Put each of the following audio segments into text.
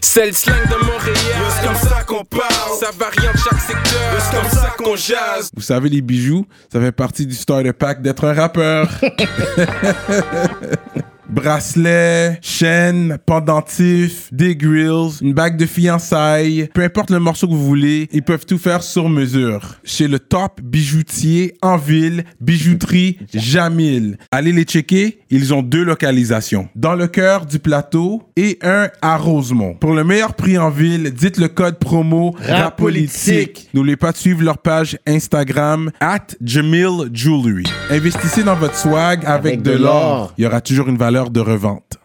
C'est le slang de Montréal. C'est comme ça qu'on parle? Ça varie en chaque secteur. C'est comme ça qu'on jase? Vous savez, les bijoux, ça fait partie du starter pack d'être un rappeur. Bracelet, chaîne, pendentif, des grills, une bague de fiançailles, peu importe le morceau que vous voulez, ils peuvent tout faire sur mesure. Chez le top bijoutier en ville, bijouterie Jamil. Allez les checker, ils ont deux localisations. Dans le cœur du plateau et un à Rosemont. Pour le meilleur prix en ville, dites le code promo RAPOLITIQUE. N'oubliez pas de suivre leur page Instagram at Jamil Jewelry. Investissez dans votre swag avec, de, l'or. Il y aura toujours une valeur de revente.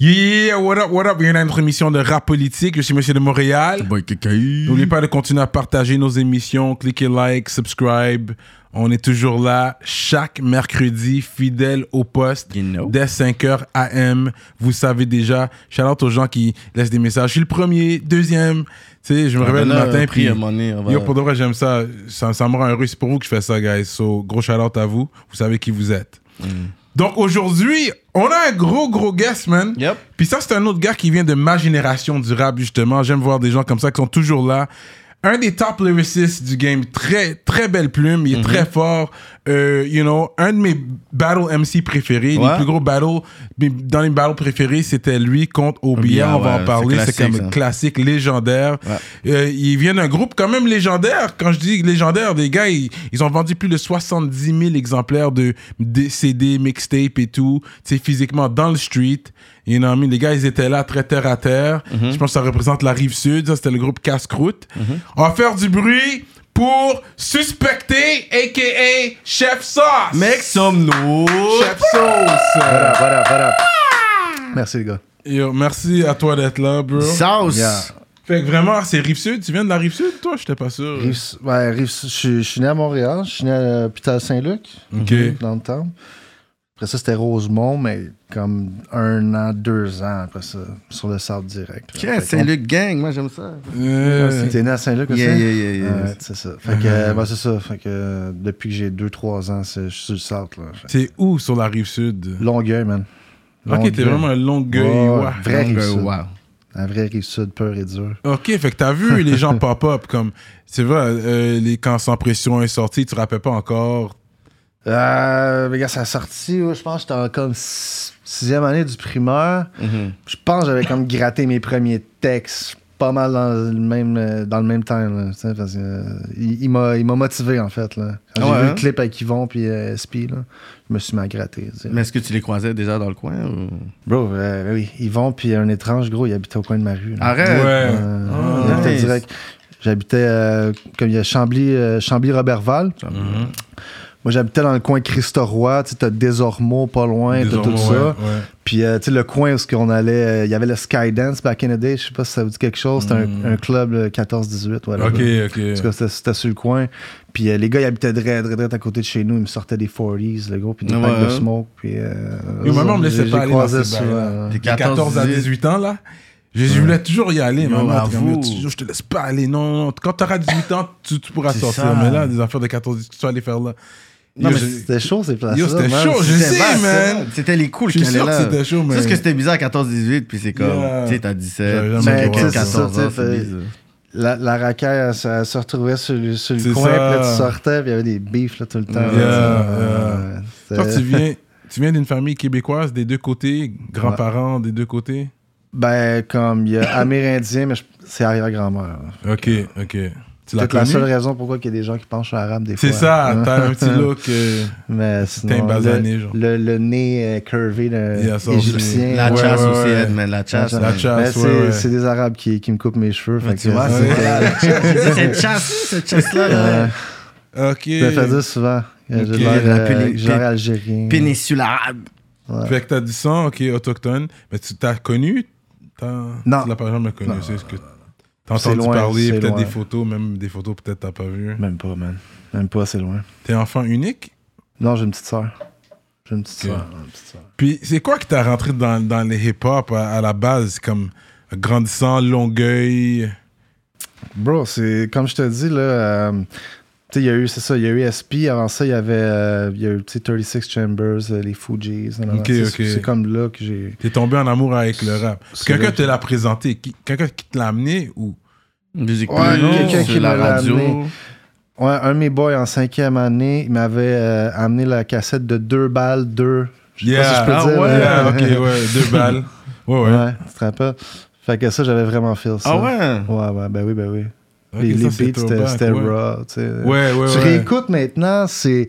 Yeah, what up, what up? Bienvenue à notre émission de rap politique. Je suis Monsieur de Montréal. N'oubliez pas de continuer à partager nos émissions, cliquez like, subscribe. On est toujours là chaque mercredi, fidèle au poste, You know. dès 5h AM. Vous savez déjà. Shout out aux gens qui laissent des messages. Je suis le premier, deuxième. Tu sais, je me réveille le matin. Puis, on va- yo, pour de vrai, j'aime ça. ça. Ça me rend heureux. C'est pour vous que je fais ça, guys. So, gros shout out à vous. Vous savez qui vous êtes. Donc aujourd'hui, on a un gros, gros guest, man. Yep. Puis ça, c'est un autre gars qui vient de ma génération du rap, justement. J'aime voir des gens comme ça qui sont toujours là. Un des top lyricistes du game, très, très belle plume, il est très fort. Euh, you know, un de mes battle MC préférés, les Ouais. plus gros battles, dans les battles préférés, c'était lui contre OBA. OBA, on va ouais, en parler. c'est C'est comme classique, ça. classique, légendaire. Ouais. Euh, il vient d'un groupe quand même légendaire. Quand je dis légendaire, des gars, ils, ils ont vendu plus de 70 000 exemplaires de, de CD, mixtape et tout, sais, physiquement dans le street. You know what I mean? Les gars, ils étaient là très terre à terre. Mhm. Je pense que ça représente la rive sud. Ça, c'était le groupe Casse-Croûte. On va faire du bruit pour Suspecté, a.k.a. Chef Sauce. Make some noise. Chef Sauce. Voilà, voilà, voilà. Merci, les gars. Yo, merci à toi d'être là, bro. Sauce. Yeah. Fait que vraiment, c'est rive sud. Tu viens de la rive sud, toi? J'étais pas sûr. Rive, ouais, Rive- je, suis- je suis né à Montréal. Je suis né à l'hôpital Saint-Luc, Ok. dans le temps. Après ça, c'était Rosemont, mais comme un an, deux ans après ça, sur le sable direct. Saint-Luc Gang, moi j'aime ça. Euh, T'es né à Saint-Luc aussi? Yeah, yeah, yeah, yeah. Ouais, c'est ça. Fait que, euh, ben, c'est ça. Fait que depuis que j'ai 2-3 ans, c'est- je suis sur le sable. C'est où sur la rive sud? Longueuil, man. Ok, t'es vraiment un longueuil. Ouais. Vrai rive sud. wow. Un vrai rive sud, pur et dur. Ok, fait que t'as vu les gens pop-up comme. C'est vrai, euh, les, quand Sans Pression est sorti, tu te rappelles pas encore. Euh, mais gars, ça a sorti, je pense que j'étais en comme si- sixième année du primaire. Mhm. Je pense que j'avais comme gratté mes premiers textes pas mal dans le même, euh, dans le même temps. là, parce que, euh, il, il m'a il m'a motivé, en fait. Là. Quand j'ai ouais, vu hein? le clip avec Yvon puis euh, SP, là, je me suis mis à gratter. Mais est-ce que tu les croisais déjà dans le coin ou... Bro, euh, oui, Yvon puis un étrange, gros, il habitait au coin de ma rue. là. Arrête. Ouais. Euh, Ah, il habitait nice. direct. J'habitais, euh, comme il y a Chambly, euh, Chambly-Robertval. Moi, j'habitais dans le coin Christ-Roi. Tu sais, t'as Desormeaux pas loin, t'as tout ça. ouais, ouais. Puis, euh, tu sais, le coin où on allait, euh, il y avait le Skydance back in the day. Je sais pas si ça vous dit quelque chose. C'était Mm. un, un club euh, 14-18. Voilà. Ok, En tout ok. cas, c'était- sur le coin. Puis, euh, les gars, ils habitaient direct, direct, direct à côté de chez nous. Ils me sortaient des 40s, le gros, puis des Ouais, packs de smoke. Puis, euh, Yo, maman me laissait pas aller dans ces. Des De 14 à 18 ans, là. Je, je voulais toujours y aller, Yo, maman. Comme, tu- je te laisse pas aller. Non, non, non. Quand t'auras 18 ans, tu, tu pourras sortir. ça. Mais là, des affaires de 14 18 tu vas aller faire là. Non, Yo, mais c'était chaud, ces places-là. Yo, c'était man. chaud, je sais, vaste, man. ça. C'était les cools Je qui allaient là. c'était chaud, mais. C'est juste que c'était bizarre à 14-18, puis c'est comme, Yeah. tu sais, t'as J'avais 17, jamais Mais, compris. tu sais, c'est 14 ça, ans, tu. La, la racaille, elle, se- retrouvait sur le, sur le C'est coin, ça. puis là, tu sortais, puis il y avait des beefs là, tout le temps. Yeah, là, yeah. tu. Toi, tu viens, tu viens d'une famille québécoise des deux côtés, grands-parents des deux côtés? Ben, comme il y a amérindien, mais c'est arrière-grand-mère. là. Ok, ok. Tu C'est la seule raison pourquoi il y a des gens qui pensent arabe des fois. C'est ça, Hein. t'as un petit look. euh, Mais sinon, basané, le, genre. le, le nez euh, curvé d'un ça égyptien. La Ouais, chasse ouais, aussi, ouais. Man, la chasse. La chasse, ouais, c'est ouais. c'est des arabes qui, qui me coupent mes cheveux. fait Tu que, vois, c'est c'est- cette chasse, cette chasse-là, euh, là. Ok. Je me fais dire souvent. J'ai l'air La euh, péni- j'ai l'air algérien. Péninsule arabe. Ouais. Fait que t'as du sang, ok, autochtone. Mais tu t'as connu Non. Tu l'as pas jamais connu, c'est ce que t'as entendu loin, parler, peut-être des photos, même des photos peut-être t'as pas vu. Même pas, man. Même pas, c'est loin. T'es enfant unique? Non, j'ai une petite soeur. J'ai une petite soeur. une petite sœur. Puis c'est quoi qui t'a rentré dans, dans les hip-hop à, à la base, comme grandissant, Longueuil? Bro, c'est comme je te dis, là, euh, il y a eu, c'est ça, il y a eu SP. Avant ça, il y avait, euh, y a eu, tu sais, 36 Chambers, euh, les Ok, c'est- comme là que j'ai. T'es tombé en amour avec le rap. Quelqu'un te l'a présenté. Quelqu'un qui te l'a amené ou? Musique Ouais, quelqu'un qui la radio. amené. Ouais, un de mes boys en cinquième année, il m'avait euh, amené la cassette de deux balles, deux. Je sais pas si je peux ah dire, ouais, mais- yeah, ok, ouais, deux balles. Ouais, ouais. Ouais, tu te rappelles? Fait que ça, j'avais vraiment fait ça. Ah ouais? Ouais, ouais, ben oui, ben oui. Les beats, c'était ouais. raw, tu sais. Ouais, ouais, Tu ouais. réécoutes maintenant, c'est.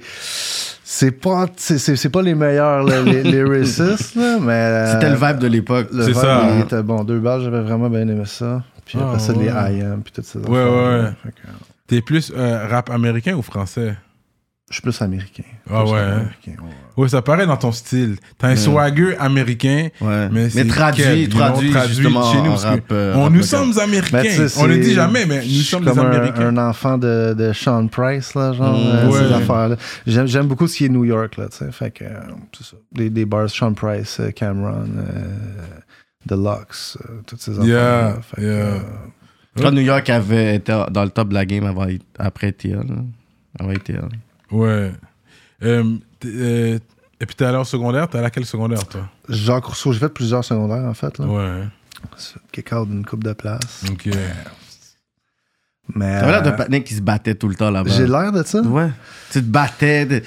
C'est pas, c'est, pas les meilleurs là, les, les là, mais. euh, C'était le vibe de l'époque. le C'est vibe, ça. il était bon. Deux balles, j'avais vraiment bien aimé ça. Puis Ah, après ça, les ouais. IM, puis tout ça. Ouais, ouais, ouais. T'es plus euh, rap américain ou français? Je suis plus américain. Ah Plus ouais, hein? américain, ouais. Ouais, ça paraît dans ton style. T'as un Ouais. swagger américain. Ouais. Mais Mais, c'est traduit, traduit, traduit justement chez nous, rap, euh, on, rap nous sommes américains. On le c'est- dit jamais, mais nous sommes comme des un, américains. un enfant de, de Sean Price, là, genre, Mm. euh, ces affaires-là. J'aime, beaucoup ce qui est New York, là, tu sais. Fait que, euh, c'est ça. Bars Sean Price, Cameron, euh, Deluxe, euh, toutes ces affaires. Yeah, yeah. euh, New York avait été dans le top de la game avant, après TL. Avant TL. Ouais. Euh, euh, et puis t'es allé au secondaire, t'es allé à quel secondaire, toi? Jacques Rousseau, j'ai fait plusieurs secondaires, en fait, là. Ouais. Kick out d'une coupe de place. Ok. Mais. T'avais l'air d'un euh, patinet qui se battait tout le temps là-bas. j'ai l'air de ça? Ouais. Tu te battais. de-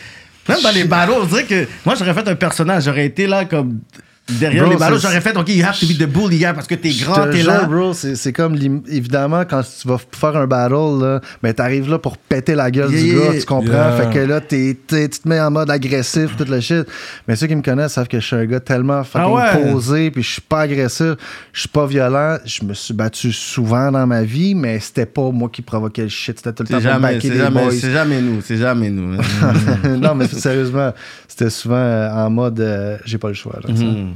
Même dans les battles, on dirait que moi j'aurais fait un personnage, j'aurais été là comme derrière Bro, les c'est- j'aurais fait OK, you have to be the bully yeah, parce que t'es grand, te t'es là. bro, c'est comme évidemment quand tu vas faire un battle, là, ben t'arrives là pour péter la gueule Yeah, du gars, tu comprends? Yeah. Fait que là, tu te mets en mode agressif, tout le shit. Mais ceux qui me connaissent savent que je suis un gars tellement fucking Ah ouais? posé, puis je suis pas agressif, je suis pas violent. Je me suis battu souvent dans ma vie, mais c'était pas moi qui provoquais le shit. C'était tout le temps pour jamais, c'est les jamais, boys. c'est jamais nous, c'est jamais nous. non, mais sérieusement, c'était souvent euh, en mode euh, j'ai pas le choix. là. Mhm.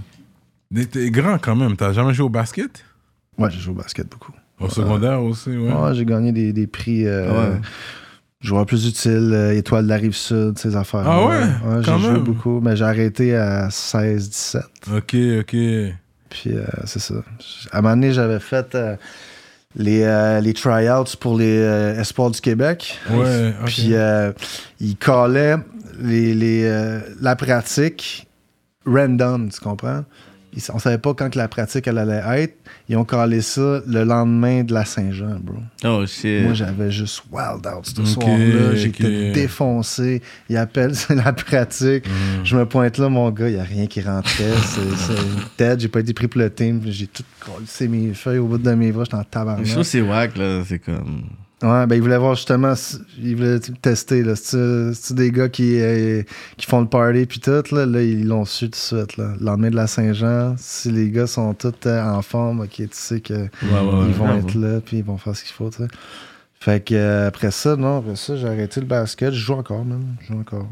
Mais T'es grand quand même. T'as jamais joué au basket? Ouais, j'ai joué au basket beaucoup. Au secondaire aussi, ouais. Ouais, j'ai gagné des, des prix. euh, Ouais. Joueur plus utile, euh, étoile de la rive sud, ces affaires. Ah ouais? j'ai joué beaucoup, mais j'ai arrêté à 16-17. Ok, ok. Puis euh, c'est ça. À un moment donné, j'avais fait euh, les, euh, les tryouts pour les euh, Espoirs du Québec. Ouais. Puis euh, ils callaient les, les, la pratique random, tu comprends? Ils, on savait pas quand que la pratique elle allait être. Ils ont callé ça le lendemain de la Saint-Jean, bro. Oh shit. Moi, j'avais juste wild out ce soir-là. J'étais ok. défoncé. Il appelle, c'est la pratique. Mm. Je me pointe là, mon gars, il n'y a rien qui rentrait. C'est une tête. J'ai pas été pris pour le team. J'ai tout collé mes feuilles au bout de mes bras. J'étais en je trouve tabarnak. c'est wack là, c'est comme. Ouais, ben, il voulait voir justement, si- il voulait tu sais, tester, là. C'est c'est des gars qui, euh, qui font le party puis tout, là, là, ils l'ont su tout de suite, là. Le lendemain de la Saint-Jean, si les gars sont tous euh, en forme, ok, tu sais que Ouais, ouais, ils vont ouais. être là puis ils vont faire ce qu'il faut, tu sais. Fait que euh, après ça, non, après ça, j'ai arrêté le basket. Je joue encore, même. Je joue encore.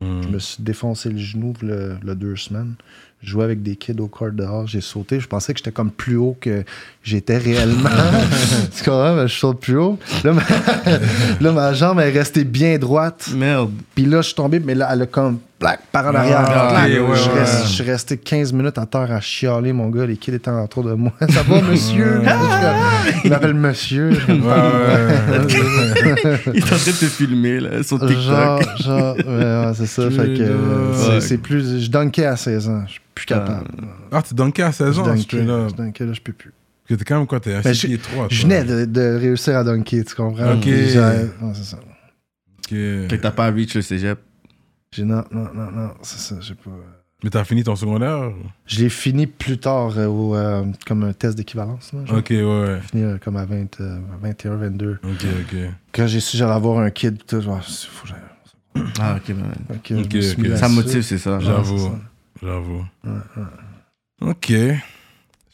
Hmm. Je me suis défoncé le genou le, le deux semaines. Je jouais avec des kids au court dehors. J'ai sauté. Je pensais que j'étais comme plus haut que j'étais réellement. tu comprends? Ben, je saute plus haut. Là ma, là, ma jambe est restée bien droite. Merde. Puis là, je suis tombé, mais là, elle a comme plac, par en arrière. Ah, ouais, je, ouais. reste- je suis resté 15 minutes à terre à chialer, mon gars. Les kids étaient autour de moi. Ça va, monsieur? Il m'appelle monsieur. Ouais. Il est en train de te filmer là, sur TikTok. Genre, genre, ouais, ouais, c'est ça. Fait que euh, c'est- plus. Je dunkais à 16 ans. Je suis plus capable. Ah, tu dunkais à 16 Je ans, je dunkais, là, je peux plus. Parce que T'es quand même quoi, t'es Ben, 6 pieds 3. Je venais de, de réussir à dunker, tu comprends? Ok. Ouais, c'est ça. Fait que t'as pas reach le cégep? J'ai non, non, non, non, c'est ça, j'ai pas. Mais t'as fini ton secondaire? Je l'ai fini plus tard euh, au, euh, comme un test d'équivalence. là, genre. Ok, ouais, ouais. J'ai fini euh, comme à 20, euh, 21, 22. Ok, ok. Quand j'ai su que j'allais avoir un kid, tout, je me suis dit, faut que j'aille- Ah, ok, ben, Fait que je Ok, me suis ok. mis Ça me motive, c'est ça. Ouais, J'avoue. c'est ça. J'avoue. Ouais, ouais. Ok.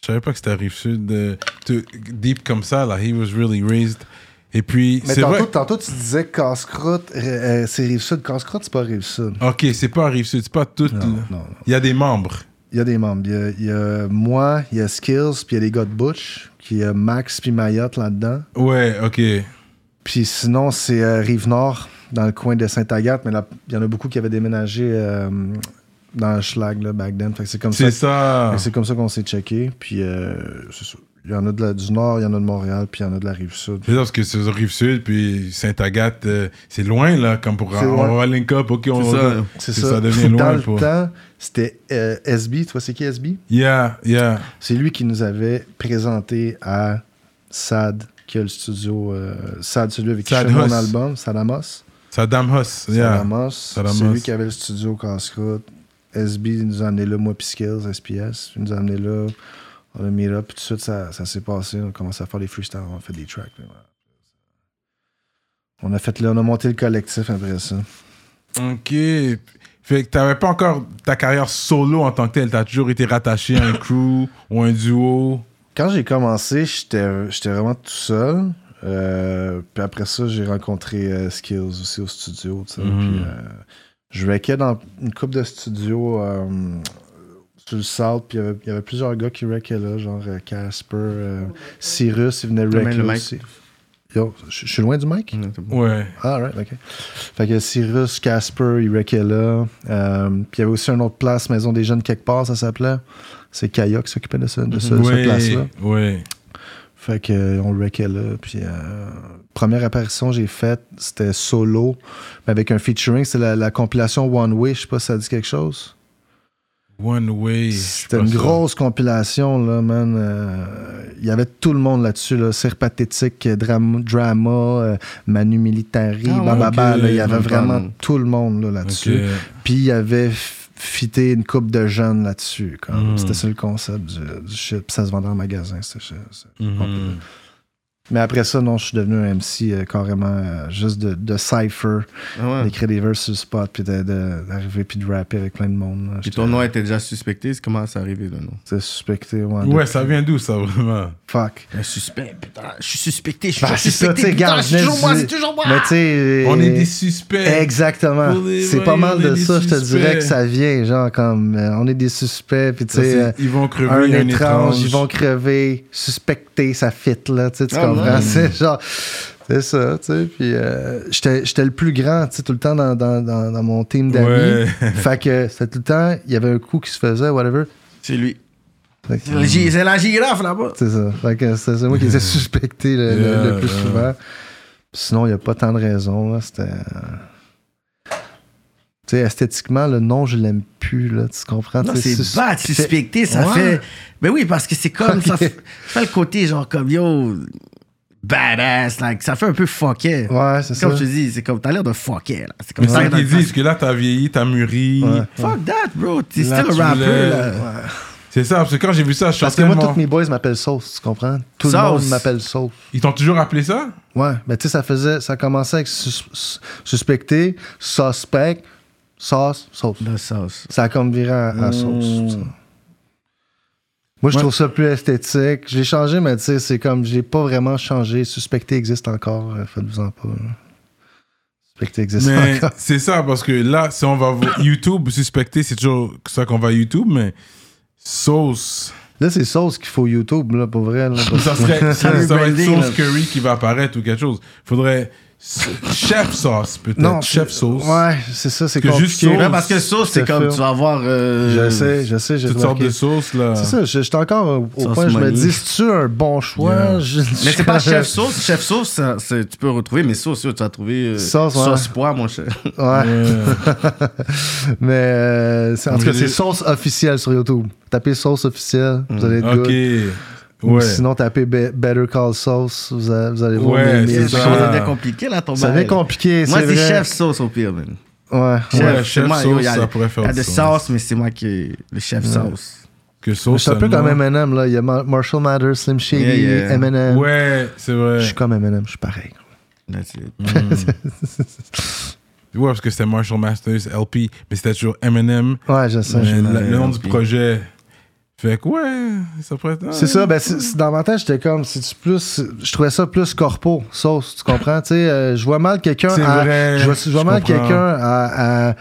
Je savais pas que c'était Rive-Sud. euh, tu- deep comme ça, là, he was really raised. Et puis, Mais c'est tantôt, vrai. tantôt, tu disais casse-croûte, euh, c'est Rive-Sud. Casse-croûte, c'est pas Rive-Sud. Ok, c'est pas Rive-Sud, c'est pas tout. Non, non, non. Il y a des membres. Il y a des membres. Il y a, il y a moi, il y a Skills, puis il y a les gars de Butch, puis il y a Max puis Mayotte là-dedans. Ouais, ok. Puis sinon, c'est euh, Rive-Nord, dans le coin de Sainte-Agathe, mais là, il y en a beaucoup qui avaient déménagé euh, dans le Schlag, là, back then. Fait que c'est comme ça. C'est ça. fait que C'est comme ça qu'on s'est checké. Puis euh, c'est ça. Il y en a de la- du nord, il y en a de Montréal, puis il y en a de la rive sud. C'est ça, parce que c'est sur Rive-Sud, puis Sainte-Agathe, euh, c'est loin, là, comme pour... On va link up, OK, on C'est va... ça. C'est ça. ça devient loin Dans le pour- temps, c'était euh, SB. Tu vois, c'est qui SB? Yeah, yeah. C'est lui qui nous avait présenté à Sad, qui a le studio. euh, Sad, celui avec qui je fais mon Huss. album, Sadamos. Saddam Huss, yeah. Sadamos. Sadamos. C'est lui qui avait le studio Casse-Croûte. SB nous a amené là, moi, puis Skills, SPS. Il nous a amené là. On a mis là, puis tout de suite, ça, ça s'est passé. On a commencé à faire des freestyles, on a fait des tracks. puis. On a fait là, on a monté le collectif après ça. OK. Fait que t'avais pas encore ta carrière solo en tant que telle. T'as toujours été rattaché à un crew ou un duo? Quand j'ai commencé, j'étais vraiment tout seul. Euh, puis après ça, j'ai rencontré euh, Skills aussi au studio. tu sais. Mhm. Puis, euh, je wreckais dans une coupe de studios euh, sur le South. Puis il y avait- plusieurs gars qui wreckaient là, genre euh, Casper, euh, Cyrus, ils venaient mic. aussi. Yo, je suis loin du mic? Ouais. Ah, right, ok. Fait que Cyrus, Casper, il wreckait là. Euh, puis il y avait aussi une autre place, Maison des Jeunes quelque part, ça s'appelait. C'est Kaya qui s'occupait de, ça, de ce- cette Ouais, place-là. ouais. Fait que euh, on le wreckait là. Puis euh, première apparition que j'ai faite, c'était solo, mais avec un featuring. C'est la, la compilation One Way. Je sais pas si ça dit quelque chose. One Way. C'était une grosse compilation, là, man. Euh, Il y avait tout le monde là-dessus, là. Cire pathétique, dram- drama, euh, Manu Militari, Ah bababa, là. Il y avait vraiment tout le monde là, là-dessus. Puis il y avait f- fité une coupe de jeunes là-dessus. Mm. C'était ça le concept du, du shit. Puis ça se vendait en magasin, c'était shit, ça. Mais après ça, non, je suis devenu un MC euh, carrément euh, juste de, de cypher, Ah ouais. d'écrire des verses sur le spot, puis d'arriver puis de rapper avec plein de monde. là. Puis ton nom était déjà suspecté, c'est comment c'est arrivé le nom? C'était suspecté, ouais. Ouais, ça vient d'où, ça, vraiment? Fuck. Un suspect, putain, je suis suspecté, je suis Bah, c'est ça, suspecté, putain, garde, c'est toujours moi, c'est toujours moi. Mais tu sais. On est euh, des suspects. Exactement. C'est pas mal de ça, je te dirais que ça vient, genre comme euh, on est des suspects, puis tu Ça, sais, c'est- ils vont crever un un, étrange, étrange. ils vont crever, suspecter, ça fit là, tu sais, genre, c'est ça, tu sais, puis euh, j'étais j'étais le plus grand, tu sais, tout le temps dans, dans, dans, dans mon team d'amis. Ouais. fait que c'était tout le temps, il y avait un coup qui se faisait, whatever. C'est lui. C'est la girafe là-bas. C'est ça. Fait que c'est moi qui étais suspecté le, le- Yeah, le plus yeah. souvent. Sinon, il n'y a pas tant de raisons. là. C'était. Tu sais, esthétiquement, le nom, je l'aime plus. Là, tu comprends? C'est bad, suspecté, ça Ouais. fait. Ben oui, parce que c'est comme. Ça Ok. fait ça fait le côté genre comme yo. Badass, like, ça fait un peu fucké. Ouais, c'est ça. Comme je te dis, c'est comme t'as l'air de fucké là. C'est comme ça qu'ils le disent, que là, t'as vieilli, t'as mûri. Ouais. Fuck that, bro. T'es still tu a rapper là. C'est ça, parce que quand j'ai vu ça, je Parce que moi, tous mes boys m'appellent Sauce, tu comprends? Tout le Sauce. monde m'appelle Sauce. Ils t'ont toujours appelé ça? Ouais, mais tu sais, ça faisait. Ça commençait avec sus- sus- suspecté, suspect, sauce, sauce. La sauce. Ça a comme viré à, à sauce. Moi, je Ouais. trouve ça plus esthétique. J'ai changé, mais tu sais, c'est comme, j'ai pas vraiment changé. Suspecté existe encore, euh, faites-vous-en pas. là. Suspecté existe Mais encore. c'est ça, parce que là, si on va voir YouTube, suspecter, c'est toujours ça qu'on va à YouTube, mais sauce. Là, c'est sauce qu'il faut YouTube, là, pour vrai. là, Ça serait ça, va être sauce curry qui va apparaître ou quelque chose. Faudrait chef sauce, peut-être. non, chef sauce. Ouais, c'est ça, c'est compliqué. juste sauce. Ouais, parce que sauce, c'est Je comme tu vas avoir. euh, Je sais, je sais, j'ai Toutes sortes de sauces, là. C'est ça, je- j'étais encore au, au Sauce point, je me dis, c'est-tu un bon choix? Yeah. Je- Mais c'est pas je- chef sauce. Chef sauce, ça, c'est- tu peux retrouver, mais sauce, tu vas trouver euh, Sauce, ouais. sauce mon cher. Ouais. Mais euh, c'est- en tout cas, c'est sauce officielle sur YouTube. Tapez sauce officielle, vous allez être ok. good. Ou Ouais. sinon, tapez Be- Better Call Sauce, vous, a- vous allez voir Ouais, c'est ça. Ça devenir compliqué, là, ton Ça devient compliqué, Moi, c'est c'est chef sauce au pire, man. Ouais. Chef, Ouais, c'est chef moi, sauce, yo, y a- ça pourrait faire Il y a de sauce, mais c'est moi qui le chef sauce. Que sauce. Je suis un peu comme Eminem, là. Il y a Ma- Marshall Mathers, Slim Shady, Yeah, yeah. Eminem. Ouais, c'est vrai. Je suis comme Eminem, je suis pareil. That's it. Ouais, parce que c'était Marshall Masters, LP, mais c'était toujours Eminem. Ouais, je sais. Je- le, le nom du projet. Fait que ouais, ça pourrait être. C'est ça, ben, c'est- dans ma tête, j'étais comme, c'est plus, je trouvais ça plus corpo, sauce, tu comprends? Tu sais, euh, je vois mal quelqu'un à, je vois, je vois je mal quelqu'un à, à,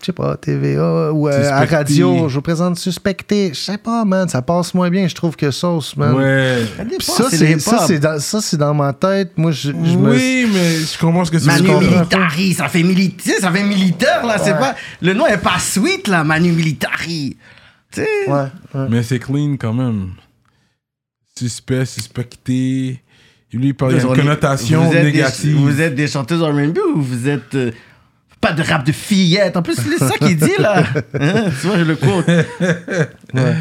je sais pas, TVA ou euh, à radio, je vous présente suspecté, je sais pas, man, ça passe moins bien, je trouve que sauce, man. Ouais. Ça, c'est, ça, c'est dans, ça, c'est dans ma tête, moi, je, je me... Oui, mais je comprends ce que tu Manu veux. Militari, ça fait militaire, ça fait militaire là, c'est pas le nom est pas sweet là, Manu Militari. Ouais, ouais. Mais c'est clean quand même. suspect, suspecté. Lui, il parle il y a une On est- connotation vous êtes des- négative. vous êtes des chanteuses R&B ou vous êtes euh, pas de rap de fillettes En plus, c'est ça qu'il dit là. Hein? Tu vois, je le quote. Ouais.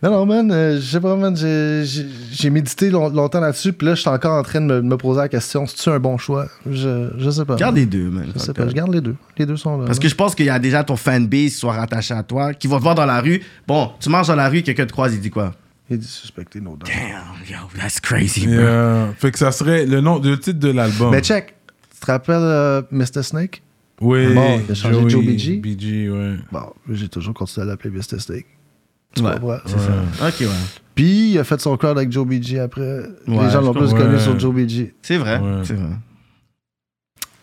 Non, non, man, euh, je sais pas, man, j'ai- médité long- longtemps là-dessus, puis là, je suis encore en train de me, me poser la question, c'est-tu un bon choix? Je, je sais pas. Garde les deux, man. Je sais pas, je garde les deux. Les deux sont là. Parce que je pense qu'il y a déjà ton fanbase qui soit rattaché à toi, qui va te voir dans la rue. Bon, tu marches dans la rue, quelqu'un te croise, il dit quoi? Il dit suspecté, no doubt. Damn, yo, that's crazy, bro. Yeah. Fait que ça serait le nom, le titre de l'album. Mais check, tu te rappelles euh, Mr. Snake? Oui. Bon, il a changé Joe BG. BG, ouais. Bon, j'ai toujours continué à l'appeler Mr. Snake. Tu Ouais, comprends? c'est ça. Ok, ouais. Puis, il a fait son crowd avec Joe BG après. Ouais, les gens l'ont plus connu Ouais. sur Joe BG. C'est vrai, Ouais. c'est vrai.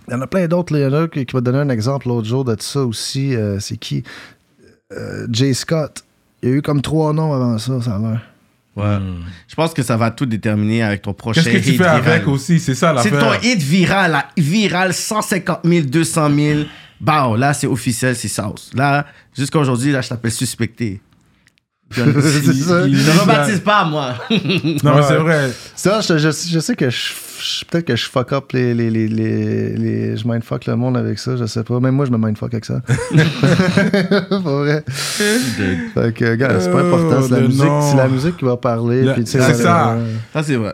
Il y en a plein d'autres. là. Il y en a un qui, qui m'a donné un exemple l'autre jour de ça aussi. euh, c'est qui? Euh, Jay Scott. Il y a eu comme trois noms avant ça, ça a l'air. Ouais. Hmm. Je pense que ça va tout déterminer avec ton prochain Qu'est-ce que tu hit fais viral. avec aussi? C'est ça C'est l'affaire. ton hit viral, là. viral, 150 000, 200 000. Bah, là, c'est officiel, c'est sauce. Là, jusqu'à aujourd'hui, là, je t'appelle suspecté. Je ne rebaptise pas, moi. Non, mais c'est vrai. Ça, je, je, je sais que je, je- peut-être que je fuck up les, les, les, les, les- Je mindfuck le monde avec ça, je sais pas. Même moi, je me mindfuck avec ça. Pas vrai. Fait que, gars, c'est pas important. C'est la, le musique, c'est la musique qui va parler. C'est euh, ça. euh, Ça, c'est vrai.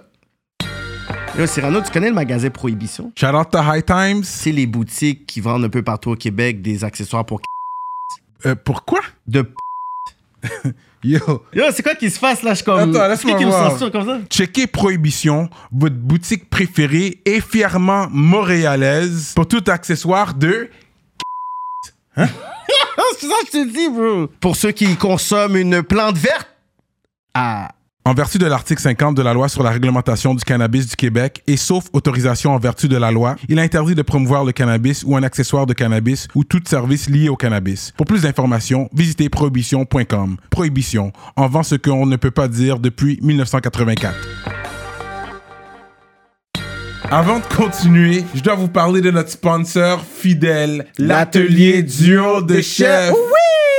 Yo, Cyrano, tu connais le magasin Prohibition? Shout out to High Times. C'est les boutiques qui vendent un peu partout au Québec des accessoires pour Euh, pourquoi? De Yo. Yo, c'est quoi qui se passe là? Je comme. Attends, laisse-moi Qui qui voir. censure comme ça? Checkez Prohibition, votre boutique préférée et fièrement montréalaise pour tout accessoire de Ah, c'est ça que je te dis, bro. Pour ceux qui consomment une plante verte? Ah. En vertu de l'article 50 de la loi sur la réglementation du cannabis du Québec et sauf autorisation en vertu de la loi, il est interdit de promouvoir le cannabis ou un accessoire de cannabis ou tout service lié au cannabis. Pour plus d'informations, visitez prohibition.com. Prohibition, en vend ce qu'on ne peut pas dire depuis 1984. Avant de continuer, je dois vous parler de notre sponsor fidèle, l'atelier duo de chef.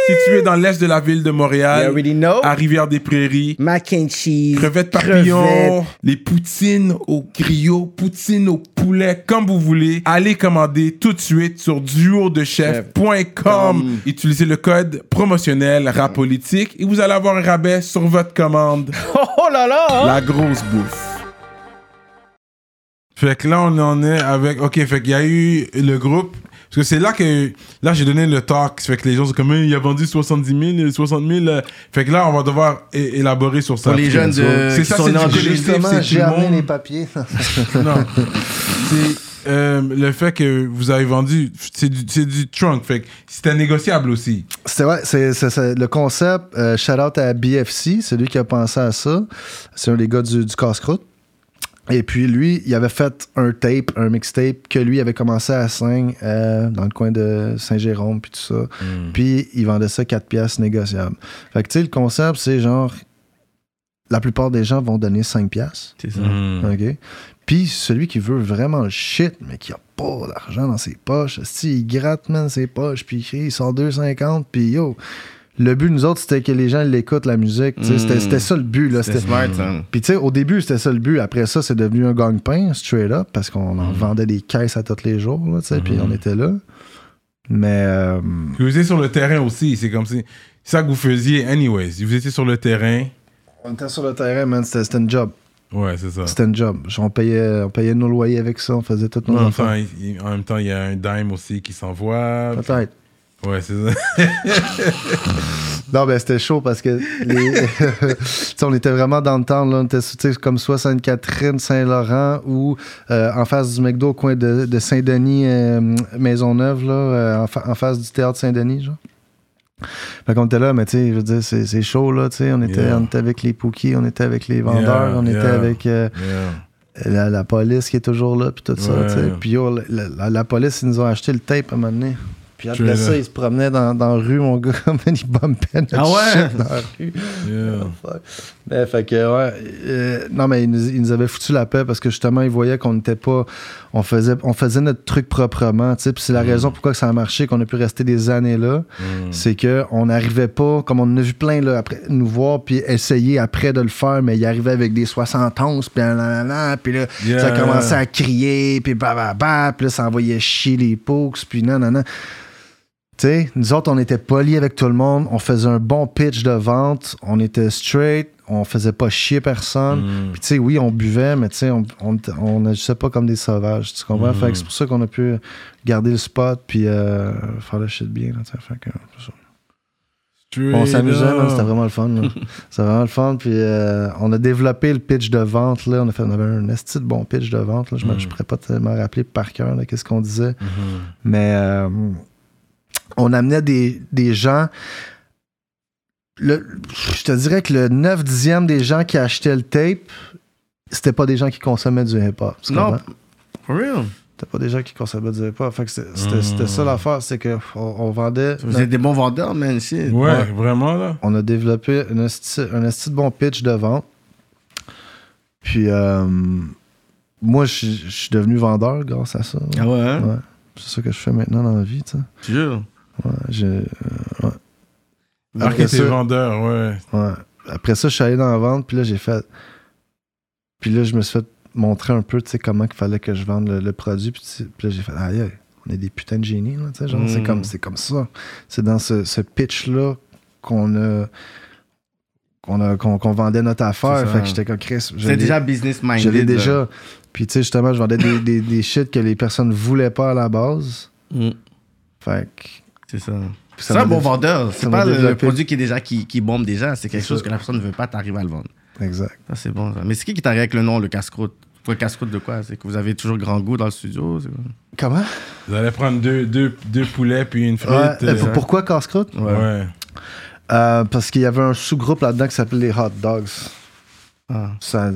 Situé dans l'est de la ville de Montréal, à Rivière-des-Prairies. Mac and cheese. Crevettes papillons, crevettes. les poutines au griot, poutines au poulet, comme vous voulez. Allez commander tout de suite sur duodechef.com. Utilisez le code promotionnel rapolitique et vous allez avoir un rabais sur votre commande. Oh, oh là là! hein? La grosse bouffe. Fait que là, on en est avec. Ok, fait qu'il y a eu le groupe. Parce que c'est là que. Là, j'ai donné le talk. Fait que les gens sont comme. Il a vendu 70 000, 60 000. euh. Fait que là, on va devoir élaborer sur ça. Pour les jeunes de- C'est qui ça, sont c'est du collectif, Justement, c'est j'ai amené les papiers? Non. c'est euh, le fait que vous avez vendu. C'est du, c'est du trunk. Fait que c'était négociable aussi. C'est vrai, c'est, c'est- c'est- le concept, euh, shout out à BFC, c'est lui qui a pensé à ça. C'est un des gars du, du casse-croûte. Et puis lui, il avait fait un tape, un mixtape que lui avait commencé à Saint, euh, dans le coin de Saint-Jérôme, puis tout ça. Puis il vendait ça 4 pièces négociables. Fait que tu sais, le concept, c'est genre, la plupart des gens vont donner 5 pièces. C'est ça. OK? Puis celui qui veut vraiment le shit, mais qui a pas d'argent dans ses poches, si il gratte, man, ses poches, puis il sort 2,50, puis yo. Le but, nous autres, c'était que les gens l'écoutent, la musique. sais, C'était ça le but. C'était smart, ça. Puis tu sais, au début, c'était ça le but. Après ça, c'est devenu un gang-pain, straight up, parce qu'on en vendait des caisses à tous les jours, tu puis on était là. Mais euh, Vous étiez sur le terrain aussi. C'est comme si. C'est ça que vous faisiez, anyways. Vous étiez sur le terrain. on était sur le terrain, man, c'était une job. Ouais, c'est ça. C'était une job. On payait, on payait nos loyers avec ça, on faisait toutes nos En temps, en même temps, il y a un dime aussi qui s'envoie. Peut-être. Ouais, c'est ça. Non, ben c'était chaud parce que les... tu sais, on était vraiment dans le temps. Là, on était comme soit Sainte-Catherine, Saint-Laurent ou euh, en face du McDo au coin de, de Saint-Denis, euh, Maisonneuve, là, euh, en, fa- en face du théâtre Saint-Denis. Genre. Fait qu'on était là, mais tu sais, je veux dire, c'est, chaud, là, tu sais. On était, Yeah. on était avec les Pookies, on était avec les vendeurs, Yeah, on était avec la, la police qui est toujours là, puis tout ça, Ouais. tu sais. Puis la, la- la police, ils nous ont acheté le tape à un moment donné. Puis après Trailer. ça, il se promenait dans, dans la rue, mon gars, comme il bumpait notre Ah ouais? shit dans la rue. Yeah. Ouais. Mais, fait que, ouais. euh, non, mais il nous, il nous avait foutu la paix parce que justement, il voyait qu'on n'était pas. On faisait, on faisait notre truc proprement, tu sais. Puis c'est la raison pourquoi ça a marché, qu'on a pu rester des années là. C'est que on n'arrivait pas, comme on en a vu plein, là, après, nous voir, puis essayer après de le faire, mais il arrivait avec des 71, puis nanana, puis là, Yeah. ça commençait à crier, puis bah, bah, bah, puis là, ça envoyait chier les pokes, puis non, non, non. Tu sais, nous autres, on était polis avec tout le monde, on faisait un bon pitch de vente, on était straight, on faisait pas chier personne. Mm. Puis tu sais, oui, on buvait, mais tu sais, on, on, on agissait pas comme des sauvages, tu comprends? Mm. Fait que c'est pour ça qu'on a pu garder le spot, puis euh, faire le shit bien, là. Fait que. Straight On s'amusait, c'était vraiment le fun. C'était vraiment le fun. Puis euh, on a développé le pitch de vente. Là. On, a fait, on avait un esti de bon pitch de vente. Là. Je ne Mm. pourrais pas tellement rappeler par cœur là, qu'est-ce qu'on disait. Mhm. Mais euh, on amenait des, des gens. Le, je te dirais que le 9 dixième des gens qui achetaient le tape, c'était pas des gens qui consommaient du hip-hop. Non. For real. C'était pas des gens qui consommaient du hip-hop. Fait que c'était, ça l'affaire, c'est qu'on on vendait. Vous êtes des bons vendeurs, man, shit. Ouais, Ouais. vraiment, là. on a développé un de bon pitch de vente. Puis, euh, moi, je je suis devenu vendeur grâce à ça. Ah ouais, hein? Ouais. C'est ça que je fais maintenant dans la vie, tu sais. Ouais, j'ai- euh, ouais. Alors que Après t'es ça- vendeur, ouais. ouais. Après ça, je suis allé dans la vente, puis là, j'ai fait. Puis là, je me suis fait montrer un peu, tu sais, comment il fallait que je vende le, le produit. Puis, là, j'ai fait, aïe, on est des putains de génies, là, tu sais. Genre, Mm. c'est comme, c'est comme ça. C'est dans ce, ce pitch-là qu'on a. Qu'on, a, qu'on, qu'on vendait notre affaire. Fait que j'étais comme Chris. C'est déjà business minded. Je l'ai déjà. Puis, tu sais, justement, je vendais des, des, des shit que les personnes voulaient pas à la base. Mm, Fait que. C'est ça. C'est un bon dé- vendeur. C'est pas le, produit qui est déjà qui, qui bombe déjà. C'est quelque chose ça. que la personne ne veut pas, t'arrives à le vendre. Exact. Ça, c'est bon. ça. Mais c'est qui qui t'arrive avec le nom, le casse-croûte? Pour le casse-croûte de quoi? C'est que vous avez toujours grand goût dans le studio? Comment? Vous allez prendre deux, deux, deux poulets puis une frite. Ouais, euh, euh, pourquoi casse-croûte? ouais. Euh, parce qu'il y avait un sous-groupe là-dedans qui s'appelait les Hot Dogs. Ah. Ça,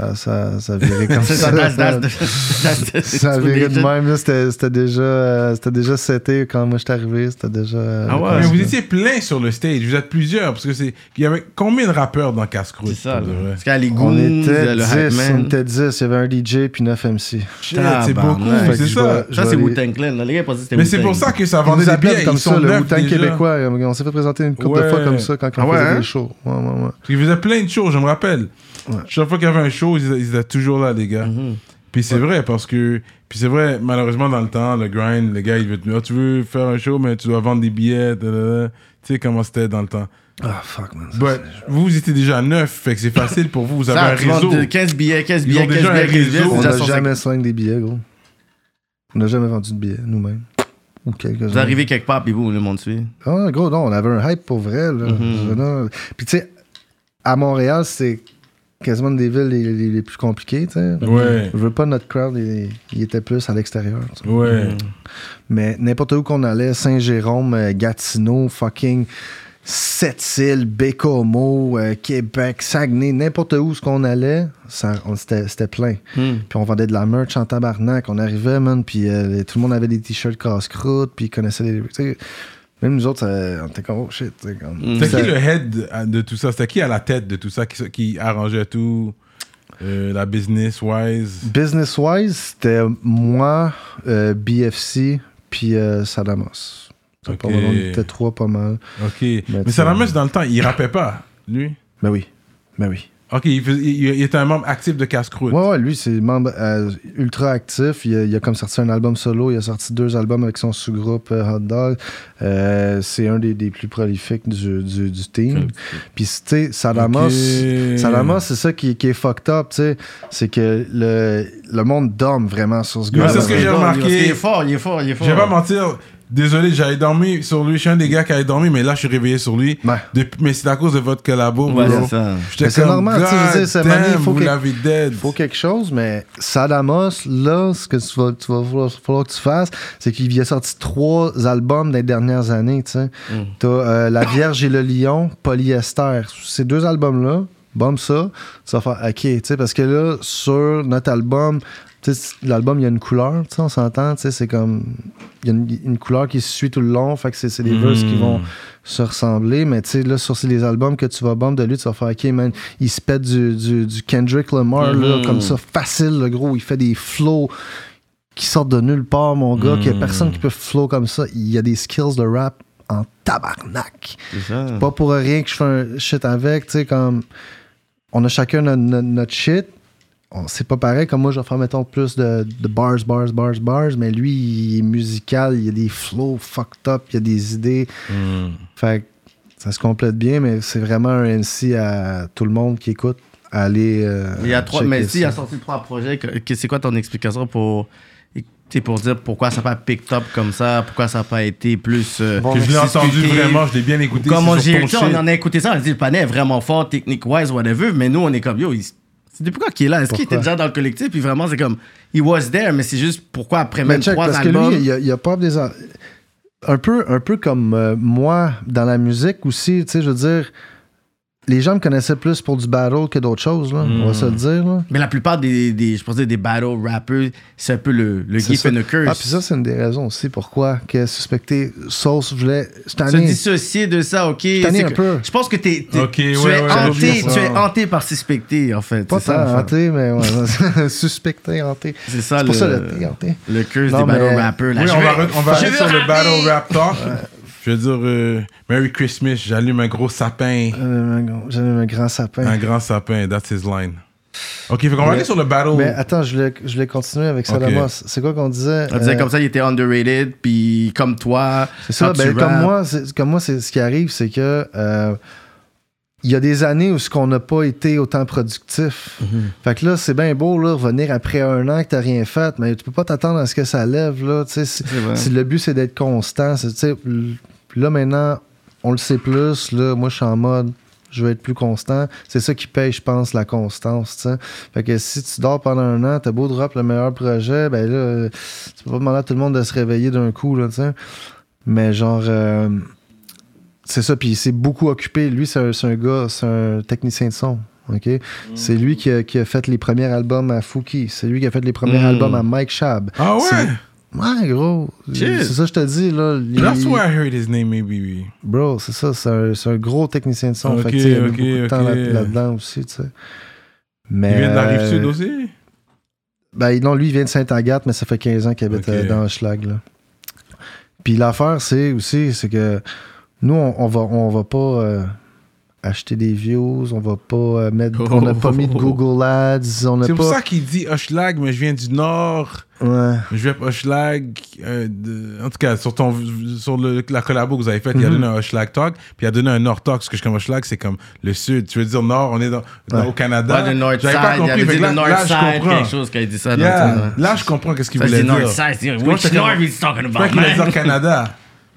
ça, ça, ça virait comme ça. ça, the- Ça it's virait de même. C'était déjà, euh, c'était déjà seté quand moi j'étais arrivé. C'était déjà. euh, Ah ouais? Mais vous étiez plein sur le stage. Vous êtes plusieurs. Parce que c'est. Il y avait combien de rappeurs dans Casse-Croûte C'est ça. Parce y a les On était le 10, hype on était 10. Il y avait un DJ puis 9 MC. C'est beaucoup. C'est je ça. Ça, c'est Wu-Tang Clan. Les gars, ils pensaient que c'était Mais c'est pour ça que ça vendait des billets. comme ça, le Wu-Tang québécois. On s'est fait présenter une couple de fois comme ça quand Ah on ouais, faisait hein? des shows. Ouais, ouais, ouais. Ils faisaient plein de shows, je me rappelle. Ouais. Chaque fois qu'il y avait un show, ils, ils étaient toujours là, les gars. Mhm. Puis c'est vrai, parce que. Puis c'est vrai, malheureusement, dans le temps, le grind, le gars, il veut te Ah, tu veux faire un show, mais tu dois vendre des billets. da, da, da. Tu sais comment c'était dans le temps. Ah, fuck, man. But, vous, vous étiez déjà neuf, fait que c'est facile pour vous. Vous avez Ça, un réseau. de 15 billets, 15 Ils billets, ont 15 déjà un billets, 15 billets. réseau. On n'a jamais 150. sling des billets, gros. On n'a jamais vendu de billets, nous-mêmes. Ou Vous arrivez quelque part, puis vous, le monde suit. Ah, gros, non, on avait un hype pour vrai. Là. Mhm. Non. Puis, tu sais, à Montréal, c'est quasiment des villes les, les- les plus compliquées, tu sais. Ouais. Je veux pas notre crowd, il, il était plus à l'extérieur. tu sais. Ouais. Mhm. Mais n'importe où qu'on allait, Saint-Jérôme, euh, Gatineau, fucking Sept-Îles, Bécomo, euh, Québec, Saguenay, n'importe où ce qu'on allait, ça, on- c'était c'était plein. Hmm. Puis on vendait de la merch en tabarnak. On arrivait, man, puis euh, tout le monde avait des t-shirts casse-croûte, puis ils connaissaient les... Même nous autres, ça- on était comme, oh shit. comme- Mm. C'était Ça- qui le head de tout ça? C'était qui à la tête de tout ça qui, qui arrangeait tout euh, La business-wise Business-wise, c'était moi, euh, BFC, puis euh, Sadamos. Pas mal, On était trois pas mal. Ok. Mais, sais- dans le temps, il rappait pas, lui? Ben oui, ben oui. Ok, il, il- il était un membre actif de Casse-Croûte. Ouais, ouais, lui, c'est membre euh, ultra actif. Il a, il a comme sorti un album solo. Il a sorti deux albums avec son sous-groupe euh, Hot Dog. Euh, c'est un des, des plus prolifiques du, du, du team. Puis, tu sais, c'est ça qui, qui est fucked up, tu sais. C'est que le, le monde dorme vraiment sur ce gars. c'est ce que j'ai remarqué. Qu'il est fort, il est fort, il est fort. Je vais pas mentir. Désolé, j'avais dormi sur lui. Je suis un des gars qui avait dormi, mais là, je suis réveillé sur lui. Ouais. Depuis- mais c'est à cause de votre collabo, Ouais, c'est ça. C'est normal, tu sais, il faut vous que- l'avez dead. Il faut quelque chose, mais Sadamos, là, ce que tu vas, tu vas falloir, falloir que tu fasses, c'est qu'il y a sorti trois albums les dernières années, tu sais. Mm. T'as euh, La Vierge et le Lion, Polyester. Ces deux albums-là, bombe ça, tu vas faire OK, tu sais, parce que là, sur notre album, l'album, il y a une couleur, tu sais, on s'entend, tu sais, c'est comme. Il y a une, une couleur qui se suit tout le long, fait que c'est des verses qui vont se ressembler, mais tu sais, là, sur les albums que tu vas bomber de lui, tu vas faire, OK, man, il se pète du, du, du Kendrick Lamar, là, Mhm. comme ça, facile, le gros, il fait des flows qui sortent de nulle part, mon gars, qu'il y a personne qui peut flow comme ça. Il y a des skills de rap en tabarnak. C'est ça. Pas pour rien que je fais un shit avec, tu sais, comme on a chacun notre shit. On- C'est pas pareil, comme moi, je vais faire, mettons, plus de, de bars, bars, bars, bars, mais lui, il est musical, il y a des flows fucked up, il y a des idées. Hmm. Fait que ça se complète bien, mais c'est vraiment un MC à tout le monde qui écoute. à Aller. euh, Il y a trois, mais si il a sorti trois projets, c'est quoi ton explication pour, pour dire pourquoi ça n'a pas picked up comme ça, pourquoi ça n'a pas été plus. euh, Bon, Que je l'ai entendu vraiment, je l'ai bien écouté. Comme on, on en a écouté ça, on a dit le panel est vraiment fort, technique-wise, whatever, mais nous, on est comme, yo, il- c'est depuis quand qu'il est là? Est-ce qu'il était déjà dans le collectif? Puis vraiment, c'est comme, he was there, mais c'est juste pourquoi après même check, trois parce albums? que lui, il a, il a pas des. Un peu, un peu comme euh, moi dans la musique aussi, tu sais, je veux dire, les gens me connaissaient plus pour du battle que d'autres choses, là, on va se le dire. Là. Mais la plupart des, des je pense des battle rappers, c'est un peu le, le ça. and the curse. Ah, puis ça, c'est une des raisons aussi pourquoi que suspecté Sauce voulait. Se dissocier de ça, ok. c'est un que- peu. Je pense que t'es, t'es- Ok, tu, ouais, es ouais, hanté, je tu es hanté par suspecté, en fait. pas c'est ça, hanté, mais ouais, suspecté, hanté. C'est ça C'est le, pour ça le hanté. le curse Non, des battle mais- rappers. Là. Oui, Je on va, on va je aller veux sur le. Battle Rap Talk. Je veux dire, euh, Merry Christmas, j'allume un gros sapin. J'avais un grand sapin. Un grand sapin, that's his line. Ok, fait qu'on va aller sur le battle. Mais attends, je voulais, je voulais continuer avec. Salamos. C'est quoi qu'on disait On disait euh, comme ça, il était underrated, puis comme toi. C'est ça, ben, comme moi, comme moi, c'est ce qui arrive, c'est que euh, il y a des années où ce qu'on n'a pas été autant productif. Mhm. Fait que là, c'est bien beau là, revenir après un an que t'as rien fait, mais tu peux pas t'attendre à ce que ça lève là. Si, le but c'est d'être constant, là maintenant, on le sait plus. Là, moi, je suis en mode. Je veux être plus constant. C'est ça qui paye, je pense, la constance. tu sais. Fait que si tu dors pendant un an, t'as beau drop le meilleur projet, ben là, tu peux pas demander à tout le monde de se réveiller d'un coup. Là, tu sais. Mais genre, euh, c'est ça. Puis il s'est beaucoup occupé. Lui, c'est un, un gars, c'est un technicien de son. OK? C'est lui qui a, qui a fait les premiers albums à Fouki. C'est lui qui a fait les premiers Mm. albums à Mike Shab. ah ouais? Ouais, gros. C'est ça que je te dis, là. That's why I heard his name, maybe. Bro, c'est ça. C'est un, un gros technicien de son. Fait il y a eu ok, beaucoup de temps là- là-dedans aussi, tu sais. Mais, Il vient de la rive euh, sud aussi? Ben, non, lui, il vient de Sainte-Agathe, mais ça fait 15 ans qu'il habite euh, dans Schlag, là. Puis l'affaire, c'est aussi, c'est que nous, on, on va, on va pas euh, acheter des views, on va pas euh, mettre, on n'a pas mis de Google Ads, on n'a C'est pas... pour ça qu'il dit Hochelag, mais je viens du nord. Ouais. Je vais Hochelag. euh, de- en tout cas, sur, ton, sur le- la collabo que vous avez faite, il a Mhm. donné un Hochelag Talk, puis il a donné un Nord Talk, parce que je comme Hochelag, c'est comme le sud. Tu veux dire nord, on est dans, dans- Ouais. au Canada. Ouais, le North Side, pas il compris, avait fait dit là, le North là, je Side, comprends. quelque chose qu'il a dit ça dans Yeah. le temps. Là, je comprends qu'est-ce qu'il voulait c'est dire. North Side, which North he's talking Je about, crois qu'il allait man? dire Canada.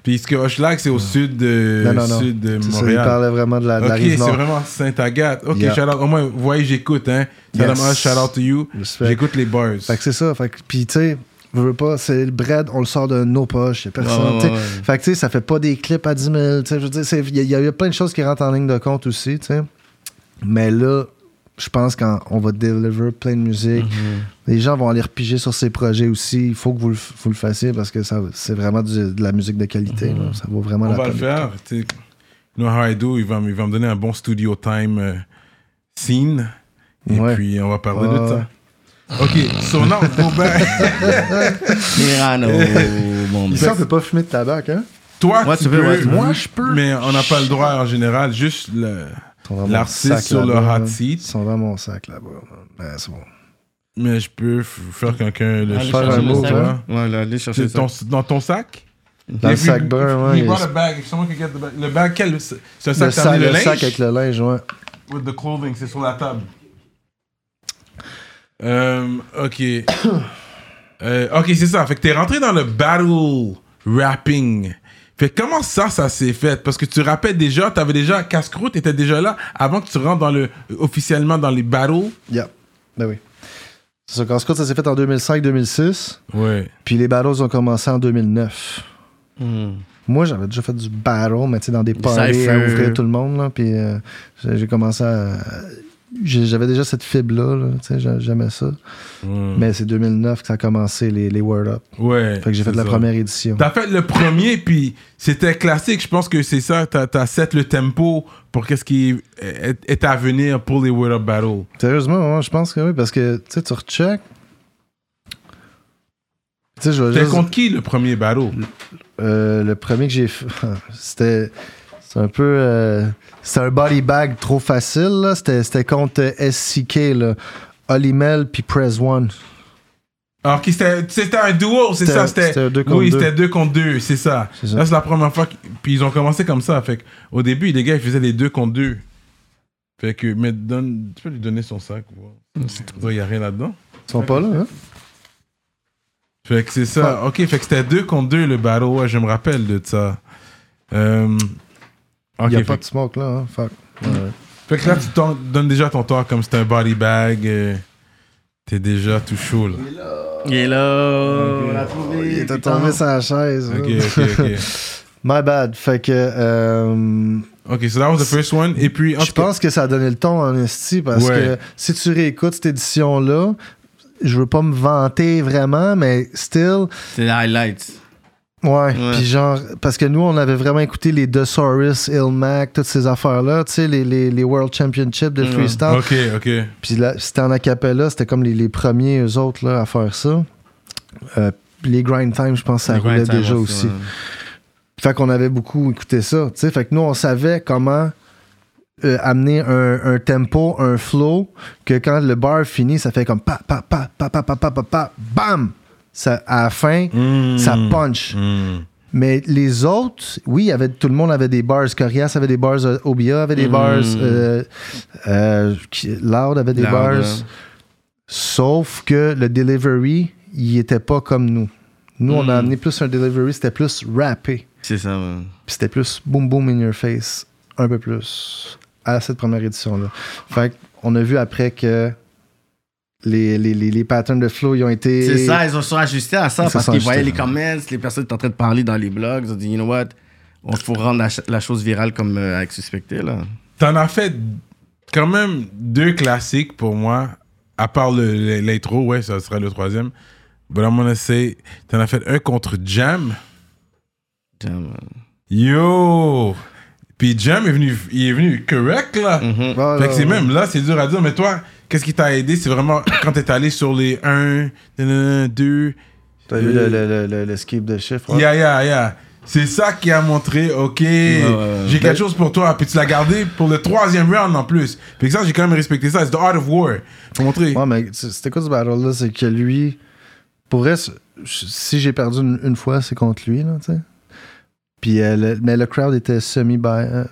Puis ce que Hochelag, c'est au sud de, Non, non, non. sud de ça, il Montréal. parlait vraiment de la, de la Ok, c'est vraiment Sainte-Agathe. Ok, Yeah. shout out. Au moins, vous voyez, j'écoute, hein. Yes. shout out to you. J'écoute les bars. Fait que c'est ça. Fait que, puis tu sais, je veux pas, c'est le bread, on le sort de nos poches, y a personne. Ouais, ouais, tu sais. ouais. Fait que tu sais, ça fait pas des clips à 10 000. tu sais, Je veux dire, c'est- il y, a- il y a plein de choses qui rentrent en ligne de compte aussi, tu sais. Mais là, je pense qu'on va deliver plein de musique. Mm-hmm. Les gens vont aller repiger sur ces projets aussi. Il faut que vous le, vous le fassiez parce que ça, c'est vraiment du- de la musique de qualité. là. Ça vaut vraiment On la va peine. le faire. Tu sais, You know how I do. Il va, me- il va me donner un bon studio time euh, scene. Et Ouais. puis, on va parler de ça. Ok, so now, go back. Mirano, mon Ici, on peut pas fumer de tabac, hein? Toi, Ouais, tu tu peux, peux. ouais, tu peux. Moi, je peux. Mais on n'a pas le droit en général. Juste le. L'artiste sac sur le hot seat. Ils sont dans mon sac là-bas. Ben, c'est bon. Mais je peux faire quelqu'un le faire chercher un le mot, sac? hein. Ouais, allez chercher C'est ça. ton- dans ton sac? Dans le sac brun, ouais. il brought a bag, if someone can get the bag. Le bag, quel? C'est un Le sac, sac, t'as mis le le sac avec le linge, ouais. With the clothing, c'est sur la table. Euh, ok. Euh, ok, c'est ça. Fait que t'es rentré dans le battle rapping. Fait que comment ça, ça s'est fait? Parce que tu rappelles déjà, t'avais déjà casse-croûte, t'étais déjà là avant que tu rentres dans le, officiellement dans les battles. Yeah. Ben oui. C'est ça. Casse-croûte, ça s'est fait en 2005-2006. Ouais. Puis les battles ont commencé en 2009. Hmm. Moi, j'avais déjà fait du battle, mais tu sais, dans des parties cypher. à ouvrir tout le monde. Là, puis euh, j'ai j'ai commencé à. J'avais déjà cette fibre-là, là, tu sais, j'a- j'aimais ça. Mm. Mais c'est 2009 que ça a commencé, les, les Word Up. Ouais. Fait que j'ai fait la première édition. T'as fait le premier, puis c'était classique. Je pense que c'est ça. T'as as set le tempo pour qu'est-ce qui est, est à venir pour les World Up Battle. Sérieusement, moi, je pense que oui, parce que, tu recheck. T'es juste... contre qui le premier battle? Euh, le premier que j'ai fait, c'était c'est un peu euh, c'était un body bag trop facile là. C'était, c'était contre euh, SCK là, Olimel puis Press One. Alors, qui c'était c'était un duo, c'est C'était- ça? C'était c'était un deux contre Oui, deux. c'était deux contre deux, c'est ça. C'est ça. Là, c'est la première fois. Puis ils ont commencé comme ça. Fait que, au début, les gars, ils faisaient les deux contre deux. Fait que, mais donne, tu peux lui donner son sac. Il n'y a rien là-dedans. Ils sont pas là, hein? Fait que c'est ça. Ok, fait que c'était deux contre deux le battle. Ouais, je me rappelle de ça. Euh, Il ok, y a pas de smoke là, hein? Fuck. Ouais. fait que là, tu t'en- donnes déjà ton tour comme c'était un body bag. euh, T'es déjà tout chaud là. Il est là. On l'a trouvé. Il était tombé sur la chaise. Ok, là. ok, ok. My bad. Fait que euh, Ok, so that was the first one. Et puis, en je pense que ça a donné le ton en esti parce Ouais. que si tu réécoutes cette édition là, je veux pas me vanter vraiment, mais still, C'est les highlights. Ouais, puis genre, parce que nous, on avait vraiment écouté les Dosaurus, Ilmac, toutes ces affaires-là, tu sais, les, les, les World Championships de Ouais. freestyle. Ok, ok. Puis là, c'était en acapella, c'était comme les, les premiers, eux autres, là, à faire ça. Euh, les grind time, je pense que ça Les roulait time déjà aussi, aussi. ouais. Fait qu'on avait beaucoup écouté ça, tu sais. Fait que nous, on savait comment euh, amener un, un tempo, un flow, que quand le bar finit, ça fait comme pa, pa, pa, pa, pa, pa, pa, pa, pa, bam! Ça, à la fin, Mm. ça punch. Mm. Mais les autres, oui, avait, tout le monde avait des bars. Corias avait des bars, euh, Obia avait des Mhm. bars, euh, euh, Loud avait des Loud, bars. ouais. Sauf que le delivery, il était pas comme nous. Nous, on a amené plus un delivery, c'était plus rappé. C'est ça, ouais. Puis c'était plus boom boom in your face, un peu plus, à cette première édition-là. Fait qu'on a vu après que les, les, les, les patterns de flow, ils ont été. C'est ça, ils ont sont ajustés à ça Ils parce qu'ils voyaient les comments, les personnes étaient en train de parler dans les blogs. Ils ont dit, you know what, on faut rendre la, ch- la chose virale comme euh, avec Suspecté, là. T'en as fait quand même deux classiques pour moi, à part le- le- l'intro, ouais, ça sera le troisième. But I'm gonna say, t'en as fait un contre Jam. Man. Yo! Puis Jam est venu, il est venu correct, là. Ah, Fait que c'est même là, c'est dur à dire, mais toi, qu'est-ce qui t'a aidé? C'est vraiment quand t'es allé sur les 1, 2, T'as vu le, le, le, le, le skip de chiffres? hein? Yeah, yeah, yeah. C'est ça qui a montré, ok, ouais. j'ai Ben- quelque chose pour toi. Puis tu l'as gardé pour le troisième round en plus. Que ça, j'ai quand même respecté ça. C'est the art of war. Faut montrer. Ouais, mais c'était quoi ce battle-là? C'est que lui, pour vrai, si j'ai perdu une, une fois, c'est contre lui, là, tu sais. Puis, euh, le- mais le crowd était semi by euh,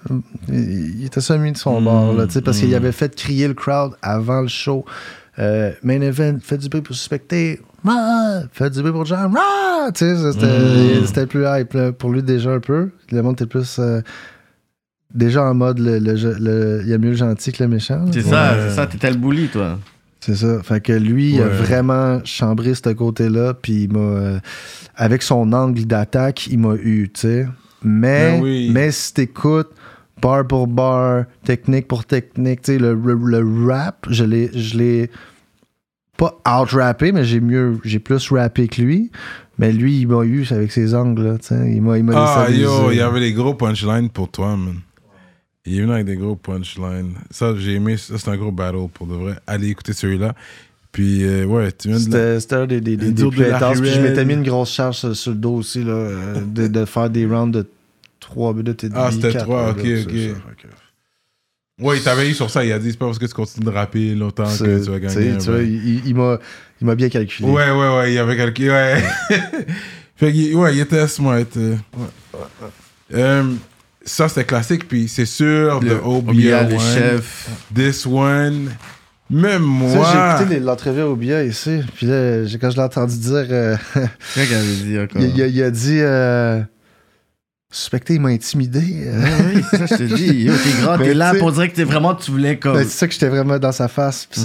il était semi de son Mm, bord, là, tu sais, parce qu'il mm. avait fait crier le crowd avant le show. Euh, main event, faites du bruit pour suspecter. Ah, faites du bruit pour Jam. Ah, tu sais, ça, c'était Mm. c'était plus hype là, pour lui déjà un peu. Le monde était plus euh, déjà en mode le, le, le- il y a mieux le gentil que le méchant. C'est ça, c'est ça, t'étais le bully, toi. C'est ça. Fait que lui, il a vraiment chambré ce côté-là, puis il m'a. euh, avec son angle d'attaque, il m'a eu, tu sais. Mais, Ben oui. mais si t'écoutes bar pour bar, technique pour technique, tu sais, le, le- le rap, je l'ai. Je l'ai pas out-rappé, mais j'ai mieux. J'ai plus rappé que lui. Mais lui, il m'a eu avec ses angles, là, tu sais. Il m'a il m'a Ah, yo, il y avait des gros punchlines pour toi, man. Il est venu avec des gros punchlines. Ça, j'ai aimé. Ça, c'est un gros battle pour de vrai. Allez écouter celui-là. Puis, euh, ouais, tu viens de. C'était c'était un des, des, des, de intenses. Puis je m'étais mis une grosse charge sur, sur le dos aussi, là, euh, de, de faire des rounds de 3 minutes et demie. Ah, c'était quatre, trois, là, ok, c'est ok. ça. Ouais, il t'avait eu sur ça. Il a dit c'est pas parce que tu continues de rapper longtemps que tu vas gagner. tu vois, ouais. il, m'a il m'a bien calculé. Ouais, ouais, ouais, il y avait quelqu'un. Ouais. fait que, ouais, il était smart. euh. Euh, ça, c'était classique. Puis c'est sûr, Le Obia, le chef. This one. Même moi. J'ai écouté l'entrevue au BIA ici, puis là, quand je l'ai entendu dire, euh, qu'il avait dit encore? il, il a- il a dit euh, Suspecté, il m'a intimidé. Ouais, oui, c'est ça, je te dis. Yo, t'es grand, t'es là pour dire que t'es vraiment, tu voulais comme. Ben, c'est ça que j'étais vraiment dans sa face. Puis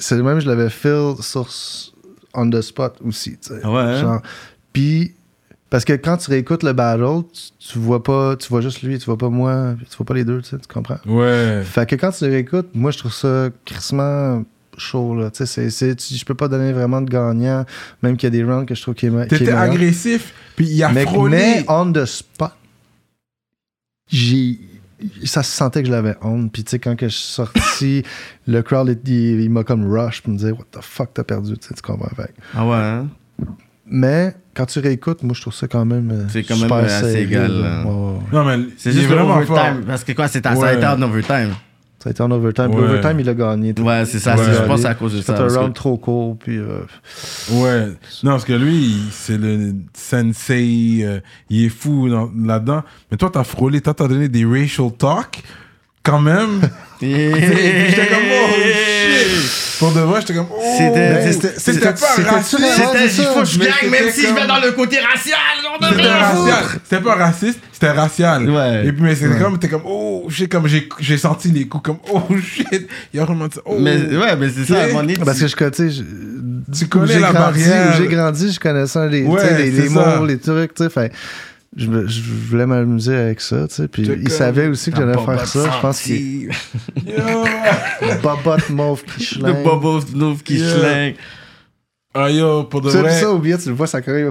c'est- le même, je l'avais feel sur on the spot aussi. Ah ouais, hein? Genre, Puis Parce que quand tu réécoutes le battle, tu, tu vois pas, tu vois juste lui, tu vois pas moi, tu vois pas les deux, tu sais, tu comprends? Ouais. Fait que quand tu le réécoutes, moi, je trouve ça crissement chaud, là. Tu sais, c'est- c'est- tu- je peux pas donner vraiment de gagnant, même qu'il y a des rounds que je trouve qui est, T'étais agressif, puis il a Mais, frôlé. mais on the spot, j'ai. Ça se sentait que je l'avais on. Puis, tu sais, quand que je suis sorti, le crowd, il, il- il m'a comme rush pour me dire, What the fuck, t'as perdu, tu sais, tu comprends? Fait Ah ouais, hein? Mais quand tu réécoutes, moi, je trouve ça quand même. euh, C'est quand super même, assez égal, là. là. Ouais, ouais. Non, mais C'est juste vraiment fort. overtime. Parce que quoi, c'est à Ouais. en overtime. Ça a été en overtime. Ouais. L'overtime, il a gagné. Ouais, c'est ça. Je pense que c'est à cause de C'est ça. un parce que- round trop court. Puis, euh, Ouais. Non, parce que lui, c'est le sensei. euh, il est fou dans- là-dedans. Mais toi, t'as frôlé, toi, t'as donné des racial talk. Quand même. J'étais comme, oh shit. Pour de vrai, j'étais comme, oh. C'était- Mais c'était- pas raciste. c'était- il faut que je Mais gagne, même c'était si je comme- vais dans le côté racial. C'était racial. C'était pas raciste, c'était racial. Ouais. Et puis, mais c'était comme, t'es comme, oh shit, comme j'ai, j'ai senti les coups, comme, oh shit. Il a vraiment dit, oh. Mais ouais, mais c'est ça, à donné, Parce que je connais, tu sais, je- Tu où connais j'ai la grandi, barrière. où j'ai grandi, je connaissais les, Ouais, les, les mots, les trucs, tu sais. Je, me- je voulais m'amuser avec ça, tu sais. Puis il savait aussi que j'allais faire ça. Je pense qu'il bobotte mauve qui Le schlingue. bobo nouveau qui Yeah. schlingue. Ah yo, pour de Tu ça, ou bien tu le vois, ça quand même,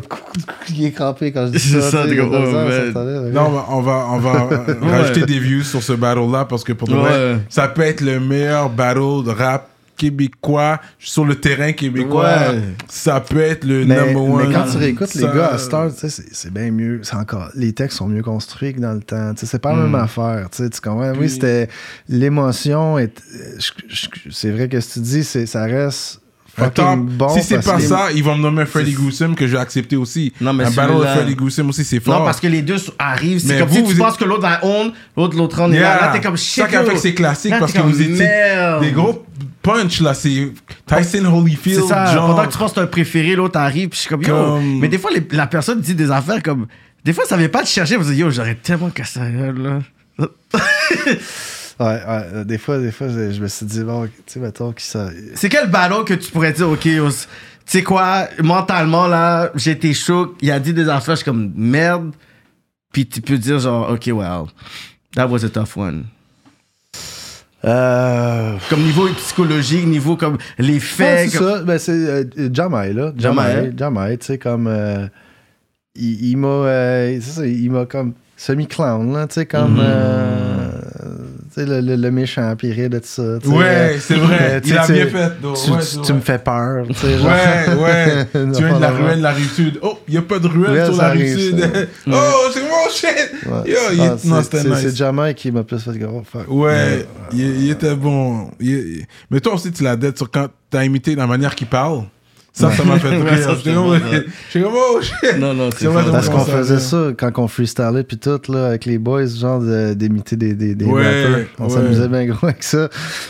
il est crampé quand je dis C'est ça. ça, tu sais, t'es comme, ça Non, on va, on va, rajouter des views sur ce battle-là parce que pour de vrai, ça peut être le meilleur battle de rap québécois sur le terrain québécois. Ouais. Ça peut être le Mais, number one. mais quand tu réécoutes les gars à Star, c'est c'est bien mieux. C'est encore, les textes sont mieux construits que dans le temps. C'est pas la même affaire. Tu comprends? Puis- Oui, c'était l'émotion. C'est vrai que ce que tu dis, ça reste Attends, bon. si c'est pas que- ça, ils vont me nommer Freddy Gruesome que je vais accepter aussi. Non, mais Un battle de Freddy Gruesome aussi, c'est fort. Non, parce que les deux arrivent. C'est Mais comme vous, si vous êtes- penses que l'autre va own, l'autre, l'autre est Yeah. là. Là, t'es comme shit. ça qui a fait que c'est classique Là, parce que vous étiez des gros punch là. C'est Tyson Holyfield. C'est ça, genre. pendant que tu penses que t'as un préféré, l'autre arrive, puis je suis comme, yo. Comme- Mais des fois, les- la personne dit des affaires comme. Des fois, ça vient pas te chercher, vous dites, yo, j'aurais tellement cassé la gueule, là. Ouais, ouais, des fois, des fois, je, je me suis dit, bon, tu sais, mettons que ça. C'est quel battle que tu pourrais dire, ok, tu sais quoi, mentalement, là, j'ai été chaud, il a dit des affaires, je suis comme, merde, puis tu peux dire, genre, ok, well, that was a tough one. Euh. Comme niveau psychologique, niveau comme les Ouais, faits. c'est comme- ça. Ben, c'est euh, Jamai, là. Jamai. Jamai, Jamai, tu sais, comme. euh, il il m'a. euh, c'est ça, il m'a comme semi-clown, là, tu sais, comme. Mhm. euh, sais, le, le, le méchant, puis rire de tout ça. Ouais, c'est vrai. euh, tu Il a bien fait. Tu, Ouais, tu- me fais peur, genre. Ouais, ouais. Tu viens de la de ruelle, même. la rive sud. Oh, il n'y a pas de ruelle Ouais, sur la rive sud. oh, c'est mon shit. Yo, Ah, non, c'est- c'était nice. C'est Jamai qui m'a plus fait gros. fuck. Ouais, il, il était bon. Il- mais toi aussi, tu l'as dette sur quand t'as imité la manière qu'il parle? Ça, ça m'a fait Ouais, rire. J'étais comme, oh shit. Non, non, c'est. Parce Ouais, qu'on faisait ça. quand on freestylait puis tout là avec les boys genre de- d'imiter des, des, des Ouais, rappers. On ouais. s'amusait bien gros avec ça.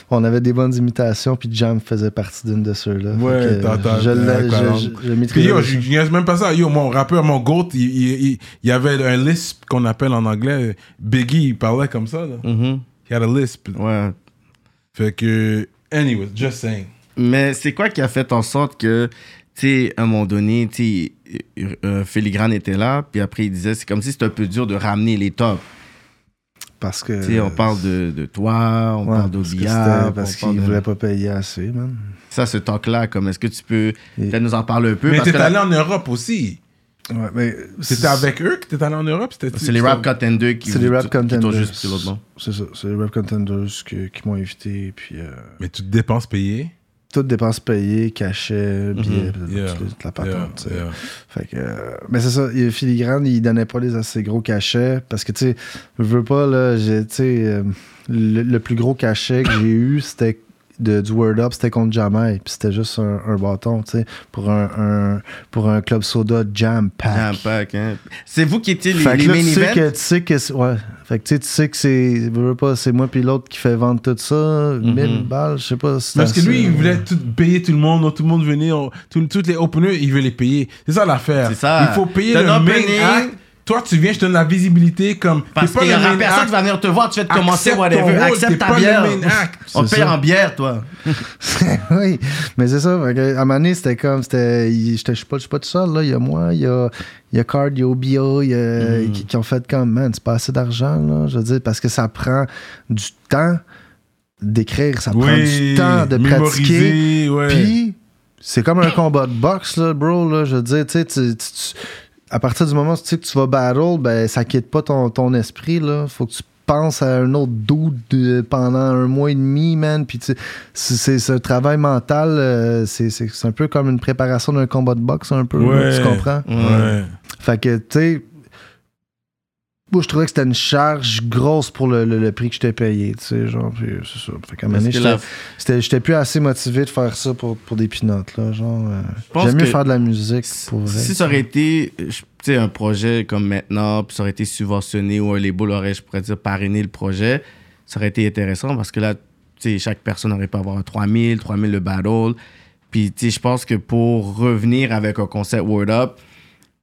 On avait des bonnes imitations puis Jam faisait partie d'une de ceux-là. Ouais, t'as- je, je, je, je Puis maîtrisais yo, je niaise même pas ça. Yo, mon rappeur, mon GOAT, il, il, il- il y avait un lisp qu'on appelle en anglais. Biggie, il parlait comme ça. Là. Mhm. Il had a lisp. Ouais. Fait que, anyway, just saying. Mais c'est quoi qui a fait en sorte que, tu sais, à un moment donné, tu sais, euh, Filigrane était là, puis après il disait, c'est comme si c'était un peu dur de ramener les tops. Parce que. Tu sais, on parle de, de toi, on Ouais, parle parce c'était parce qu'il voulait pas payer assez, man. Ça, ce talk-là, comme est-ce que tu peux Et- peut-être nous en parler un peu? Mais t'es allé en Europe aussi. Ouais, mais. C'était avec eux que t'es allé en Europe? C'était c'est les rap contenders qui C'est les rap contenders. C'est ça. C'est les rap contenders qui m'ont invité. Puis. euh, Mais tu te dépenses payées. Toutes dépenses payées, cachets, billets, toute, Yeah, toute la patente. yeah. Fait que, euh, mais c'est ça, il- Filigrane, il donnait pas des assez gros cachets parce que, tu sais, je veux pas, là, j'ai, euh, le, le plus gros cachet que j'ai eu, c'était de, du Word Up, c'était contre Jamai, puis c'était juste un, un bâton, tu sais, pour un, un- pour un club soda Jam Pack. Jam pack, hein. C'est vous qui étiez les, Fait les là, main tu sais events? que, tu sais que, c'est- ouais. Fait que, tu sais, tu sais que c'est, c'est moi puis l'autre qui fait vendre tout ça, 1000 balles, je sais pas. si Parce que lui, il voulait euh, tout payer tout le monde, tout le monde venait, on- tout- tous les openers, il veut les payer. C'est ça l'affaire. C'est ça. Il faut payer le main act, Toi, tu viens, je te donne la visibilité comme. Parce t'es pas qu'il y aura personne qui va venir te voir, tu vas te commencer, whatever. rôle, Accepte t'es ta pas le bière. On paye en bière, toi. oui, mais c'est ça. À un moment donné, c'était comme. Je suis pas, je suis pas tout seul. Là. Il y a moi, il y a, il y a Card, il y a OBO il y a- Mm. qui, qui ont fait comme, man, c'est pas assez d'argent. là. Je veux dire, parce que ça prend du temps d'écrire, ça prend du temps de pratiquer. mémoriser, ouais. Puis, c'est comme un combat de boxe, là, bro. Là, je veux dire, tu sais, tu- tu- tu- à partir du moment où tu sais que tu vas battle, ben, ça quitte pas ton, ton esprit. Là. Faut que tu penses à un autre dude de- pendant un mois et demi, man. Puis, tu sais, c'est un travail mental. euh, c'est c'est- c'est un peu comme une préparation d'un combat de boxe, un peu. là, tu comprends? Ouais. Fait que, tu sais, moi, je trouvais que c'était une charge grosse pour le, le- le prix que je t'ai payé, tu sais, genre, c'est ça. Fait qu'à un moment donné, j'étais- j'étais plus assez motivé de faire ça pour, pour des pinottes, là, genre, euh, j'aime mieux faire de la musique, pour vrai. Si ça aurait été je- tu sais, un projet comme maintenant, puis ça aurait été subventionné ou un label aurait, je pourrais dire, parrainé le projet, ça aurait été intéressant parce que là, tu sais, chaque personne aurait pu avoir un 3000, 3000 le battle. Puis, tu sais, je pense que pour revenir avec un concept Word Up,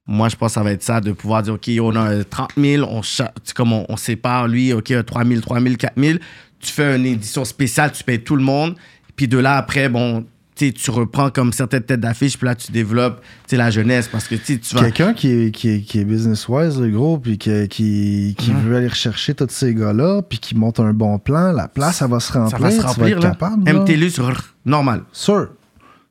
moi, je pense que ça va être ça, de pouvoir dire, OK, on a un 30 000, on, comme sépare, lui, OK, un 3 000, 3 000, 4 000. Tu fais une édition spéciale, tu payes tout le monde. Puis de là, après, bon, tu reprends comme certaines têtes d'affiche, puis là, tu développes, la jeunesse, parce que, tu vas... Quelqu'un qui est, qui, est, qui est business-wise, le gros, puis qui, qui, qui veut aller rechercher tous ces gars-là, puis qui monte un bon plan, la place, elle va se remplir. Ça va se tu vas remplir, être là. capable. MTLUS, normal. Sûr.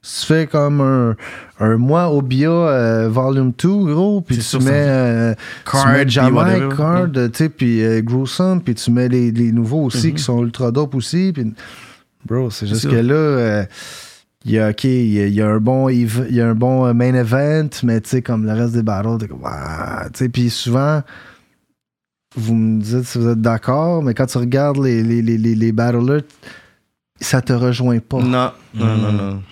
Tu fais comme un, un mois au BIA euh, Volume 2, gros, puis tu sûr, mets, euh, Card, tu mets. Card, tu sais, puis euh, Gruesome, puis tu mets les, les nouveaux aussi qui sont ultra dope aussi. Puis, bro, c'est juste sûr. que là, euh, il y a, OK, il y a, il y a un bon, il y a un bon euh, main event, mais tu sais, comme le reste des battles, t'es comme, tu sais, puis souvent, vous me dites si vous êtes d'accord, mais quand tu regardes les, les, les, les, les battlers, ça te rejoint pas. Non, non, non, Mm. non.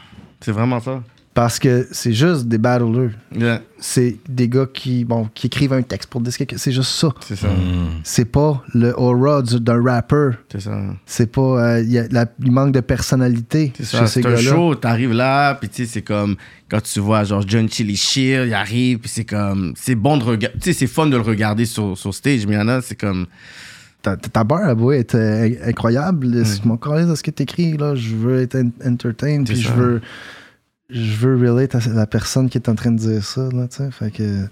C'est vraiment ça. Parce que c'est juste des battlers. Yeah, C'est des gars qui, bon, qui écrivent un texte pour dire quelque C'est juste ça. c'est ça. Mm. C'est pas le aura du- d'un rapper. C'est ça. C'est pas. euh, Il y a la- il manque de personnalité C'est chez ça. ces C'est un show, t'arrives là, puis tu sais, c'est comme quand tu vois genre John Chili Shear, il arrive, puis c'est comme. C'est bon de regarder. Tu sais, c'est fun de le regarder sur, sur stage, mais il y en a, c'est comme. Ta, ta barre, elle être euh, incroyable. Si je m'en calais de ce que t'écris, là, je veux être en- entertained, puis je veux. Je veux relate à la personne qui est en train de dire ça, là, tu sais. Fait que.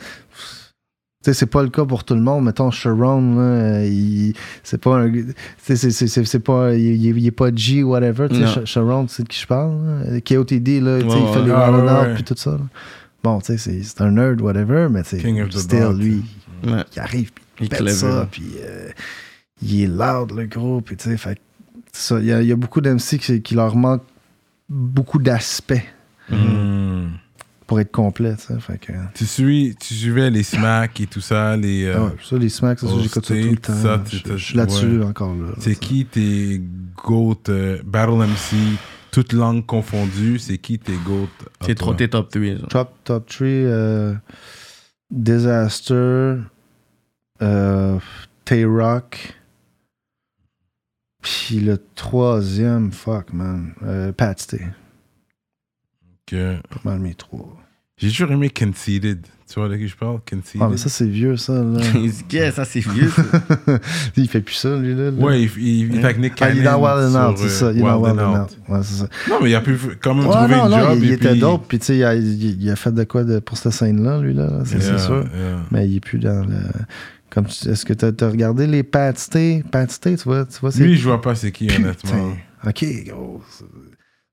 Tu sais, c'est pas le cas pour tout le monde. Mettons, Sharon, là, il- c'est pas un. tu sais, c'est- c'est- c'est c'est pas. Il, il- est pas G ou whatever. Tu sais, Sharon, tu sais de qui je parle. là. KOTD, là, tu sais, il fait les Ah, out ouais. puis tout ça. là. Bon, tu sais, c'est un nerd, whatever, mais tu sais, still, lui, il arrive, puis Il pète ça, puis euh, il est loud, le gros, puis tu sais, fait que ça, il y, a- il y a beaucoup d'MC qui, qui leur manque beaucoup d'aspects Mm. pour être complet, tu sais, fait que... Tu, suis, tu suivais les smacks et tout ça, les. euh, Ah ouais, ça, les smacks, ça, j'écoute ça tout le temps. ça, je, suis là-dessus ouais. encore, là. C'est qui tes GOAT euh, Battle MC, toutes langues confondues, c'est qui tes GOAT C'est trop tes top 3. Genre. Top, top 3, euh, Disaster, euh, Tay-Rock, puis le troisième, fuck, man, euh, Pat Stay. Que- Pas mal mes trois. J'ai toujours aimé Conceited. Tu vois de qui je parle? Conceited. Ah, mais ça, c'est vieux, ça, là. Yeah, ça c'est vieux. ça. il fait plus ça, lui, là. là. Ouais, il, il, il avec Nick Ah, il est dans Cannon Wild and Out, c'est ça. euh, Il est dans Wild and Out. Ouais, c'est ça. Non, mais il a pu quand même Ouais, trouver non, job. il, était dope. Puis, tu sais, il, a- il- il a fait de quoi de- pour cette scène-là, lui, là. C'est c'est Yeah, sûr. yeah. Mais il est plus dans le. Comme Est-ce que tu as, regardé les Pat Stay? Pat Stay, tu vois, tu vois c'est Lui, je vois pas c'est qui, honnêtement. Ok, gros.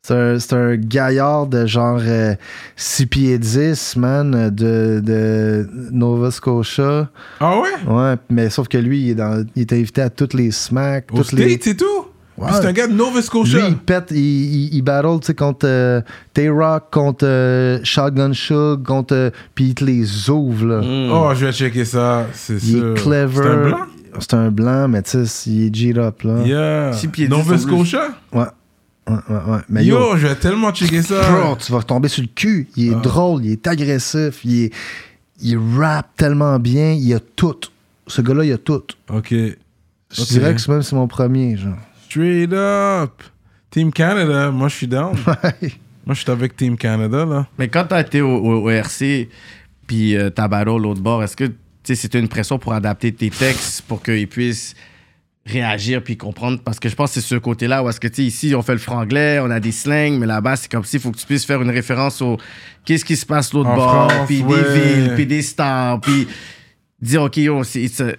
C'est un, c'est un gaillard de genre euh, 6 pieds 10, man, de, de Nova Scotia. Ah ouais? Ouais, mais sauf que lui, il est, dans, il est invité à toutes les smacks. Au toutes les... States et tout? Ouais. C'est un gars de Nova Lui, Scotia. il pète, il, il, il battle, tu sais, contre euh, Tay-Rock, contre euh, Shotgun Shug, contre... euh, Puis il te les ouvre, là. Mm. Oh, je vais checker ça, c'est Il sûr. est clever. C'est un blanc? C'est un blanc, mais tu sais, il est G-up, là. Yeah. Nova. Scotia? Ouais. Ouais, ouais, ouais. Mais yo, Yo, je vais tellement checker ça. bro, tu vas tomber sur le cul. Il est Ah. drôle, il est agressif, il, est, il rappe tellement bien, il a tout. Ce gars-là, il a tout. Ok. Je dirais que c'est même c'est mon premier, genre. Straight up. Team Canada, moi je suis down. moi je suis avec Team Canada là. Mais quand t'as été au, au- au RC, puis euh, l'autre bord, est-ce que c'était une pression pour adapter tes textes pour qu'ils puissent réagir puis comprendre? Parce que je pense que c'est ce côté-là où est-ce que tu sais ici on fait le franglais on a des slangs mais là-bas c'est comme s'il faut que tu puisses faire une référence au qu'est-ce qui se passe l'autre bord France, puis ouais. des villes puis des stars puis dire ok yo c'est une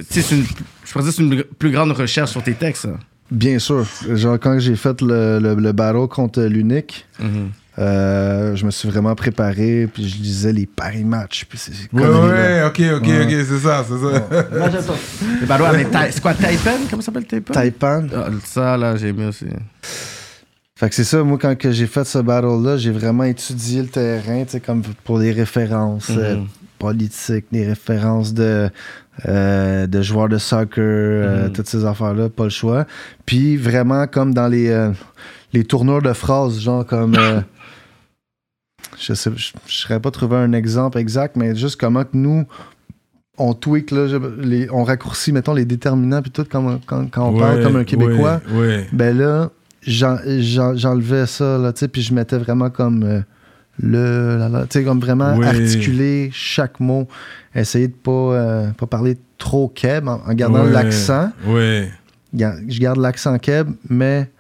je pourrais dire c'est une plus grande recherche sur tes textes. Bien sûr. Genre, quand j'ai fait le, le, le battle contre l'unique, euh, je me suis vraiment préparé, puis je lisais les paris matchs. Puis c'est, Ouais, ouais, ok, ok, Ouais. ok, c'est ça, c'est ça. Les bateaux avec c'est quoi Taipan? Comment ça s'appelle Taipan? Taipan. Ah, ça là j'ai aimé aussi Fait que c'est ça, moi, quand que j'ai fait ce battle-là, j'ai vraiment étudié le terrain, tu sais, comme pour des références euh, Mhm. politiques, des références de, euh, de joueurs de soccer, euh, Mhm. toutes ces affaires-là, pas le choix. Puis vraiment, comme dans les, euh, les tournures de phrases, genre comme. euh, je sais, je, je serais pas trouvé un exemple exact, mais juste comment que nous. On tweak, là, les- on raccourcit, mettons, les déterminants, puis tout, quand, quand, quand on parle comme un Québécois Ouais, ouais. ben là, j'en- j'en- j'enlevais ça, là, tu sais, puis je mettais vraiment comme le, tu sais, comme vraiment Oui. articuler chaque mot, essayer de pas, euh, pas parler trop keb en, en gardant Ouais, l'accent. Ga- Je garde l'accent keb, mais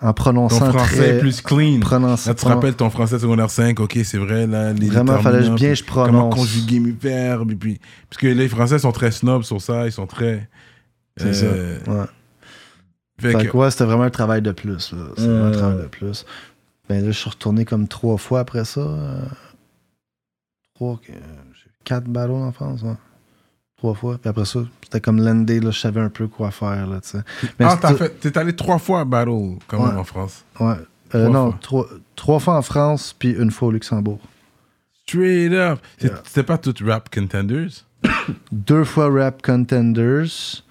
en Ton prononçant français très... est plus clean. Là, tu te rappelles ton français secondaire 5, ok, c'est vrai, là. Les Vraiment, fallait que bien je Comment prononce. conjuguer mes verbes, et puis. Parce que les Français sont très snobs sur ça, ils sont très. C'est ça, euh, Ouais. Fait Fait que- ouais, c'était vraiment un travail de plus. là. C'était vraiment un Euh. travail de plus. Ben là, je suis retourné comme trois fois après ça. euh, trois, euh, quatre battles en France. Trois fois. Puis après ça, c'était comme l'endé, là, je savais un peu quoi faire, là. Mais Ah, t'as c'était- fait. T'es allé trois fois à Battle, quand même, Ouais. en France. Ouais. Euh, Trois non, fois. trois, trois fois en France, puis une fois au Luxembourg. Straight up. Yeah. C'était pas toutes rap contenders? Deux fois Rap Contenders.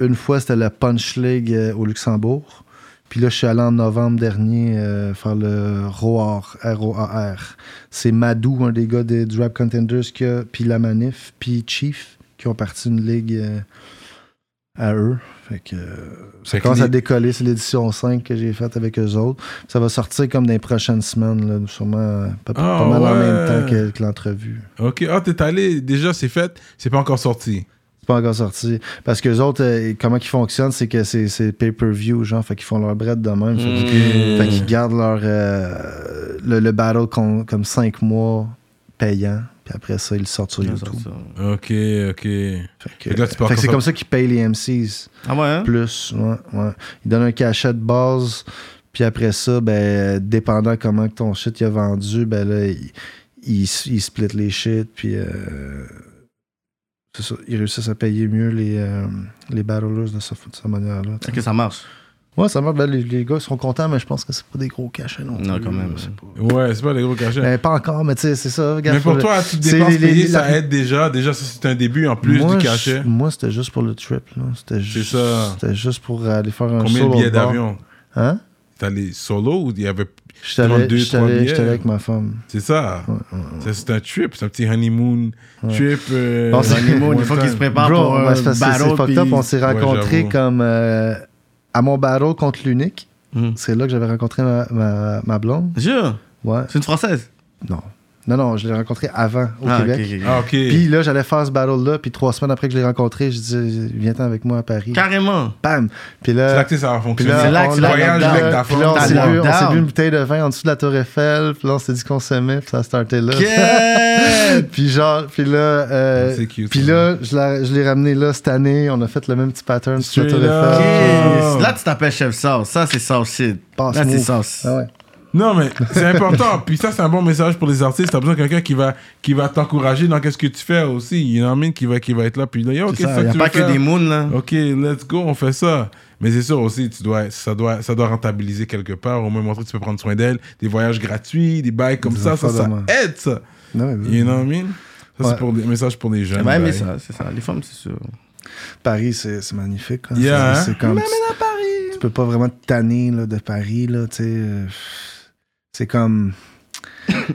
Une fois, c'était la Punch League euh, au Luxembourg. Puis là, je suis allé en novembre dernier euh, faire le ROAR, R-O-A-R. C'est Madou, un des gars de- du Rap Contenders, qui a, puis La Manif, puis Chief, qui ont parti une ligue euh, à eux. Fait que ça commence les- à décoller. C'est l'édition 5 que j'ai faite avec eux autres. Ça va sortir comme dans les prochaines semaines, là, sûrement pas, pas Ah, mal en même temps que, que l'entrevue. Ok, ah, t'es allé, déjà, c'est fait, c'est pas encore sorti. Pas encore sorti. Parce que les autres, euh, comment ils fonctionnent, c'est que c'est c'est pay-per-view, genre, fait qu'ils font leur bread de même. Fait qu'ils- Mm. fait qu'ils gardent leur euh, le, le battle con- comme 5 mois payant. Puis après ça, ils le sortent sur YouTube. Ok, ok. Fait que, Fait que là, tu peux fait que c'est comme ça qu'ils payent les MCs. ah ouais hein? Plus, ouais, ouais. Ils donnent un cachet de base. Puis après ça, ben, dépendant comment que ton shit il a vendu, ben là, ils ils ils split les shit. Puis euh, ça, ils réussissent à payer mieux les, euh, les battlers de, ce- de cette manière-là. sais. ok ça marche Ouais, ça marche. Ben, les, les gars sont contents, mais je pense que c'est pas des gros cachets non Non, plus, quand même, pas. Ouais, c'est pas des gros cachets. Ben, pas encore, mais tu sais, c'est ça. regarde, Mais pour toi, à toutes dépenses les- les- payées, la- ça aide déjà. Déjà, ça, c'est un début en plus moi, du je- cachet. moi, c'était juste pour le trip. là. C'était juste, ça. C'était juste pour aller faire un Combien de billets d'avion? Hein? Allé solo ou il y avait. Allé- deux, j'étais trois j'étais avec ma femme. C'est ça. Ouais, ouais, ouais. C'est un trip, c'est un petit honeymoon trip. euh, c'est- honeymoon, il faut qu'il time. se prépare Bro, pour ben, un c'est fucked up. On s'est rencontrés comme euh, à mon battle contre l'unique. Mhm. C'est là que j'avais rencontré ma, ma, ma blonde. Jure? Ouais. c'est une française? Non. Non, non, je l'ai rencontré avant au ah, Québec. Ah, ok. Puis là, j'allais faire ce battle-là. Puis trois semaines après que je l'ai rencontré, je dis Viens-t'en avec moi à Paris. carrément Bam. Puis C'est là que ça C'est là que lockdown. avec ta Puis là, on s'est bu, on une bouteille de vin en dessous de la Tour Eiffel. Puis là, on s'est dit qu'on s'aimait. Puis ça a starté là. Puis genre, puis là, euh, C'est cute, puis ça. là, je l'ai je l'ai ramené là cette année. On a fait le même petit pattern sur la Tour. Eiffel. Ok. Là, tu t'appelles Chef Sauce. Ça, c'est Sauce shit. Là, c'est. Sauce. Ah ouais. Non, mais c'est important. Puis ça, c'est un bon message pour les artistes. T'as besoin de quelqu'un qui va, qui va t'encourager dans qu'est-ce que tu fais aussi. Il y en a une qui va, qui va être là. Puis là, yo, C'est ça. que Il n'y a tu pas que faire? des moons, là. Ok, let's go, on fait ça. Mais c'est sûr aussi, tu dois, ça, doit, ça doit rentabiliser quelque part. Au même moment, tu peux prendre soin d'elle. Des voyages gratuits, des bails comme Des ça, ça, ça aide, ça. Non, mais, You know what I mean? Ça, Ouais. c'est pour des messages pour les jeunes. Ouais, mais ça, c'est ça. Les femmes, c'est sûr. Paris, c'est c'est magnifique. hein. Yeah, C'est- hein? C'est comme. Tu peux pas vraiment te tanner là, de Paris, là, tu sais. C'est comme.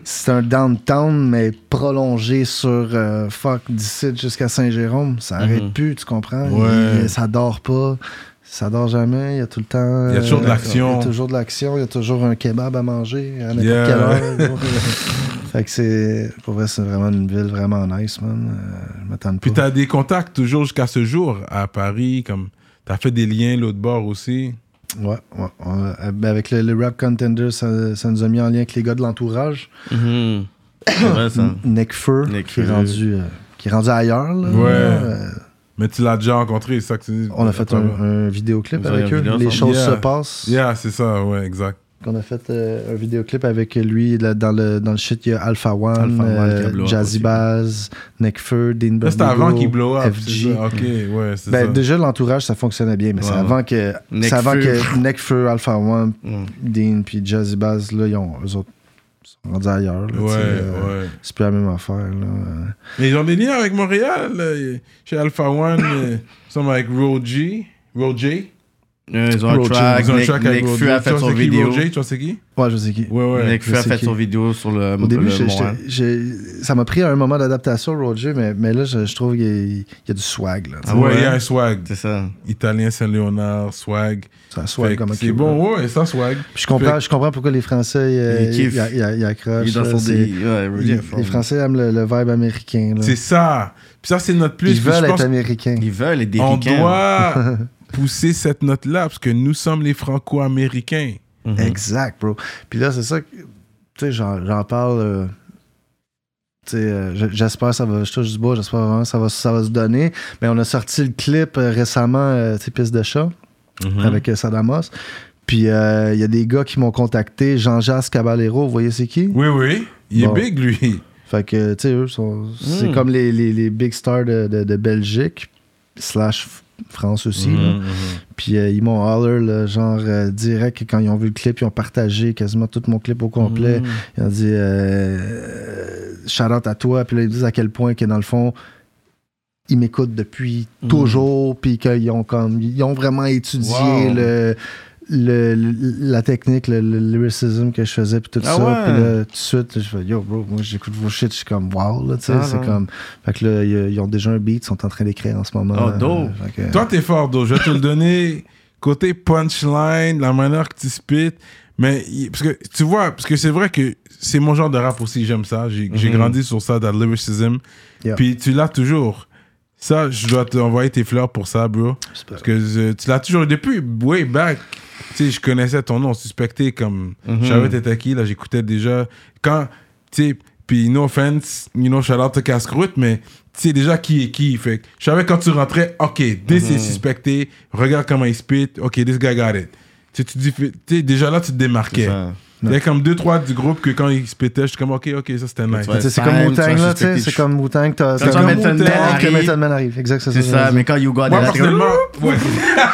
C'est un downtown, mais prolongé sur euh, fuck d'ici jusqu'à Saint-Jérôme. Ça arrête Mhm. plus, tu comprends? Ouais. Il- ça dort pas. Ça dort jamais, il y a tout le temps. Il y a toujours de euh, l'action. Il y a toujours de l'action, il y a toujours un kebab à manger à n'importe Yeah. quelle heure. fait que c'est. Pour vrai, c'est vraiment une ville vraiment nice, man. Euh, je m'attends. Puis t'as des contacts toujours jusqu'à ce jour à Paris, comme t'as fait des liens l'autre bord aussi? Ouais, ouais. ouais. Euh, ben, avec le, le Rap Contender, ça, ça nous a mis en lien avec les gars de l'entourage. Ça. Nick Fur, Nick qui, est rendu, euh, qui est rendu ailleurs. là. Ouais. Euh, Mais tu l'as déjà rencontré, c'est ça que tu dis? on a fait un, un vidéoclip avec eux. Les ensemble? choses Yeah. se passent. Yeah, c'est ça, ouais, exact. On a fait euh, un vidéoclip avec lui. là, dans, le, dans le shit, il y a Alpha One, Alpha One euh, Jazzy. Baz, Dean Là, c'était avant qu'il blow up. FG. ça, Ok, ouais, c'est Ben, ça. déjà, l'entourage, ça fonctionnait bien, mais c'est avant que, c'est avant que Alpha One, Mhm. Dean puis Jazzy Baz, là, ils ont, eux autres sont rendus ailleurs. là, Ouais, euh, ouais. C'est plus la même affaire. Là. euh. Mais ils ont des liens avec Montréal. là. Chez Alpha One, ils sont avec Roji. Roger. Ils ont un track. Ils ont un Nick. Fury a Tu fait vois son c'est qui, vidéo. Roger, tu vois c'est qui? Ouais, je sais qui. Ouais, ouais. Nick Fury a fait qui. son vidéo sur le. Au début, ça m'a pris un moment d'adaptation, Roger, mais, mais là, je, je trouve qu'il y, a- il y a du swag. Là. Ah ouais, il y a un swag. C'est ça. Italien Saint-Léonard, swag. C'est un swag comme C'est bon, ouais, ça, swag. Puis je comprends, Fait- je comprends pourquoi les Français euh, Ils kiffent. ils- ils- ils accrochent. C'est- les, est fort. les Français aiment le, vibe américain. C'est ça. Puis ça, c'est notre plus. Ils veulent être américains. Ils veulent les On déliquants. doit pousser cette note-là parce que nous sommes les Franco-Américains. Mhm. Exact, bro. Puis là, c'est ça que. Tu sais, j'en j'en parle. euh, tu sais, euh, j'espère que ça va. Je touche du bois, j'espère vraiment que ça va, ça va se donner. Mais on a sorti le clip euh, récemment, euh, tu sais, Piste de chat, Mhm. avec euh, Sadamos. Puis euh, il y a des gars qui m'ont contacté. Jean-Jacques Caballero, vous voyez c'est qui? Oui, oui. Il Bon. est big, lui. Fait que, tu sais, eux, c'est Mm. comme les, les, les big stars de, de, de Belgique, slash France aussi. là. Mhm, mhm. Puis euh, ils m'ont holler, là, genre, euh, direct, quand ils ont vu le clip, ils ont partagé quasiment tout mon clip au complet. Mhm. Ils ont dit, euh, shout à toi. Puis là, ils disent à quel point que dans le fond, ils m'écoutent depuis toujours. Puis qu'ils ont comme, ils ont vraiment étudié Wow. le, le- la technique, le, le lyricism que je faisais, puis tout Ah ça. ouais. Puis là, tout de suite, je fais, yo, bro, moi, j'écoute vos shit, je suis comme, wow, là, tu sais, Ah, c'est comme. Fait que là, ils, ils ont déjà un beat, ils sont en train d'écrire en ce moment. Oh, dope. Euh, que- Toi, t'es fort, Do. Je vais te le donner. Côté punchline, la manière que tu spit. Mais, parce que, tu vois, parce que c'est vrai que c'est mon genre de rap aussi, j'aime ça. J'ai Mhm. grandi sur ça, dans le lyricism. Yeah. Puis tu l'as toujours. Ça, je dois t'envoyer tes fleurs pour ça, bro. Parce que euh, tu l'as toujours. Depuis way back, tu sais, je connaissais ton nom, suspecté comme. Mhm. Je savais t'étais qui, là, j'écoutais déjà. Quand, tu sais, puis no offense, you know, shout out to Casse-Croûte, mais tu sais déjà qui est qui. Fait je savais quand tu rentrais, ok, this Mhm. est suspecté, regarde comment il spit, ok, this guy got it. Tu sais, tu dis, déjà là, tu te démarquais. Il y a comme deux, trois du groupe que quand ils spittaient, je suis comme, ok, ok, ça c'était nice. C'est comme Wu-Tang, là, tu sais, c'est comme Wu-Tang, c'est tu comme Method Man que arrive- Method Man arrive. Exact, c'est ça. C'est ça, mais quand You Got Moi, personnellement, ouais.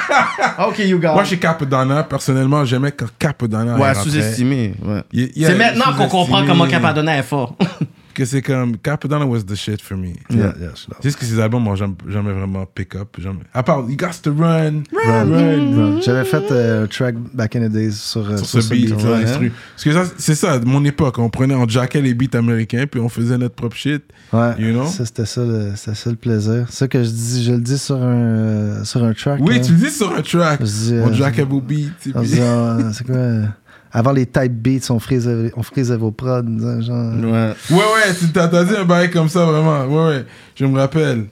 Ok, You Got Moi, chez Capadonna, personnellement, j'aimais quand Capadonna Ouais, sous-estimé. C'est maintenant qu'on comprend comment Capadonna est fort. Que c'est comme Capadonna was the shit for me. Yeah, yeah, je. C'est juste que ces albums m'ont jamais, vraiment pick up. Jamais. À part, You Got to Run, Run, Run, run. J'avais fait euh, un track back in the days sur, euh, sur ce beat, ouais. Parce que ça, c'est ça, mon époque. On prenait, on jackait les beats américains, puis on faisait notre propre shit. Ouais, You know? ça, c'était ça, le- c'était ça le plaisir. C'est ça que je dis, je le dis sur un, euh, sur un track. Oui, là. tu le dis sur un track. Dis, On euh, jackait vos beats. et on puis- dit, ah, c'est quoi euh, Avant les type beats, on frisait, on frisait vos prods. Genre, Ouais. Ouais, ouais, tu t'as t'as dit un bail comme ça, vraiment. Ouais, ouais, je me rappelle.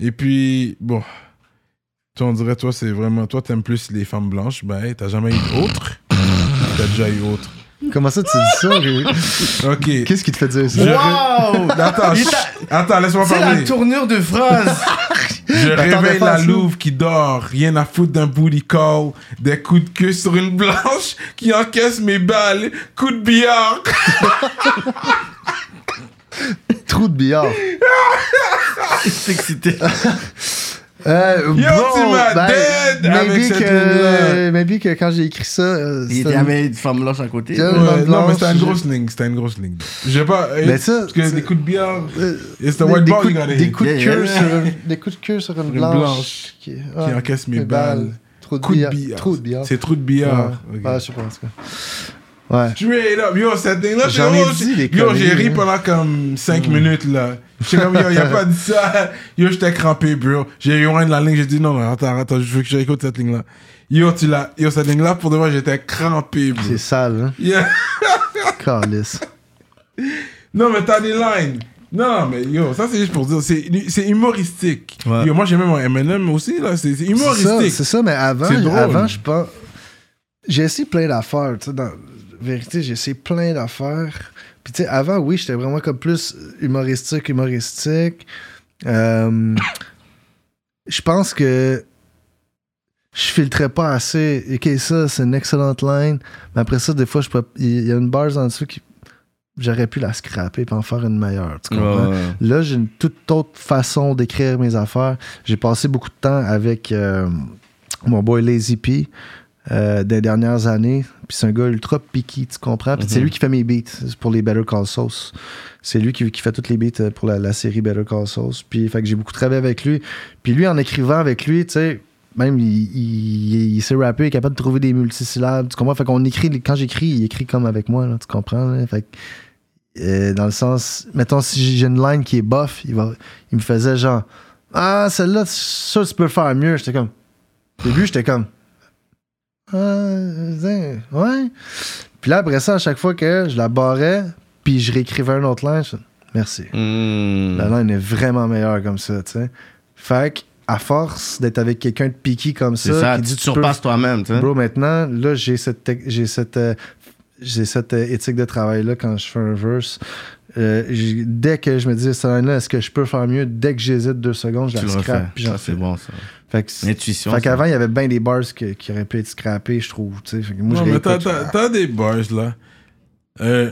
Et puis, bon, toi, on dirait, toi, c'est vraiment, toi, t'aimes plus les femmes blanches. Ben, t'as jamais eu autre? T'as déjà eu autre. Comment ça, tu dis ça? Ok. Qu'est-ce qui te fait dire ça? Wow! Attends, attends, laisse-moi C'est la parler. tournure de phrase. Je réveille la louve qui dort, rien à foutre d'un booty call, des coups de queue sur une blanche qui encaisse mes balles, coup de billard. Trou de billard. C'est excité. Euh, Yo, tu m'as dead avec maybe cette que, ligne-là. maybe que quand j'ai écrit ça, euh, Il était une- avec une femme blanche à côté. Ouais, non, mais c'était une grosse ligne, c'était une grosse ligne. J'ai pas. Mais ça, parce que des coups de billard. Euh, It's the white ball coups, you gotta des hit. coups de Yeah, queue yeah. sur une, des coups de queue sur une Une blanche, blanche qui, encaisse mes mes balles. De Coup de de billard. C'est trou de. Ouais. Je sais pas en tout cas. Ouais. Straight up. Yo, cette thing-là, J'en ai dit, les Yo, j'ai ri pendant comme 5 minutes, là. J'étais comme, yo, il a pas dit ça. Yo, j'étais crampé, bro. J'ai rewind la ligne, j'ai dit, non, non, attends, attends, je veux que j'écoute cette ligne-là. Yo, tu l'as. Yo, cette ligne-là, pour de vrai, j'étais crampé, bro. C'est sale, hein. Yeah. Calice. Non, mais t'as des lines. Non, mais yo, ça c'est juste pour dire, c'est humoristique. Ouais. Yo, moi j'ai même un M&M aussi, là, c'est c'est C'est ça, humoristique. c'est ça, mais avant, avant je pense. J'ai essayé plein d'affaires, tu sais, dans vérité, j'ai essayé plein d'affaires. Puis, tu sais, avant, oui, j'étais vraiment comme plus humoristique, humoristique. Euh, je pense que je filtrais pas assez. Ok, ça, c'est une excellente line. Mais après ça, des fois, je peux- il y a une base en dessous qui. J'aurais pu la scraper et en faire une meilleure. Tu comprends? Ouais, ouais. Là, j'ai une toute autre façon d'écrire mes affaires. J'ai passé beaucoup de temps avec euh, mon boy Lazy P euh, des dernières années. Puis c'est un gars ultra picky, tu comprends? Puis c'est Mhm. lui qui fait mes beats pour les Better Call Sauce. C'est lui qui, qui fait toutes les beats euh, pour la, la série Better Call Sauce. Puis fait que j'ai beaucoup travaillé avec lui. Puis lui, en écrivant avec lui, tu sais, même il, il, il sait rapper, il est capable de trouver des multisyllabes. Tu comprends? Fait qu'on écrit, quand j'écris, il écrit comme avec moi, là, tu comprends? là? Fait que, euh, dans le sens, mettons, si j'ai une line qui est bof, il, va, il me faisait genre, ah, celle-là, ça, tu peux faire mieux. J'étais comme, au début, j'étais comme, euh, ouais. Puis là, après ça, à chaque fois que je la barrais, puis je réécrivais un autre line, je merci. Hmm. La line est vraiment meilleure comme ça, tu sais. Fait que, à force d'être avec quelqu'un de piqué comme ça, ça, qui dit tu peux surpasses toi-même, tu sais. Bro, maintenant, là, j'ai cette, j'ai cette, euh, j'ai cette euh, éthique de travail-là quand je fais un verse. Euh, dès que je me dis, cette line-là, est-ce que je peux faire mieux? Dès que j'hésite deux secondes, je Tu la scrape. C'est bon, ça. Fait que qu'avant, il y avait bien des bars que- qui auraient pu être scrappés, je trouve. tu sais. Fait que moi, non, je mais t'as, réécoute. t'as- t'as des bars, là. Euh,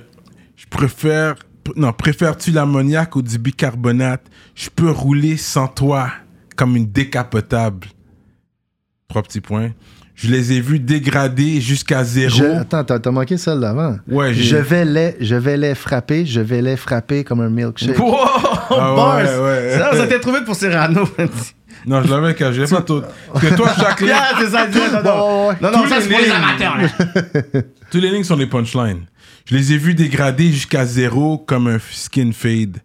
je préfère... Non, préfères-tu l'ammoniaque ou du bicarbonate? Je peux rouler sans toi comme une décapotable. Trois petits points. Je les ai vus dégrader jusqu'à zéro. Je- attends, t'as, t'as manqué celle d'avant. Ouais, j'ai- je vais les, je vais les frapper, je vais les frapper comme un milkshake. Wow, Ah bars! ouais, ouais. Ça, ça t'est trouvé pour Cyrano. Non, je l'avais caché. Pas tout. Parce que toi, chaque ligne... C'est ça, non, non. Non, non, Tous ça, les c'est pour les amateurs, là. Tous les lignes sont des punchlines. Je les ai vus dégrader jusqu'à zéro comme un skin fade.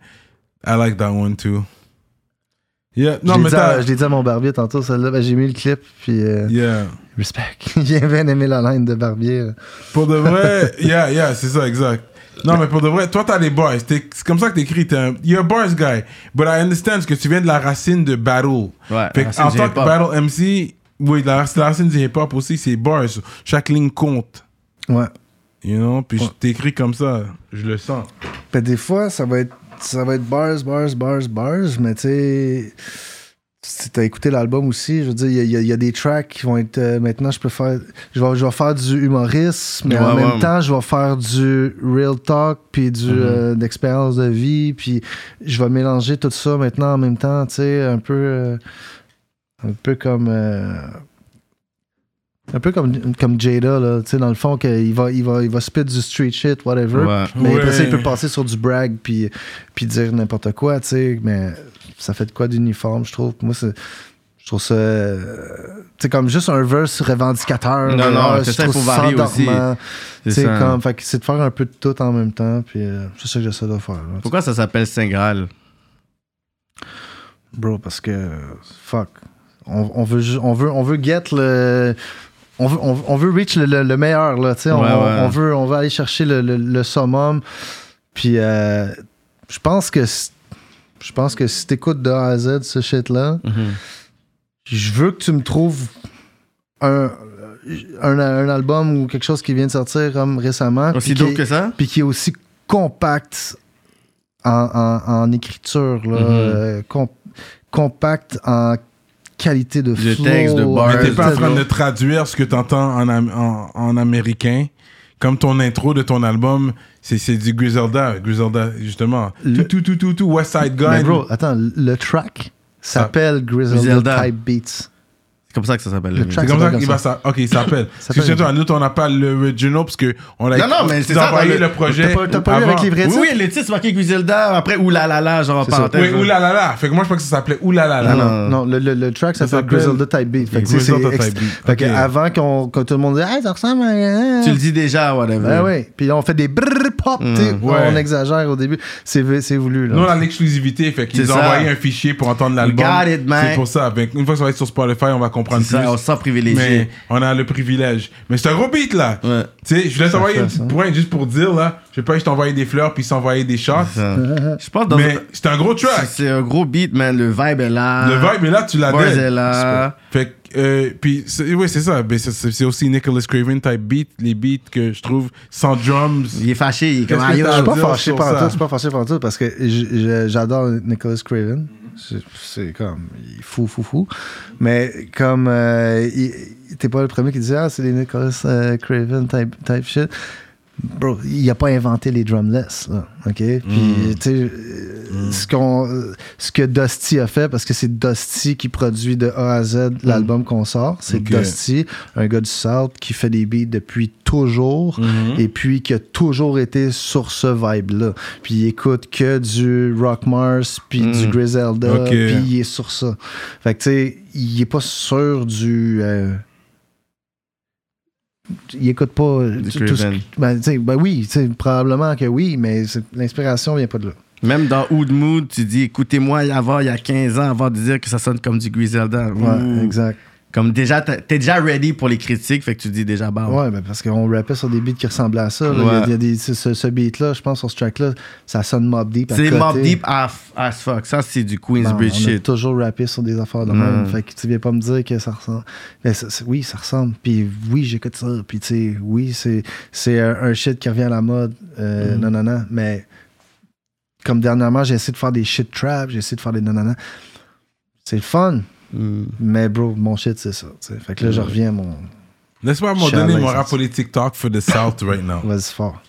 I like that one too. Yeah. Je Non, mais t'as. je l'ai dit à mon barbier tantôt, celle-là. Ben, j'ai mis le clip, puis euh, Yeah. respect. J'ai bien aimé la line de barbier. Pour de vrai, yeah, yeah, c'est ça, exact. Non, mais pour de vrai, toi, t'as les bars. C'est comme ça que t'écris. You're a bars guy. But I understand parce que tu viens de la racine de battle. Ouais, Fait en tant que battle MC, oui, la, la racine du hip-hop aussi, c'est bars. Chaque ligne compte. Ouais. You know? Puis Ouais. je t'écris comme ça. Je le sens. Ben, des fois, ça va être, ça va être bars, bars, bars, bars, mais tu sais, si t'as écouté l'album aussi, je veux dire, il y a- y, y des tracks qui vont être. euh, maintenant, je peux faire. Je vais, je vais faire du humorisme, mais Ouais, en même ouais. temps, je vais faire du real talk, puis du, euh, d'expérience de vie, puis je vais mélanger tout ça maintenant en même temps, tu sais, un peu. euh, un peu comme. euh, un peu comme, comme Jada, là, tu sais, dans le fond, qu'il va, il va, il va spit du street shit, whatever. Ouais. Mais après ça, il peut passer sur du brag puis, puis dire n'importe quoi, tu sais. Mais ça fait de quoi d'uniforme, je trouve. Moi, c'est- je trouve ça. euh, sais, comme juste un verse revendicateur. Non, non, c'est ça, il faut varier aussi. C'est comme. Fait que c'est de faire un peu de tout en même temps. Puis euh, c'est ça que j'essaie de faire. là. Pourquoi ça s'appelle Saint Graal? Bro, parce que. Fuck. On, on veut, on, veut, on veut get le. On veut, on, on veut reach le, le- le meilleur, là. tu sais. on, Ouais, on veut, on veut aller chercher le, le- summum. Puis, euh, je pense que. Je pense que si t'écoutes de A à Z ce shit-là, je veux que tu me trouves un, un, un album ou quelque chose qui vient de sortir comme récemment. Aussi dope est- que ça? puis qui est aussi compact en, en- en écriture, là, Mhm. euh, com- compact en qualité de De flow. texte, de bars. Mais t'es pas en train de traduire ce que t'entends en, am- en, en américain. Comme ton intro de ton album, c'est du Griselda. Griselda, justement. Le- Tout, tout, tout, tout, tout, West Side Gun. Mais bro, attends, le track s'appelle Griselda, Griselda. Type Beats. Comme ça que ça s'appelle. C'est comme ça s'appelle qu'il va ça. Ok, il s'appelle. Parce que nous, on n'a pas le original parce que on a Non, non, mais c'est ils ont ça, envoyé le- le projet. T'as pas- avant. avec les vrais Oui, titres? oui, le titre, c'est marqué Griselda. Après, oulalala, genre C'est parenthèse. Oui, là. oulala. Fait que moi, je pense que ça s'appelait oulala. Non, Non. non, le, le, le track Ça s'appelle Griselda Type Beat. Fait que, Griselda c'est Type Beat. Fait que avant qu'on, que tout le monde dise, hey, ça ressemble à. Tu le dis déjà, whatever. Ben oui. Puis là, on fait des brrr pop. ouais. On exagère au début. C'est, c'est voulu. Là. Nous, on a l'exclusivité. Fait qu'ils C'est ont envoyé un fichier pour entendre l'album. got it, man. C'est pour ça. Une fois que ça va être sur Spotify, on va comprendre C'est plus. ça, on se sent privilégié. Mais on a le privilège. Mais c'est un gros beat, là. Ouais. Tu sais, je voulais t'envoyer une petite pointe juste pour dire, là. Je sais pas, je t'envoyais des fleurs puis s'envoyer des shots. Ça. Je pense dans Mais c'est un gros track. c'est un gros beat, man. Le vibe est là. Le vibe est là, tu l'as Bars dead. est là. Fait que, euh, puis, c'est- oui, c'est ça. Ben, c'est- aussi Nicholas Craven type beat, les beats que je trouve sans drums. Il est fâché. Il est comme ah, Je suis pas fâché par tout, je suis pas fâché par tout parce que j'adore Nicholas Craven. C'est- comme, il fou, fou, fou. Mais comme, euh, t'es pas le premier qui disait, ah, c'est les Nicholas euh, Craven type, type shit. Bro, il a pas inventé les drumless, là, OK? Puis, tu sais, euh, ce, qu'on, ce que Dusty a fait, parce que c'est Dusty qui produit de A à Z l'album qu'on sort, c'est. Dusty, un gars du South qui fait des beats depuis toujours Mhm. et puis qui a toujours été sur ce vibe-là. Puis il écoute que du Rock Mars, puis Mm. du Griselda, Ok. puis il est sur ça. Fait que tu sais, il est pas sûr du... euh, il écoute pas Du tout- tout ce- Craven. ben, ben oui, probablement que oui, mais l'inspiration vient pas de là. Même dans Oud Mood, tu dis écoutez-moi avant, il y a 15 ans, avant de dire que ça sonne comme du Griselda. Ouais, exact. Comme déjà, t'es déjà ready pour les critiques, fait que tu dis déjà bah. Ouais, ben parce qu'on rappait sur des beats qui ressemblaient à ça. Il y a- Ouais. il y a, des, ce, beat-là, je pense, sur ce track-là, ça sonne Mob Deep. C'est. Mob Deep as, fuck. Ça, c'est du Queensbridge a shit. toujours rappé sur des affaires de Mm. même. Fait que tu viens pas me dire que ça ressemble. Mais ça- oui, ça ressemble. Puis oui, j'écoute ça. Puis tu sais, oui, c'est, c'est un, un shit qui revient à la mode. Euh, Mm. Non, non, non. Mais comme dernièrement, j'ai essayé de faire des shit trap, j'ai essayé de faire des non, non, non. C'est le fun. Mm. Mais bro, mon shit, c'est ça. Fait que là, je reviens à mon. Laisse-moi donner mon rap politique talk for the South right now. Vas-y fort.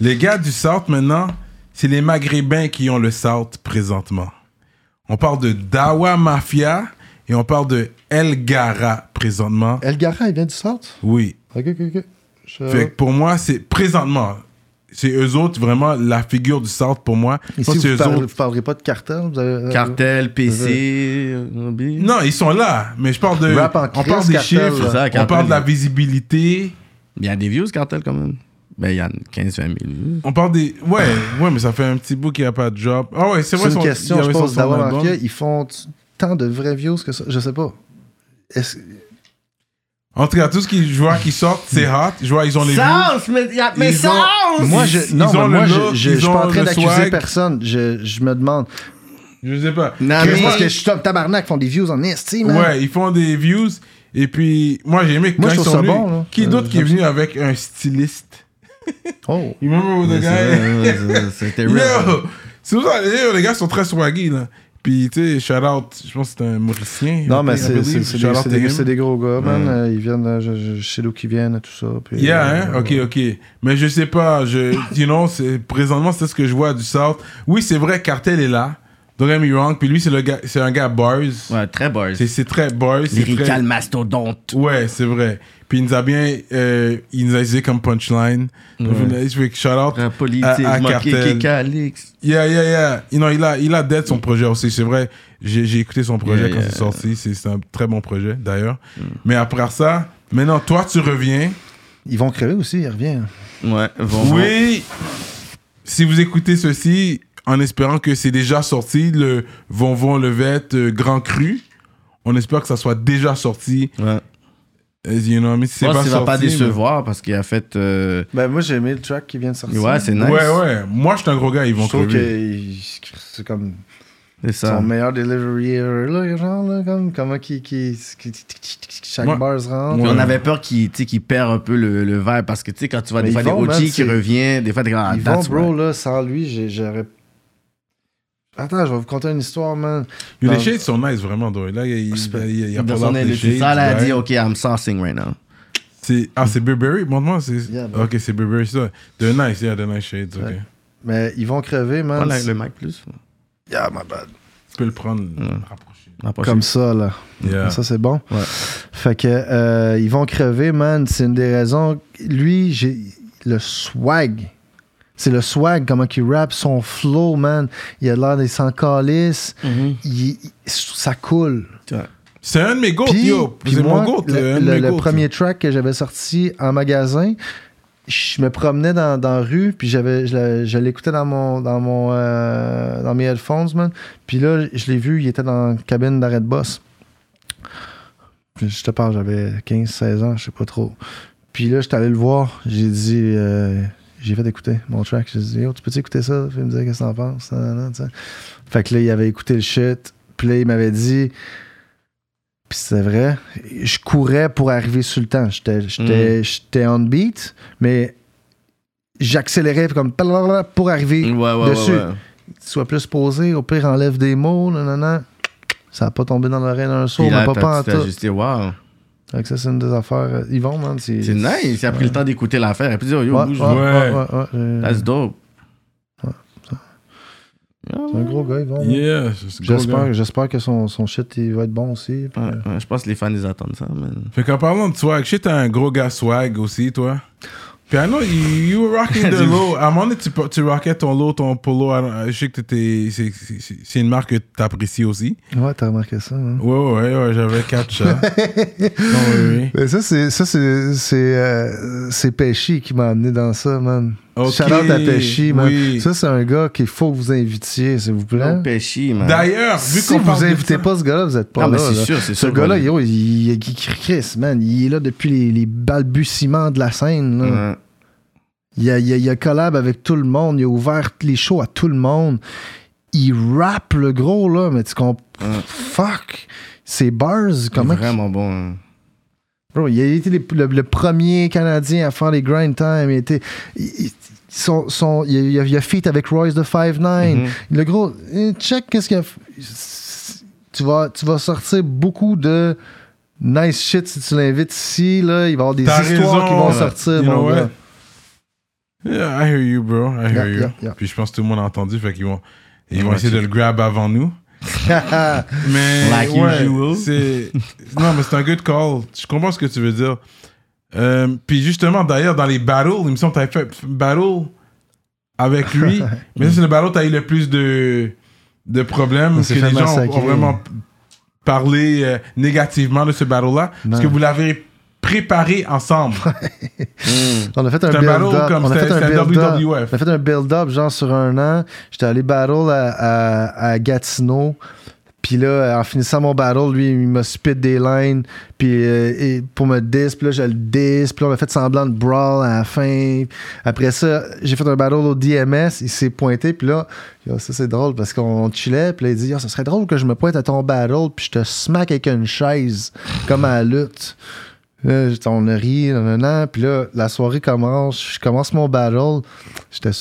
Les gars du South maintenant, c'est les Maghrébins qui ont le South présentement. On parle de Dawa Mafia et on parle de El Gara présentement. El Gara, il vient du South? Oui. Ok, ok, ok. Je- Fait que pour moi, c'est présentement. C'est eux autres, vraiment, la figure du South pour moi. C'est vous, eux parlez, autres. vous parlerez pas de cartel? Vous avez- Cartel, PC. euh. Non, ils sont là, mais je parle de. Rap en on crise, parle des Cartel, chiffres. C'est ça, on Cartel, parle de la visibilité. Il y a des views, Cartel, quand même. Ben, il y a 15-20 000 views. On parle des. Ouais, ouais, mais ça fait un petit bout qu'il n'y a pas de job. Ah ouais, c'est C'est vrai, une son- question, je pense, d'avoir. Ils font tant de vrais views que ça. Je sais pas. Est-ce- En tout cas, tout ce qui, je vois qui sortent, c'est hot. Je vois, ils ont les views. Sounds, mais, y a- mais Ils ont-! Moi, je, ils non, ont mais moi, le je, look, je, je ils suis pas en train d'accuser personne. Je, je me demande. Je sais pas. Non, mais- parce que je suis comme tabarnak, font des views en esti, man. Ouais, ils font des views. Et puis, moi, j'ai aimé que Moi, quand ils sont ça venus, bon, là. Qui Euh, d'autre qui est venu avec un styliste? Oh. You remember the guy? C'était real. Yo! C'est pour ça, les, les gars sont très swaggy, là. Puis, tu sais, shout out, je pense que c'est un Mauricien. Non, mais I c'est des, des- gros gars, man. Euh, Ils viennent, euh, je, je- sais d'où qu'ils viennent, tout ça. puis, Yeah, euh, hein? Ok, ok. Mais je sais pas, je, you know, présentement, c'est ce que je vois du South. Oui, c'est vrai, Cartel est là. Don't get me wrong. Puis lui, c'est, le gars, c'est un gars bars. Ouais, très bars. C'est, c'est très bars. C'est Lyrical très... mastodonte. Ouais, c'est vrai. Puis il nous a bien, euh, il nous a utilisé comme punchline. Donc, je fais que shout out. Rap politique, À- à Cartel. Calix. Yeah, yeah, yeah. You know, il a, il a dead son projet aussi. C'est vrai. J'ai, j'ai écouté son projet Yeah, quand yeah. c'est sorti. C'est, un très bon projet, d'ailleurs. Mais après ça, maintenant, toi, tu reviens. Ils vont crever aussi, ils reviennent. Ouais, vont, Oui. Si vous écoutez ceci, en espérant que c'est déjà sorti, le Von Von Levette euh, Grand Cru, on espère que ça soit déjà sorti. Ouais. You know, mais c'est pense pas qu'il va pas mais- décevoir parce qu'il a fait. euh, Ben, moi, j'ai aimé le track qui vient de sortir. Ouais, c'est nice. Ouais, ouais. Moi, je suis un gros gars, ils vont Je trouve crever. que il- c'est comme C'est ça. son meilleur delivery ever, là, genre, là, comme, comment qui, qui, qui- chaque Ouais. bar se rentre. Ouais. on avait peur qu'il qu'il perd un peu le, le vibe parce que tu sais, quand tu vois Mais des fois des OG qui reviennent, des fois t'es comme ah, Ils vont, bro, right. là, sans lui, j'aurais. Attends, je vais vous conter une histoire, man. Yo, les shades sont nice, vraiment. though. Là, il y a, pas- a, a l'ordre des ça, shades, là, elle ouais. dit ok, I'm saucing right now. C'est- Ah, c'est Burberry? Montre-moi. C'est... Yeah, ok, c'est Burberry, ça. The nice, yeah, the nice shades. ok. Ouais. Mais ils vont crever, man. Prends le mic plus. Yeah, my bad. peux le prendre, rapprocher. Comme ça, là. Yeah. Ça, c'est bon. Ouais. Fait que, euh, ils vont crever, man. C'est une des raisons. Lui, j'ai le swag. C'est le swag, comment il rappe, son flow, man. Il a l'air d'être sans calice. Mhm. Il- il- ça coule. Ouais. C'est un de mes goats, Puis, yo. puis moi, mon goat. le, premier track que j'avais sorti en magasin, je me promenais dans, dans la rue, puis j'avais, je, l'écoutais dans mon, dans mon, euh, dans mes headphones, man. Puis là, je l'ai vu, il était dans la cabine d'arrêt de boss. Puis je te parle, j'avais 15, 16 ans, je sais pas trop. Puis là, j'étais allé le voir, j'ai dit, euh, j'ai fait écouter mon track. J'ai dit, yo, tu peux-tu écouter ça? Puis il me disait, qu'est-ce que t'en penses? Fait que là, il avait écouté le shit. Puis là, il m'avait dit, puis c'est vrai, je courais pour arriver sur le temps. J'étais, Mm. on beat, mais j'accélérais comme pour arriver Ouais, ouais, dessus. ouais. Sois plus posé, au pire enlève des mots, non, non, non. Ça n'a pas tombé dans l'oreille d'un Puis mais pas, pas en tu t'es tout. ajusté, wow. Fait que ça, c'est une des affaires. euh, Yvon, man, c'est. C'est nice. Il a pris le temps d'écouter l'affaire. Et puis, yo, yo, Ouais, bouge. ouais, ouais, ouais, ouais, euh, That's dope. C'est un gros gars, Yvon. Yeah, c'est gros J'espère, j'espère que son, son shit il va être bon aussi. puis, Ouais, euh, ouais, je pense que les fans, ils attendent ça, man. Fait qu'en parlant de swag, je sais que t'es un gros gars swag aussi, toi. Puis I know you, you were rocking the low. À un moment donné, tu, tu rockais ton low, ton polo. Je sais que t'étais. c'est- C'est c'est une marque que t'apprécies aussi. Ouais, t'as remarqué ça. hein? Ouais, ouais, ouais, j'avais catch ça. non, oui, oui. Mais ça, c'est ça, c'est c'est euh, c'est Pesci qui m'a amené dans ça, man. Ok, Shout out à Pesci, man. oui. Ça, c'est un gars qu'il faut que vous invitiez, s'il vous plaît. Pesci, man. D'ailleurs, vu Si qu'on vous invitez ça- pas ce gars-là, vous êtes pas Non, mais là. c'est là. sûr, c'est Ce sûr. gars-là, qu'on- yo, il, il, il Chris, man. Il est là depuis les, les balbutiements de la scène. là. Il, a, il, a, il a collab avec tout le monde. Il a ouvert les shows à tout le monde. Il rappe le gros, là, mais tu comprends. Fuck! Ses bars, Il est comment. vraiment bon. hein. Bro, il a été les- le, le premier Canadien à faire les grind time. Il, était, il, il- son, son, il, a, il a- feat avec Royce de 5'9. Mhm. Le gros, eh, check qu'est-ce qu'il a tu vas, tu vas sortir beaucoup de nice shit si tu l'invites ici. Là. Il va y avoir des histoires raison, qui vont là. sortir, mon gars. Yeah, I hear you, bro. I hear Yeah, you. yeah. Puis je pense que tout le monde a entendu, fait qu'ils vont, ils vont essayer de le grab avant nous. Mais Like ouais, c'est non, mais c'est un good call. Je comprends ce que tu veux dire. Euh, puis justement, d'ailleurs, dans les battles, il me semble que t'avais fait battle avec lui. mais c'est le battle où t'as eu le plus de, de problèmes. Parce que les gens ont, massacrer. ont vraiment parlé euh, négativement de ce battle-là. Parce Non. que vous l'avez préparé ensemble. On a fait un build-up. On a fait un. On a fait un build-up, genre sur un an. J'étais allé battle à, à, à Gatineau. Puis là, en finissant mon battle, lui, il m'a spit des lines puis, euh, pour me diss. Puis là, je le diss. Puis là, on a fait semblant de brawl à la fin. Après ça, j'ai fait un battle au DMS. Il s'est pointé. Puis là, ça, c'est drôle parce qu'on chillait. Puis là, il dit, ça serait drôle que je me pointe à ton battle. Puis je te smack avec une chaise comme à la lutte. Là, on a ri, nanana. Puis là, la soirée commence. Je commence mon battle.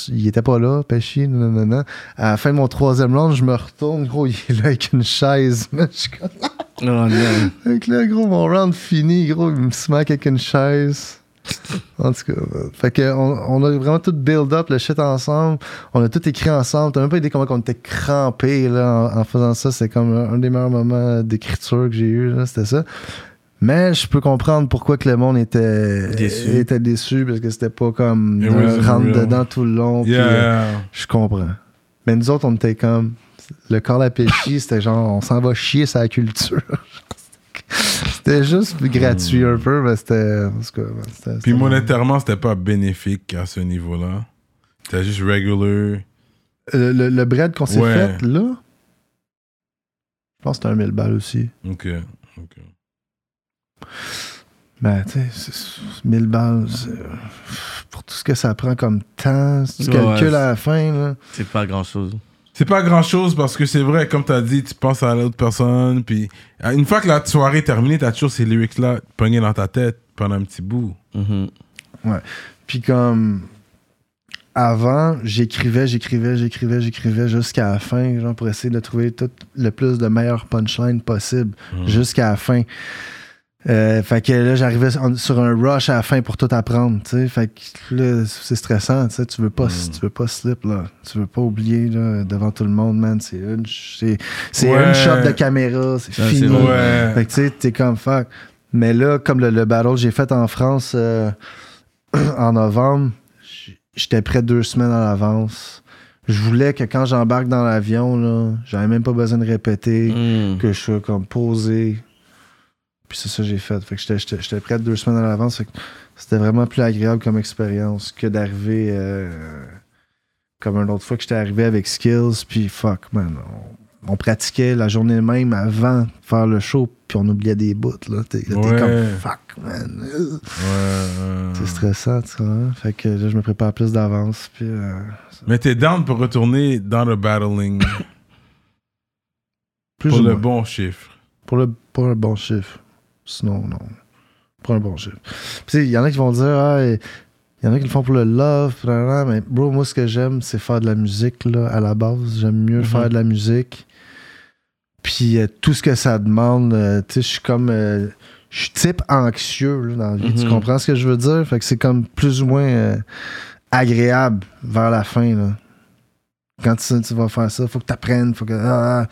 Il était pas là, Pesci, nanana. À la fin de mon troisième round, je me retourne. Gros, il est là avec une chaise. Je suis comme- Oh, non. Fait que là, gros, mon round fini. Gros, il me smack avec une chaise. En tout cas, euh, fait que on, on a vraiment tout build up le shit ensemble. On a tout écrit ensemble. T'as même pas idée comment on était crampés là, en, en faisant ça. C'est comme un, un des meilleurs moments d'écriture que j'ai eu. là, C'était ça. Mais je peux comprendre pourquoi que le monde était Déçu. était déçu parce que c'était pas comme rentre real. dedans tout le long. puis, euh, je comprends. Mais nous autres, on était comme. Le corps à péchi, c'était genre, on s'en va chier sa culture. c'était juste gratuit un peu, mais c'était. Puis monétairement, c'était pas bénéfique à ce niveau-là. C'était juste regular. Le, le, le bread qu'on s'est Ouais. fait, là, je pense que c'était un 1000 balles aussi. Ok. ok. Ben, tu sais, c'est- 1000 balles, pour tout ce que ça prend comme temps, si tu Ouais, calcules à la fin, là. C'est pas grand chose. C'est pas grand chose parce que c'est vrai, comme t'as dit, tu penses à l'autre personne. Puis euh, une fois que la soirée est terminée, t'as toujours ces lyrics-là pognés dans ta tête pendant un petit bout. Mhm. Puis comme avant, j'écrivais, j'écrivais, j'écrivais, j'écrivais jusqu'à la fin, genre pour essayer de trouver tout le plus de meilleurs punchlines possible Mhm. jusqu'à la fin. Euh, fait que là, j'arrivais en- sur un rush à la fin pour tout apprendre, tu sais. Fait que là, c'est stressant, tu sais. Tu veux pas, tu veux pas slip, là. Tu veux pas oublier, là, devant tout le monde, man. C'est une, c'est, Ouais. une shot de caméra, c'est fini. Ouais. Fait que tu sais, t'es comme fuck. Mais là, comme le, le battle que j'ai fait en France euh, en novembre, j'étais prêt deux semaines à l'avance. Je voulais que quand j'embarque dans l'avion, là, j'avais même pas besoin de répéter, Mm. que je sois comme posé. Puis c'est ça que j'ai fait. Fait que j'étais- prêt deux semaines à l'avance. C'était vraiment plus agréable comme expérience que d'arriver euh, comme une autre fois que j'étais arrivé avec Skills. Puis fuck, man. On, on pratiquait la journée même avant de faire le show. Puis on oubliait des bouts. Là, t'es Ouais. comme fuck, man. Ouais. C'est stressant, tu vois. Fait que là, je me prépare plus d'avance. Puis euh, Mais t'es down pour retourner dans le battling plus pour ou le moins. bon chiffre. Pour, le, pour un bon chiffre. Sinon, non. Pour un bon chiffre. Il y en a qui vont dire, ah, il y en a qui le font pour le love, mais bro, moi, ce que j'aime, c'est faire de la musique, là, à la base. J'aime mieux Mhm. faire de la musique. Puis, euh, tout ce que ça demande, euh, tu sais, je suis comme. euh, je suis type anxieux, là, dans la vie. Tu Mhm. comprends ce que je veux dire? Fait que c'est comme plus ou moins agréable vers la fin, là. Quand tu, tu vas faire ça, faut que tu apprennes, faut que. ah, ah.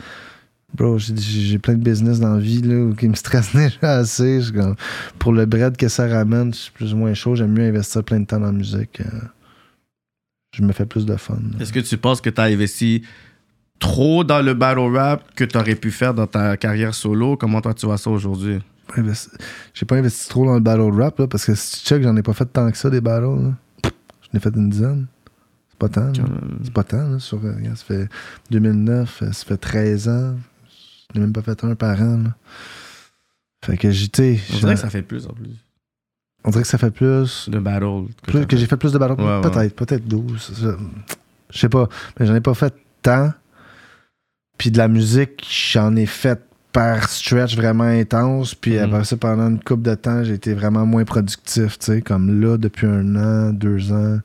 Bro, j'ai- plein de business dans la vie là, qui me stressent déjà assez. Comme, pour le bread que ça ramène, je suis plus ou moins chaud. J'aime mieux investir plein de temps dans la musique. euh, je me fais plus de fun. Est-ce que tu penses que tu as investi trop dans le battle rap que tu aurais pu faire dans ta carrière solo? Comment toi tu vois ça aujourd'hui? J'ai pas investi trop dans le battle rap là, parce que si tu check, j'en ai pas fait tant que ça des battles. J'en ai fait une dizaine. C'est pas tant. là. C'est pas tant. Là, sur, euh, regarde, ça fait 2009, euh, ça fait 13 ans. Je n'ai même pas fait un par an. là. Fait que j'ai, tu sais, On dirait que ça fait plus en plus. on dirait que ça fait plus. De battle. Plus- t'as que j'ai fait plus de. Ouais, ouais. peut-être, peut-être 12. ça- Je sais pas. Mais j'en ai pas fait tant. Puis de la musique, j'en ai fait par stretch vraiment intense. Puis Mhm. après ça, pendant une couple de temps, j'ai été vraiment moins productif. Tu sais, comme là, depuis un an, deux ans,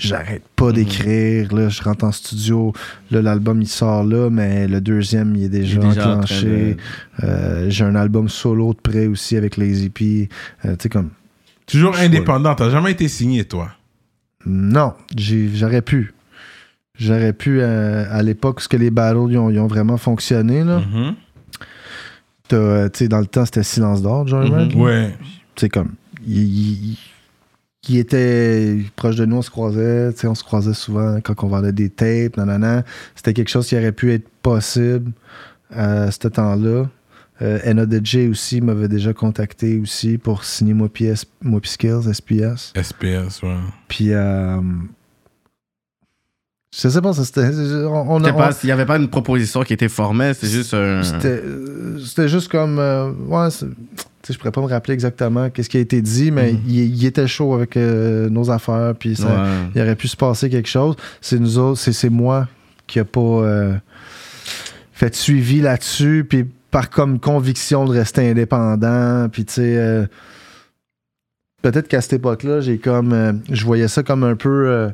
j'arrête pas Mhm. d'écrire. Là, je rentre en studio. Là, l'album, il sort là, mais le deuxième, il est Il est déjà, enclenché. de- Euh, j'ai un album solo de près aussi avec les EP. Euh, tu sais, comme. Toujours indépendant. T'as jamais été signé, toi? Non, j'aurais pu. J'aurais pu euh, à l'époque ce que les battles ils ont, ils ont vraiment fonctionné. Là. Mhm. T'as, tu sais, dans le temps, c'était Silence d'or, Johnny Mhm. Rankin. Ouais. Sais, comme. Il, il- il était proche de nous, on se croisait. tu sais, On se croisait souvent quand on vendait des tapes. Nanana. C'était quelque chose qui aurait pu être possible à ce temps-là. Euh, NADJ aussi m'avait déjà contacté aussi pour signer moi puis S- moi Skills, SPS. SPS, ouais. Puis, euh, je sais pas, ça c'était. On, on a- C'était pas- on- Il n'y avait pas une proposition qui était formelle, c'est juste un. c'était, euh, c'était juste comme. euh, ouais, je pourrais pas me rappeler exactement qu'est-ce qui a été dit, mais Mhm. il, il était chaud avec euh, nos affaires, puis ça, Ouais. il aurait pu se passer quelque chose. C'est nous autres, c'est, moi qui a pas euh, fait de suivi là-dessus, puis par comme conviction de rester indépendant, puis tu sais. euh, Peut-être qu'à cette époque-là, j'ai comme. je voyais ça comme un peu.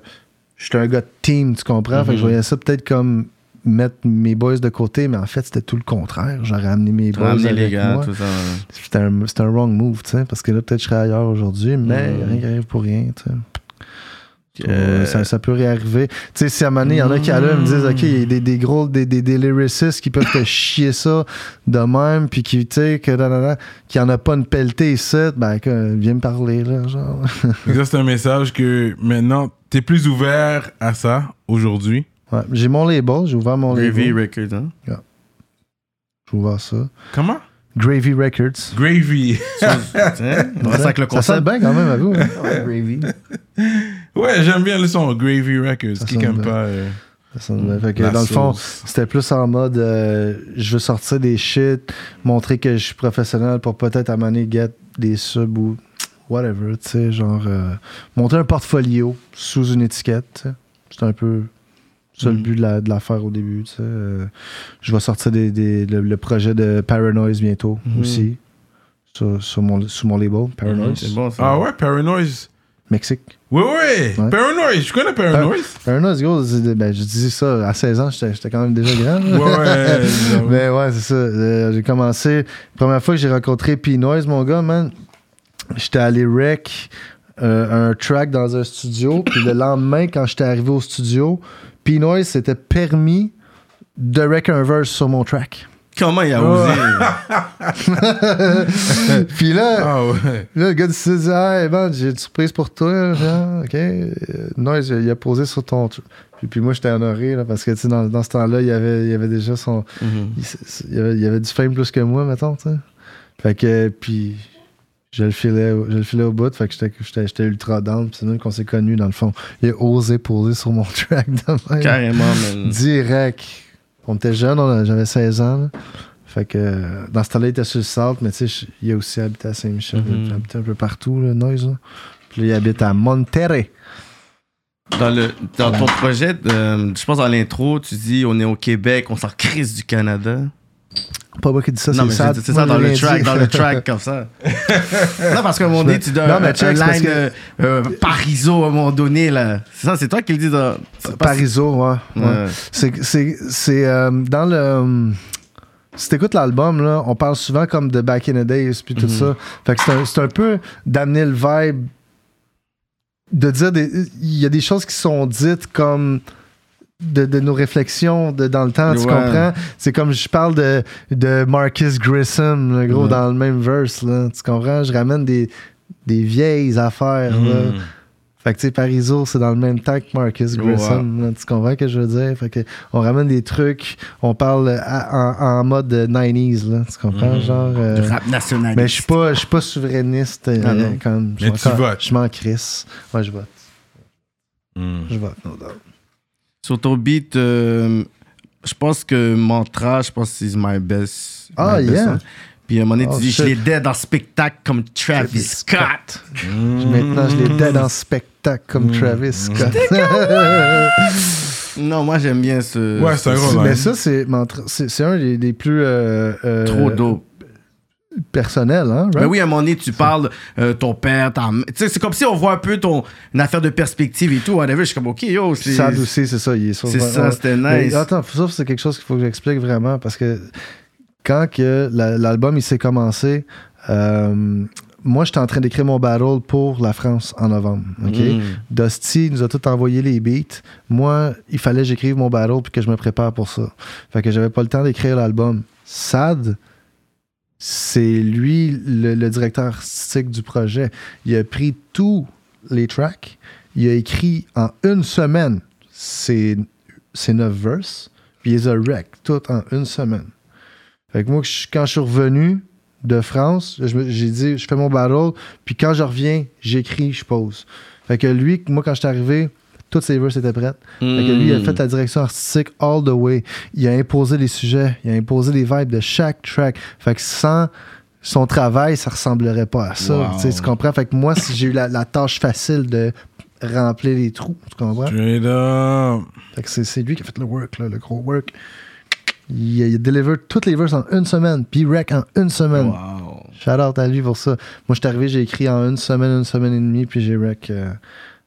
J'étais un gars de team, tu comprends? Fait que je Mhm. voyais ça peut-être comme mettre mes boys de côté, mais en fait, c'était tout le contraire. J'aurais amené mes boys avec les gars, moi. C'était un, un wrong move, tu sais, parce que là, peut-être je serais ailleurs aujourd'hui, mais Mhm. rien qui arrive pour rien, tu sais. Euh, Ça, ça peut réarriver. Tu sais, si à un moment donné, il y en a qui là, me disent, OK, il y a des, des gros, des, des, des lyricistes qui peuvent te chier ça de même, puis qui, tu sais, que, nanana, qu'il n'y en a pas une pelletée ici, ben, que, viens me parler, là, genre. Ça, c'est un message que maintenant, t'es plus ouvert à ça aujourd'hui. Ouais, j'ai mon label, j'ai ouvert mon Gravy label. Records, hein? J'ai ouvert ça. Comment? Gravy Records. Gravy. Hein? Le Ça sonne concept. bien quand même, à vous. hein? Gravy. Ouais, j'aime bien le son Gravy Records. Qui bien. pas euh. Fait que, dans le fond. C'était plus en mode euh, je veux sortir des shit, montrer que je suis professionnel pour peut-être à donné get des subs ou whatever, tu sais, genre euh, monter un portfolio sous une étiquette. C'est un peu ça le Mhm. but de la- de l'affaire au début. tu sais. Euh, je vais sortir des, des- le, le projet de Paranoise bientôt Mhm. aussi. Sur, sur mon, sous mon label, Paranoise. Bon. Ah ouais, Paranoise. Mexique. Oui, oui. Ouais. Paranoid. Je connais Paranoid. Paranoid, gros, ben, je dis ça à 16 ans, j'étais quand même déjà grand. Ouais, ouais. Mais ouais, c'est ça. Euh, j'ai commencé. Première fois que j'ai rencontré P-Noise, mon gars, man, j'étais allé rec euh, un track dans un studio. Puis le lendemain, quand j'étais arrivé au studio, P-Noise s'était permis de rec un verse sur mon track. Comment il a osé? Puis là, Ah ouais. là, le gars se dit Hey, man, j'ai une surprise pour toi. Genre, OK? Euh, Noise, il a posé sur ton. Puis, puis moi, j'étais honoré là, parce que tu sais, dans, dans ce temps-là, il y avait, il y avait déjà son. Mhm. il, il y avait, il y avait du fame plus que moi, mettons, tu sais. Fait que, puis, je le filais, au- je le filais au bout, fait que j'étais- ultra down, puis c'est nous qu'on s'est connus, dans le fond. Il a osé poser sur mon track de même. Carrément, man. Direct. On était jeunes, j'avais 16 ans, là. Fait que, dans ce temps-là, il était sur le salt, mais tu sais, il a aussi habité à Saint-Michel, Mhm. il habitait un peu partout, le Noise, là. Puis là, il habite à Monterrey. Dans, le, dans ton projet, euh, je pense dans l'intro, tu dis on est au Québec, on s'en crise du Canada. Pas moi qui dis ça, c'est ça. c'est c'est ça dans le track, dans le track comme ça. non, parce qu'à un moment donné, tu donnes un, line euh, euh, Pariso à un moment donné. là. C'est ça, c'est toi qui le dis dans. Pariso, ouais. C'est, euh, dans le. si t'écoutes l'album, là, on parle souvent comme de Back in the Days puis tout Mhm. ça. Fait que c'est un, c'est un peu d'amener le vibe. De dire. des- Il y a des choses qui sont dites comme. De, de nos réflexions de, dans le temps, tu Ouais. comprends? C'est comme je parle de, de Marcus Grissom, le gros, Ouais. dans le même verse, là. Tu comprends? Je ramène des, des vieilles affaires, là. Mm. Fait que, tu sais, Pariso, c'est dans le même temps que Marcus Grissom. là, tu comprends ce que je veux dire? Fait que, on ramène des trucs, on parle à- en, en mode 90s, là. Tu comprends? Mhm. Genre. euh, Du rap nationaliste. mais je suis pas, je suis pas souverainiste euh, Ah non. quand je Mais m'en- tu quand- votes. Je m'en crisse. Ouais, je vote. Mm. Je vote, no doubt. Sur ton beat, euh, je pense que Mantra, je pense que c'est my best. Ah, my best yeah. song. Puis à un moment donné, Oh, tu dis, shit. je l'ai dead en spectacle comme Travis Scott. Maintenant, je l'ai dead en spectacle comme Travis Scott. Non, moi j'aime bien ce. Ouais, c'est un gros Mais ça, c'est c'est c'est un des, des plus. euh, euh, Trop dope. Personnels, hein? Mais oui, à un moment donné, tu parles euh, ton père, ta c'est comme si on voit un peu ton une affaire de perspective et tout. Whatever, je suis comme, ok, yo, c'est. Sad aussi, c'est ça. il est sur- C'est ça, c'était Mais nice. attends, ça, c'est quelque chose qu'il faut que j'explique vraiment parce que quand que la- l'album il s'est commencé, euh, moi j'étais en train d'écrire mon battle pour la France en novembre. ok? Mm. Dusty nous a tout envoyé les beats. Moi, il fallait que j'écrive mon battle puis que je me prépare pour ça. Fait que j'avais pas le temps d'écrire l'album. Sad, c'est lui le, directeur artistique du projet. Il a pris tous les tracks, il a écrit en une semaine ses, neuf verses, puis il les a rec tout en une semaine. Fait que moi, quand je suis revenu de France, j'ai dit, je fais mon battle, puis quand je reviens, j'écris, je pose. Fait que lui, moi, quand je suis arrivé, toutes ses verses étaient prêtes. Fait que lui, il a Mm. fait la direction artistique all the way. Il a imposé les sujets, il a imposé les vibes de chaque track. Fait que sans son travail, ça ressemblerait pas à ça. Wow. Tu comprends? Fait que moi, si j'ai eu la, la tâche facile de remplir les trous, tu comprends? Fait que c'est, lui qui a fait le work, là, le gros work. Il, a- il deliver toutes les verses en une semaine, puis rec en une semaine. Wow. Shout out à lui pour ça. Moi, je suis arrivé, j'ai écrit en une semaine, une semaine et demie, puis j'ai rec euh,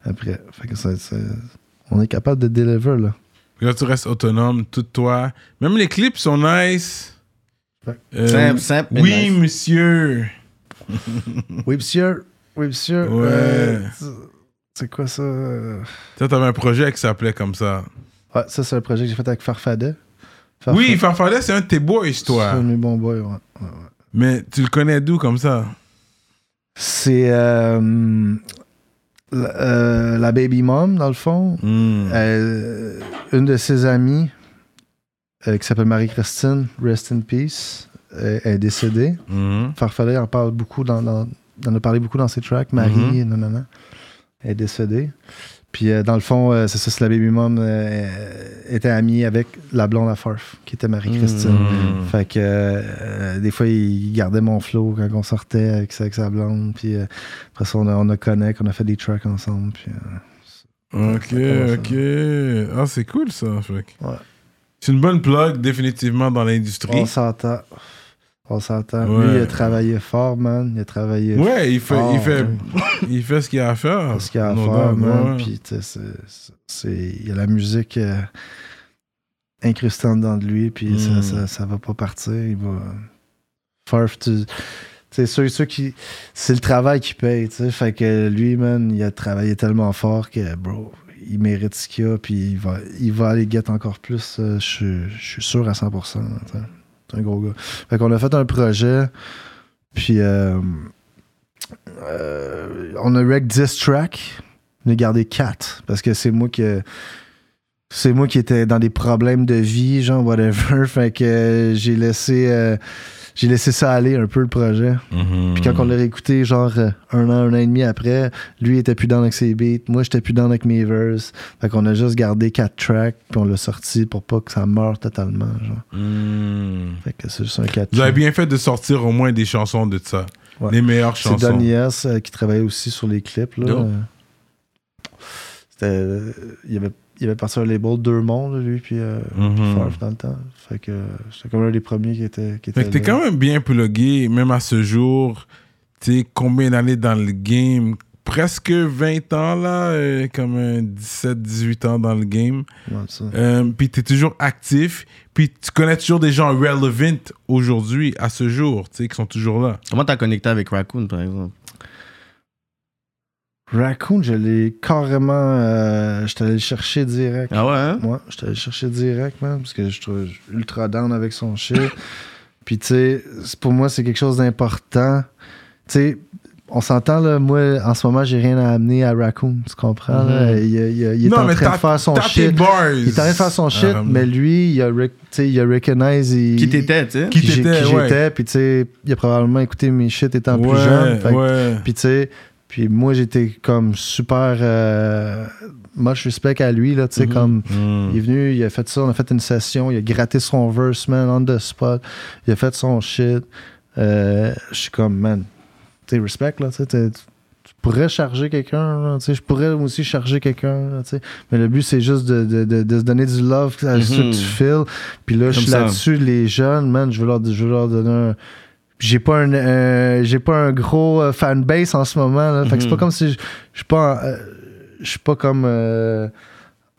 après. Fait que ça, ça- on est capable de deliver, là. Là, tu restes autonome, tout toi. Même les clips sont nice. Euh, Simple, simple, mais Oui, nice. monsieur. Oui, monsieur. Oui, monsieur. Ouais. Euh, c'est quoi ça? Toi, t'avais un projet qui s'appelait comme ça. Ouais, ça, c'est un projet que j'ai fait avec Farfadet. Oui, Farfadet, c'est un de tes boys, C'est toi. un de mes bons boys, ouais. Ouais, ouais. Mais tu le connais d'où comme ça? C'est euh, la, euh, la baby mom, dans le fond. Hmm. Euh, une de ses amies, euh, qui s'appelle Marie-Christine, Rest in Peace, est décédée. Farfadet en parle beaucoup dans, dans, en a parlé beaucoup dans ses tracks. Marie, non, non, non, est décédée. Puis euh, dans le fond, euh, c'est ça, c'est la baby mom euh, était amie avec la blonde à Farf, qui était Marie-Christine. Mhm. Fait que des fois, il gardait mon flow quand on sortait avec, sa- avec sa blonde. Puis après ça, on a, on a connect, on a fait des tracks ensemble. Puis, Ok, ok. Ah, c'est cool ça. Ouais. C'est une bonne plug, définitivement, dans l'industrie. on s'entend. On s'entend. Ouais. Lui, il a travaillé fort, man. Il a travaillé Ouais, il fait, il fort, fait, ouais. il fait ce qu'il a à faire. ce qu'il a à No faire, doubt, man. ouais. Puis, tu sais, c'est- c'est- c'est- il y a la musique euh, incrustée en dedans de lui, puis Mm. ça, ça, ça va pas partir. Il va faire. tu- C'est ceux, ceux qui. C'est le travail qui paye, tu sais. Fait que lui, man, il a travaillé tellement fort que, bro, il mérite ce qu'il a, puis il va, il va aller get encore plus. euh, Je suis- sûr à 100%. là, tu sais. Un gros gars. Fait qu'on a fait un projet, puis euh, euh, on a rec 10 tracks. On a gardé 4 parce que c'est moi qui. C'est moi qui étais dans des problèmes de vie, genre whatever. Fait que euh, j'ai laissé. J'ai laissé ça aller un peu le projet. Mhm. Puis quand on l'a réécouté, genre euh, un an, un an et demi après, lui était plus dans avec ses beats, moi j'étais plus dans avec mes verses. Fait qu'on a juste gardé quatre tracks, puis on l'a sorti pour pas que ça meure totalement. Genre. Mhm. Fait que c'est juste un 4 Vous avez bien fait de sortir au moins des chansons de ça. Ouais. Les meilleures C'est chansons. Donny S euh, qui travaillait aussi sur les clips. Là. Euh, C'était, euh, il, avait, il avait parti un label Deux Mondes, lui, puis euh, Mhm. Farf dans le temps. Fait que euh, j'étais comme un des premiers qui était. Qui Fait était que t'es quand même bien plugué, même à ce jour. Tu sais, combien d'années dans le game? Presque 20 ans, là, euh, comme 17-18 ans dans le game. Ouais, ça. Euh, puis t'es toujours actif. Puis tu connais toujours des gens relevant aujourd'hui, à ce jour, tu sais, qui sont toujours là. Comment t'as connecté avec Raccoon, par exemple? Raccoon, je l'ai carrément. Euh, j'étais allé le chercher direct. Ah ouais, hein? Moi, j'étais allé le chercher direct, man, parce que je trouve ultra down avec son shit. Puis, tu sais, pour moi, c'est quelque chose d'important. Tu sais, on s'entend, là, moi, en ce moment, j'ai rien à amener à Raccoon, tu comprends? là? Mhm. Il, il- il- il est Non, en mais train de faire son shit. bars. Il est en train de faire son shit, Ah, mais lui, il a, il a recognize. il- Qui t'étais, tu sais Qui t'étais, ouais. j'étais, puis tu sais, il a probablement écouté mes shit étant ouais, plus jeune. Fait ouais. puis tu sais, puis moi j'étais comme super euh, much respect à lui là, tu sais Mhm. comme Mm. il est venu, il a fait ça, on a fait une session, il a gratté son verse man on the spot, il a fait son shit. Euh, je suis comme man, tu respect là, tu sais tu pourrais charger quelqu'un, tu sais, je pourrais aussi charger quelqu'un, tu sais. mais le but c'est juste de, de, de, de se donner du love à ceux que Mhm. tu files. Puis là, je suis là-dessus, les jeunes, man, je veux leur, je veux leur donner un. J'ai pas un, euh, j'ai pas un gros euh, fanbase en ce moment. Là. Fait que c'est Mhm. pas comme si je je suis pas, en- euh, je suis pas comme euh,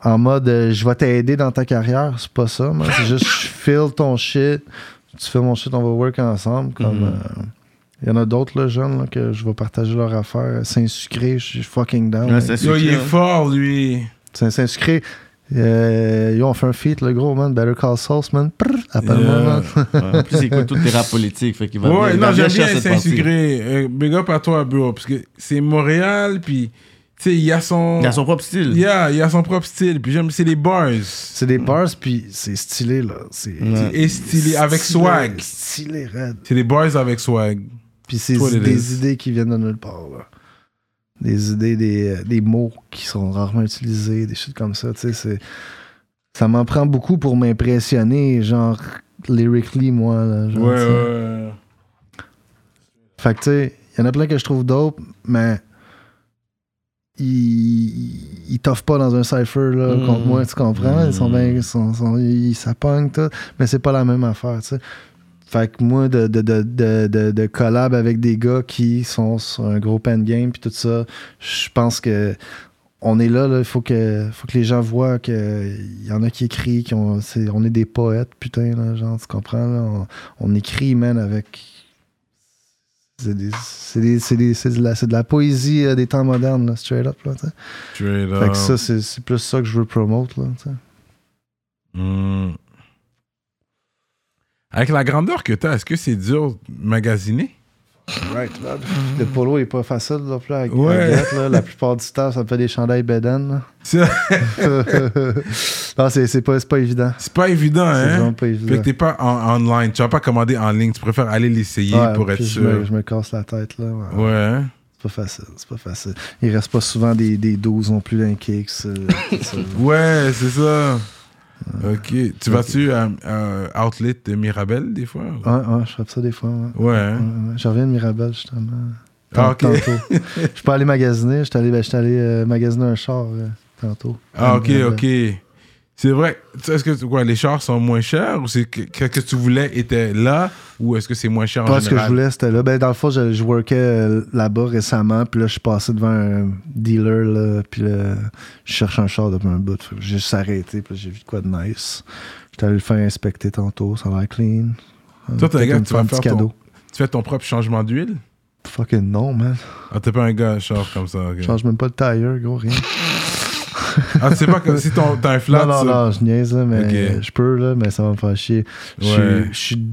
en mode euh, je vais t'aider dans ta carrière. C'est pas ça. C'est juste je feel ton shit. Tu fais mon shit, on va work ensemble. Comme Mhm. euh, il y en a d'autres là, jeunes là, que je vais partager leur affaire. Saint-Sucré, je suis fucking down. Ouais, il est hein. fort, lui. Saint- Saint-Sucré. Euh, yo, on fait un feat, le gros man. Better Call Sauce, man. Prr, Appelle-moi, Yeah. man. Ouais, En plus, il écoute toutes tes rap politiques. Fait qu'il va Ouais, bien- non, j'aime bien. Saint-Sucré. Euh, big up à toi, bro. Parce que c'est Montréal, puis, tu sais, il y a son. Il a son propre style. Yeah, il a son propre style. Puis j'aime, c'est les bars. C'est des bars, puis c'est stylé, là. C'est Ouais. Et stylé, avec stylé, swag. Stylé, raide. C'est des bars avec swag. Puis c'est des idées qui viennent de nulle part, là. Des idées, des, des mots qui sont rarement utilisés, des choses comme ça, tu sais, c'est... Ça m'en prend beaucoup pour m'impressionner, genre, lyrically, moi, là. genre, Ouais, ouais. Fait que, tu sais, il y en a plein que je trouve dope, mais ils, ils t'offrent pas dans un cypher là, Mm. contre moi, tu comprends? Ils sont bien, ils sont, sont- ils, ça pogne tout, mais c'est pas la même affaire, tu sais. Fait que moi, de, de, de, de, collab avec des gars qui sont sur un gros pen game puis tout ça, je pense que on est là, il faut que, faut que les gens voient qu'il y en a qui écrivent, qui ont, c'est- on est des poètes, putain, là, genre, tu comprends? là? on, on écrit, man, avec c'est des- c'est des- c'est des- c'est de, de la poésie euh, des temps modernes, là, straight up. Là. Straight Fait up. que ça, c'est plus ça que je veux promote. Là. Hmm. Avec la grandeur que t'as, est-ce que c'est dur de magasiner? Le polo est pas facile là, plus à, à Ouais. là. La plupart du temps, ça me fait des chandails beden. C'est non, c'est c'est pas, c'est pas évident. c'est pas évident, C'est hein? vraiment pas Fait évident. que t'es pas en online, tu vas pas commander en ligne, tu préfères aller l'essayer Ouais, pour être puis je sûr. me, je me casse la tête. là. ouais. Ouais, hein? C'est pas facile. C'est pas facile. Il reste pas souvent des, des 12 non plus d'un cake. euh, c'est- c'est- Ouais, c'est ça. Ok. Tu vas-tu à, à Outlet de Mirabel des fois? Ouais, ouais, je fais ça des fois. Ouais. Ouais, hein? Ouais, ouais. Je reviens de Mirabel, justement. Ah, ok. Tantôt. Je suis pas allé magasiner. Je suis allé, ben, allé, euh, magasiner un char euh, tantôt. Ah, ok, Mirabel. ok. C'est vrai. Est-ce que quoi, les chars sont moins chers ou c'est que, que, que tu voulais était là ou est-ce que c'est moins cher en Pas ce que je général? voulais, c'était là. Ben, dans le fond, je, je workais euh, là-bas récemment, puis là, je suis passé devant un dealer, là, puis là, je cherche un char depuis un bout. J'ai juste arrêté, puis j'ai vu de quoi de nice. J'étais allé le faire inspecter tantôt, ça a l'air clean. Toi, t'es un gars, tu vas un faire petit ton- cadeau. Tu fais ton propre changement d'huile? Fucking non, man. Ah, t'es pas un gars char comme ça. ok. Je change même pas le tailleur, gros, rien. Ah, tu sais pas que si ton- t'as un flat. non, non, ça- non, je niaise, là, mais je peux, là, mais ça va me faire chier. Je suis- Ouais. Je suis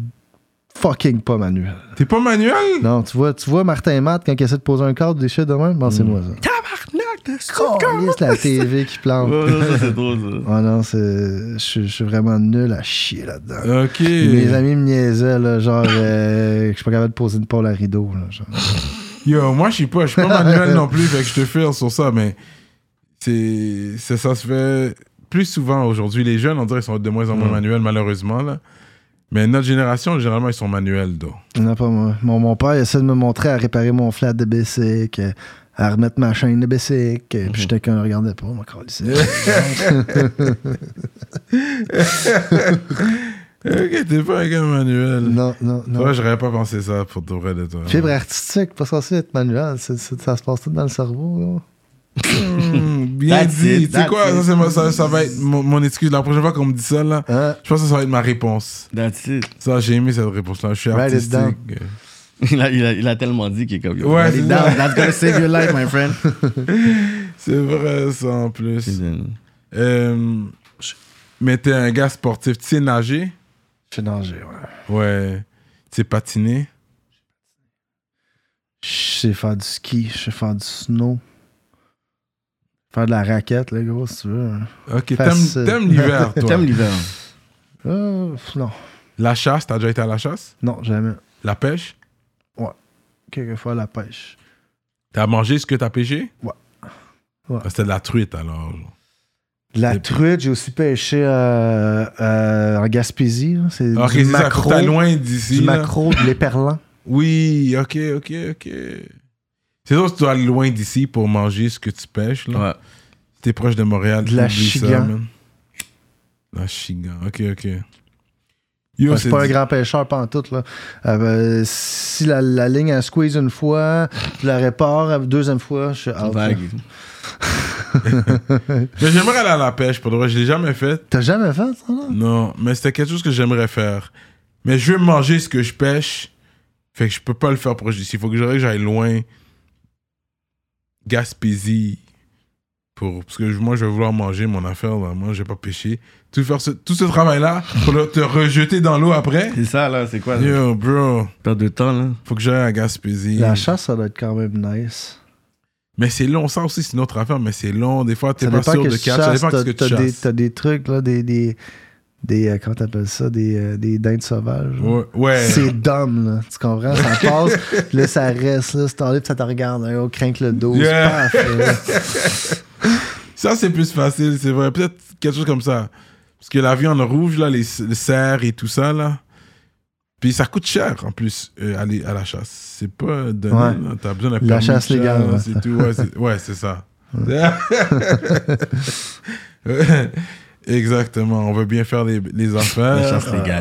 fucking pas manuel. T'es pas manuel? Non, tu vois, tu vois Martin et Matt, quand il essaie de poser un cadre, des shit de même, bon, c'est moi, ça. Tabarnak de C'est la TV qui plante. Ouais, ouais, ça, c'est drôle, ça. Oh non, c'est. Je suis- je suis vraiment nul à chier là-dedans. Ok. Mes amis me niaisaient, là, genre, euh, que je suis pas capable de poser une pôle à rideau. Là, genre. Yo, moi, je suis pas, je suis pas manuel non plus, fait que je te file sur ça, mais c'est, ça se fait plus souvent aujourd'hui. Les jeunes, on dirait, ils sont de moins en moins Mm. manuels, malheureusement, là. Mais notre génération, généralement, ils sont manuels, donc. Non, pas moi. Mon, mon père il essaie de me montrer à réparer mon flat de Bessic, euh, à remettre ma chaîne de Bessic, euh, puis j'étais qu'un regardait pas, moi, calisse. Ok, t'es pas un gars manuel. Non, non, non. Toi, j'aurais pas pensé ça pour de vrai de toi. Fibre artistique, pas censé être manuel. ça se passe tout dans le cerveau. là. Hmm, bien That's dit. it, Tu sais that's quoi, ça, c'est ça, ça va être mon, mon excuse. La prochaine fois qu'on me dit ça, là, Hein? je pense que ça va être ma réponse. That's it. Ça, j'ai aimé cette réponse-là. Je suis Write it down. artistique. Il a, il, a, il a tellement dit qu'il est comme. Ouais, write it c'est down. ça. That's gonna save your life, my friend. C'est vrai, ça, en plus. Euh, mais t'es un gars sportif. Tu sais nager? Je suis nager, ouais. Ouais. Tu sais patiner? Je sais faire du ski, je sais faire du snow. Faire de la raquette, là, gros, si tu veux. hein. Ok, t'aimes l'hiver, toi? T'aimes l'hiver. Euh, non, La chasse, t'as déjà été à la chasse? non, jamais. La pêche? Quelquefois, la pêche. T'as mangé ce que t'as pêché? Ouais. Ouais. Ah, C'était de la truite, alors. La truite, j'ai aussi pêché euh, euh, en Gaspésie. C'est Ok, du macro, loin d'ici. du macro, de l'éperlan. Oui, ok, ok, ok. C'est sûr que tu dois aller loin d'ici pour manger ce que tu pêches, là. Ouais. T'es proche de Montréal. De la man. La chigan, ok, ok. Yo, c'est c'est pas un grand pêcheur pantoute. Là. Euh, ben, si la, la ligne elle squeeze une fois, je la répare, la deuxième fois, je suis out. Vague. Mais j'aimerais aller à la pêche, pour de vrai. Je l'ai jamais fait. T'as jamais fait ça? Là? Non, mais c'était quelque chose que j'aimerais faire. Mais je veux manger ce que je pêche. Fait que je peux pas le faire proche d'ici. Il faut que j'aille loin. Gaspésie. Pour, parce que moi, je vais vouloir manger mon affaire. Là. Moi, je vais pas pêcher. Tout, faire ce, tout ce travail-là pour le- te rejeter dans l'eau après. C'est ça, là, c'est quoi? là? Yo, bro. Perte de temps, là. Faut que j'aille à Gaspésie. La chasse, ça doit être quand même nice. Mais c'est long. Ça aussi, c'est une autre affaire. Mais c'est long. Des fois, t'es Ça pas sûr que de tu catch. Ça chasses, dépend de ce que t'as- tu t'as des, chasses. t'as des trucs, là, des. des, des euh, comment t'appelles ça? Des, euh, des dindes sauvages. Ouais. ouais. C'est dumb, là. Tu comprends? Ça passe, puis là, ça reste, là, c'est puis ça te regarde, là, au crainte le dos. Yeah. paf. Ça, c'est plus facile, c'est vrai. Peut-être quelque chose comme ça. Parce que la viande rouge, là, les, les cerfs et tout ça, là. Puis ça coûte cher, en plus, euh, aller à la chasse. C'est pas donné, Ouais. T'as besoin d'un La chasse légale, et tout. Ouais, c'est ouais, c'est ça. Exactement. On veut bien faire les, les affaires.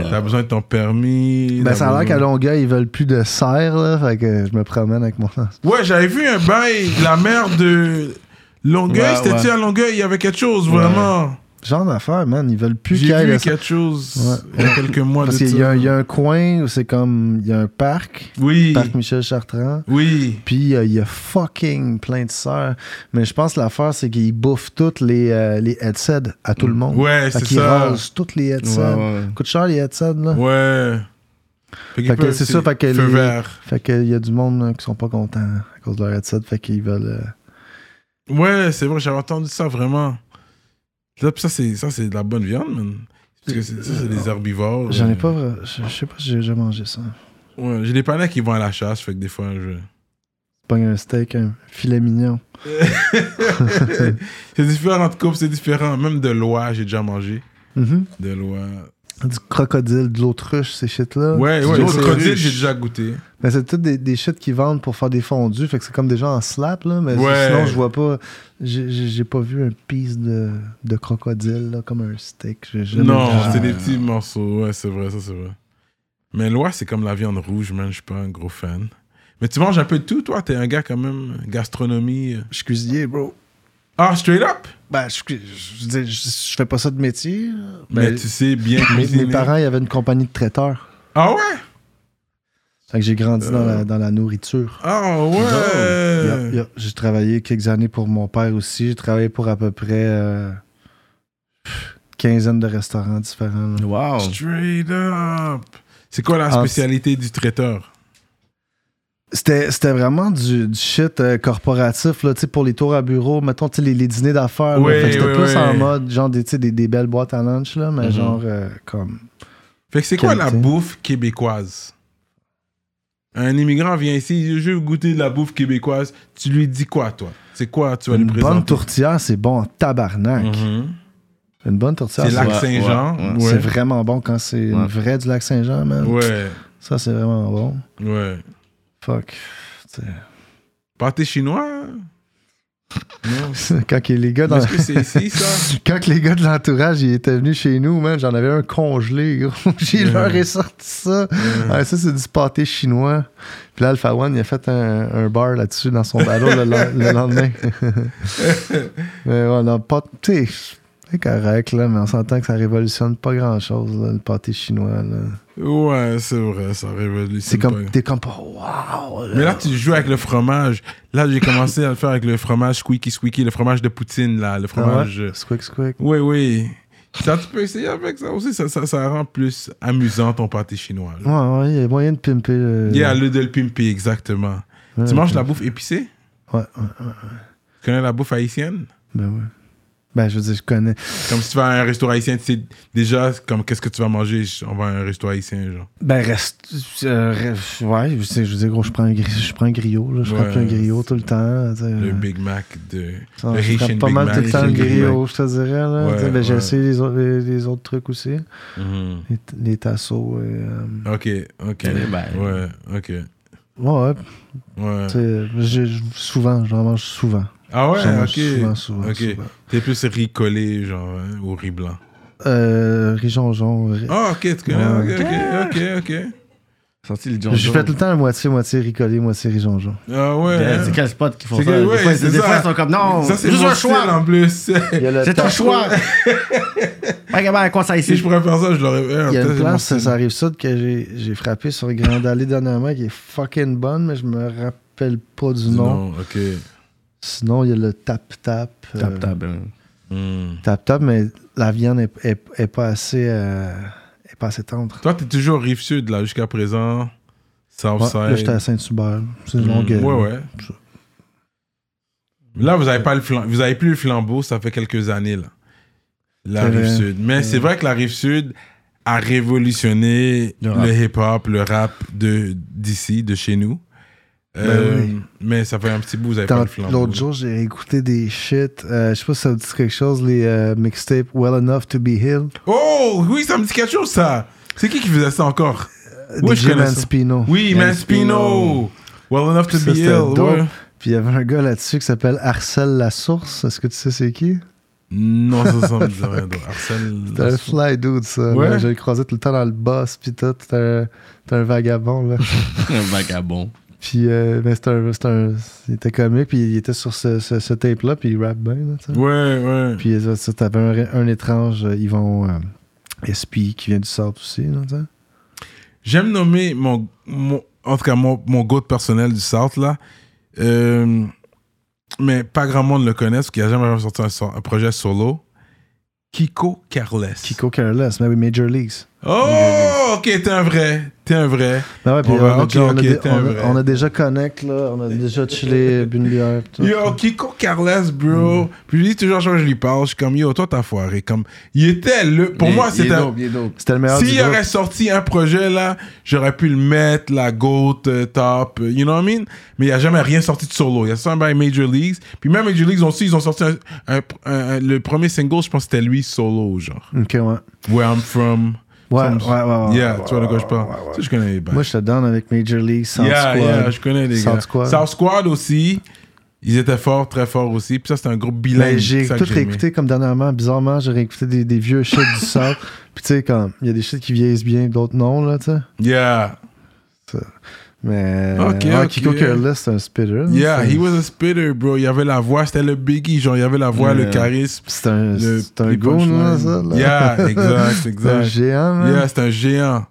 T'as besoin de ton permis. Ben, ça a l'air qu'à Longueuil, ils veulent plus de cerfs, là. Fait que je me promène avec mon. Ouais, j'avais vu un bail de la mer de Longueuil. Ouais, C'était-tu ouais. à Longueuil? Il y avait quelque chose, vraiment. Genre d'affaire, man. Ils veulent plus qu'il y J'ai ait vu de quelque chose Ouais. il y a quelques mois Parce qu'il y, y a un coin où c'est comme. Il y a un parc, Oui. parc Michel Chartrand. Oui. Puis euh, il y a fucking plein de sœurs. Mais je pense que l'affaire, c'est qu'ils bouffent toutes les, euh, les headsets à tout le monde. Ouais, c'est qu'ils ça. rasent toutes les headsets. Ouais, ouais. Coûte cher les headsets, là. Ouais. Fait, que c'est ça, fait que feu les- vert. Fait qu'il y a du monde là, qui sont pas contents à cause de leur headset. Fait qu'ils veulent. euh, Ouais, c'est vrai, j'avais entendu ça vraiment. Ça, ça, c'est, ça, c'est de la bonne viande, man. Parce que c'est- ça, c'est des herbivores. J'en ai euh, pas. vra- Je, je sais pas si j'ai déjà mangé ça. Ouais, j'ai des panneaux qui vont à la chasse, fait que des fois, je. Pas un steak, un filet mignon. c'est différent de coupe, c'est différent. Même de loi, j'ai déjà mangé. Mhm. De loi. Du crocodile, de l'autruche, ces shit-là. Ouais, ouais, crocodile, j'ai déjà goûté. Mais c'est tout des, des shit qu'ils vendent pour faire des fondus. Fait que c'est comme déjà en slap, là. Mais Ouais. sinon, je vois pas. J'ai pas vu un piece de, de crocodile, là, comme un steak. Non, c'est des petits morceaux. Ouais, c'est vrai, ça, c'est vrai. Mais l'oie, c'est comme la viande rouge, man. Je suis pas un gros fan. Mais tu manges un peu de tout, toi? T'es un gars, quand même, gastronomie. euh. Je suis cuisinier, bro. Ah, straight up? Ben, je, je, je fais pas ça de métier. Mais Ben, tu sais bien mes, cuisiner. mes parents, il y avait une compagnie de traiteurs. Ah ouais? Fait que j'ai grandi dans, Euh. la, dans la nourriture. Ah ouais? Yeah, yeah. J'ai travaillé quelques années pour mon père aussi. J'ai travaillé pour à peu près euh, quinzaine de restaurants différents. là. Wow. Straight up. C'est quoi la spécialité du traiteur? C'était vraiment du, du shit euh, corporatif là, tu sais, pour les tours à bureau, mettons les, les dîners d'affaires. Oui, C'était oui, plus oui. en mode genre des, des, des belles boîtes à lunch, là, mais Mhm. genre euh, comme. Fait que c'est quoi la bouffe québécoise? Un immigrant vient ici, je veux goûter de la bouffe québécoise. Tu lui dis quoi, toi? C'est quoi tu vas lui Une bonne tourtière, c'est bon en tabarnak. Mhm. Une bonne tourtière, C'est Lac Saint-Jean? ouais, Ouais. c'est vraiment bon quand c'est Ouais. vraie du lac Saint-Jean, man. Ouais, Ça, c'est vraiment bon. ouais. Fuck. Tu sais. Pâté chinois? Non. quand les gars dans... Que c'est ici, ça? Quand que les gars de l'entourage ils étaient venus chez nous, man, j'en avais un congelé, gros. J'ai leur ai sorti ça. Ouais, ça, c'est du pâté chinois. Puis là, Alpha One, il a fait un, un bar là-dessus dans son ballon le, le- le lendemain. mais. Tu sais, c'est correct, là, mais on s'entend que ça révolutionne pas grand-chose, le pâté chinois. là. Ouais, c'est vrai, ça révolutionne. C'est comme. T'es comme. Waouh! Mais là, tu joues avec le fromage. Là, j'ai commencé à le faire avec le fromage squeaky squeaky, le fromage de poutine, là, le fromage. euh, Squick, squick. Oui, oui. Ça, tu peux essayer avec ça aussi. Ça, ça, ça rend plus amusant ton pâté chinois. là. Ouais, ouais, il y a moyen de pimper. le- Yeah, le de le pimper, exactement. Ouais, tu manges ouais. la bouffe épicée? Ouais, ouais. Tu connais la bouffe haïtienne? Ben ouais. Ben, je veux dire, je connais. Comme si tu vas à un resto haïtien, tu sais déjà comme qu'est-ce que tu vas manger, on va à un resto haïtien, genre. Ben, reste. euh, reste- ouais, je, sais, je veux dire, gros, je prends un, gri- je prends un griot, là. Je Ouais, prends un griot tout le temps. tu sais. Le Big Mac de. Ça, le je prends pas Big mal Mac. tout le temps le griot, je te dirais. Là. Ouais, Tu sais, ben, J'ai ouais. essayé les, autres- les, les autres trucs aussi. Mhm. Les, les tasseaux. Et, euh, Ok, ok. Eh ben. Ouais, ok. ouais, Ouais. j'ai- souvent, j'en mange souvent. Ah ouais, ok. souvent, souvent, ok. souvent. T'es plus riz collé, genre, hein, ou riz blanc. Euh, riz jonjon. riz- Ah, ok, tu connais. Ouais. Ok, ok, ok, ok. Sorti le Je fais tout le temps moitié-moitié riz collé, moitié riz jonjon. Ah ouais. Yeah, hein. C'est quel spot qui font ça? que- Des fois, c'est des ça. fois, ils sont comme non, Ça, c'est juste mon un style choix. en plus. C'est un choix. Regarde, quoi ça si ici? je pourrais faire ça, je l'aurais fait. Il y a une place, ça arrive ça, que j'ai j'ai frappé sur Grande Allée dernièrement, qui est fucking bonne, mais je me rappelle pas du nom. Non, ok. Sinon, il y a le tap-tap. euh, Tap, tap. hein. Hmm. Tap-tap, mais la viande est, est- est pas assez euh, est pas assez tendre. Toi, t'es toujours rive sud, là, jusqu'à présent. Southside. Ouais, là, j'étais à Saint-Hubert. C'est une Hmm, longue. Ouais, ouais. Ça. Là, vous avez pas le flam- vous avez plus le flambeau, ça fait quelques années là. La C'est rive vrai. sud. Mais c'est vrai que la rive sud a révolutionné Le hip-hop, le rap de d'ici, de chez nous. Euh, Ben oui. Mais ça fait un petit bout, vous avez pas le flambeau. L'autre jour, j'ai écouté des shit. euh, je sais pas si ça vous dit quelque chose, les euh, mixtapes Well Enough to Be Healed. Oh, oui, ça me dit quelque chose ça. C'est qui qui faisait ça encore? Euh, je DJ connais ça. Manspino. Oui, Manspino. Well enough to Ça, be dope. ouais. Puis il y avait un gars là-dessus qui s'appelle Arcel La Source. Est-ce que tu sais c'est qui? Non, ça, ça me dit rien. C'était un fly dude, ça. Ouais. là. Je le croisais tout le temps dans le boss, puis tout. C'était un, un vagabond, là. Un vagabond. Puis, euh, c'était un, c'était un- Il était comique, puis il était sur ce, ce, ce tape-là, puis il rappe bien, là. Ouais, ouais. Puis ça, ça, t'avais un, un étrange euh, Yvon euh, SP qui vient du South aussi. J'aime nommer mon, mon- en tout cas mon, mon goat personnel du South là. Euh, mais pas grand monde le connaît parce qu'il a jamais sorti un, projet solo. Kiko Carless. Kiko Careless, mais oui, Major Leagues. Oh, ok, t'es un vrai. T'es un vrai. Ben ouais, puis On on, va- a ok, déjà, on, a ok, dé- t'es on un a- vrai. on a déjà connect, là. On a déjà chillé, bu une bière. tout. Yo, Kiko Carless, bro? Mm. Puis lui, toujours quand je lui parle, je suis comme, yo, toi, t'as foiré. Comme, il était le. Pour Il- moi, c'était. C'était le meilleur S'il aurait sorti un projet là, j'aurais pu le mettre, la GOAT, euh, top, euh, you know what I mean? Mais il n'y a jamais rien sorti de solo. Il y a ça by Major Leagues. Puis même Major Leagues aussi, ils ont sorti un, un- un- un- le premier single, je pense que c'était lui solo, genre. Ok, ouais. Where I'm From. Ouais, ouais, ouais, ouais, Yeah, ouais, tu vois de quoi je parle. ouais, ouais, Ça, je connais. Moi, j'étais down avec Major League, South yeah, Squad. yeah, je connais les South gars. Squad. South Squad aussi, ils étaient forts, très forts aussi. Puis ça, c'était un groupe bilingue. J'ai tout réécouté comme dernièrement. Bizarrement, j'ai réécouté des, des vieux shit du South. Puis tu sais, comme il y a des shit qui vieillissent bien, d'autres non, là, tu sais. Yeah, Mais Ok, ouais, ok. Kiko Careless, c'est un spitter. yeah, C'est- he was a spitter, bro. Il y avait la voix, c'était le biggie, genre, il y avait la voix, le Yeah. charisme. C'est un, le- c'est un goon, là, ça. Là. Yeah, exact, C'est un exact. géant, man. Yeah, c'est un géant.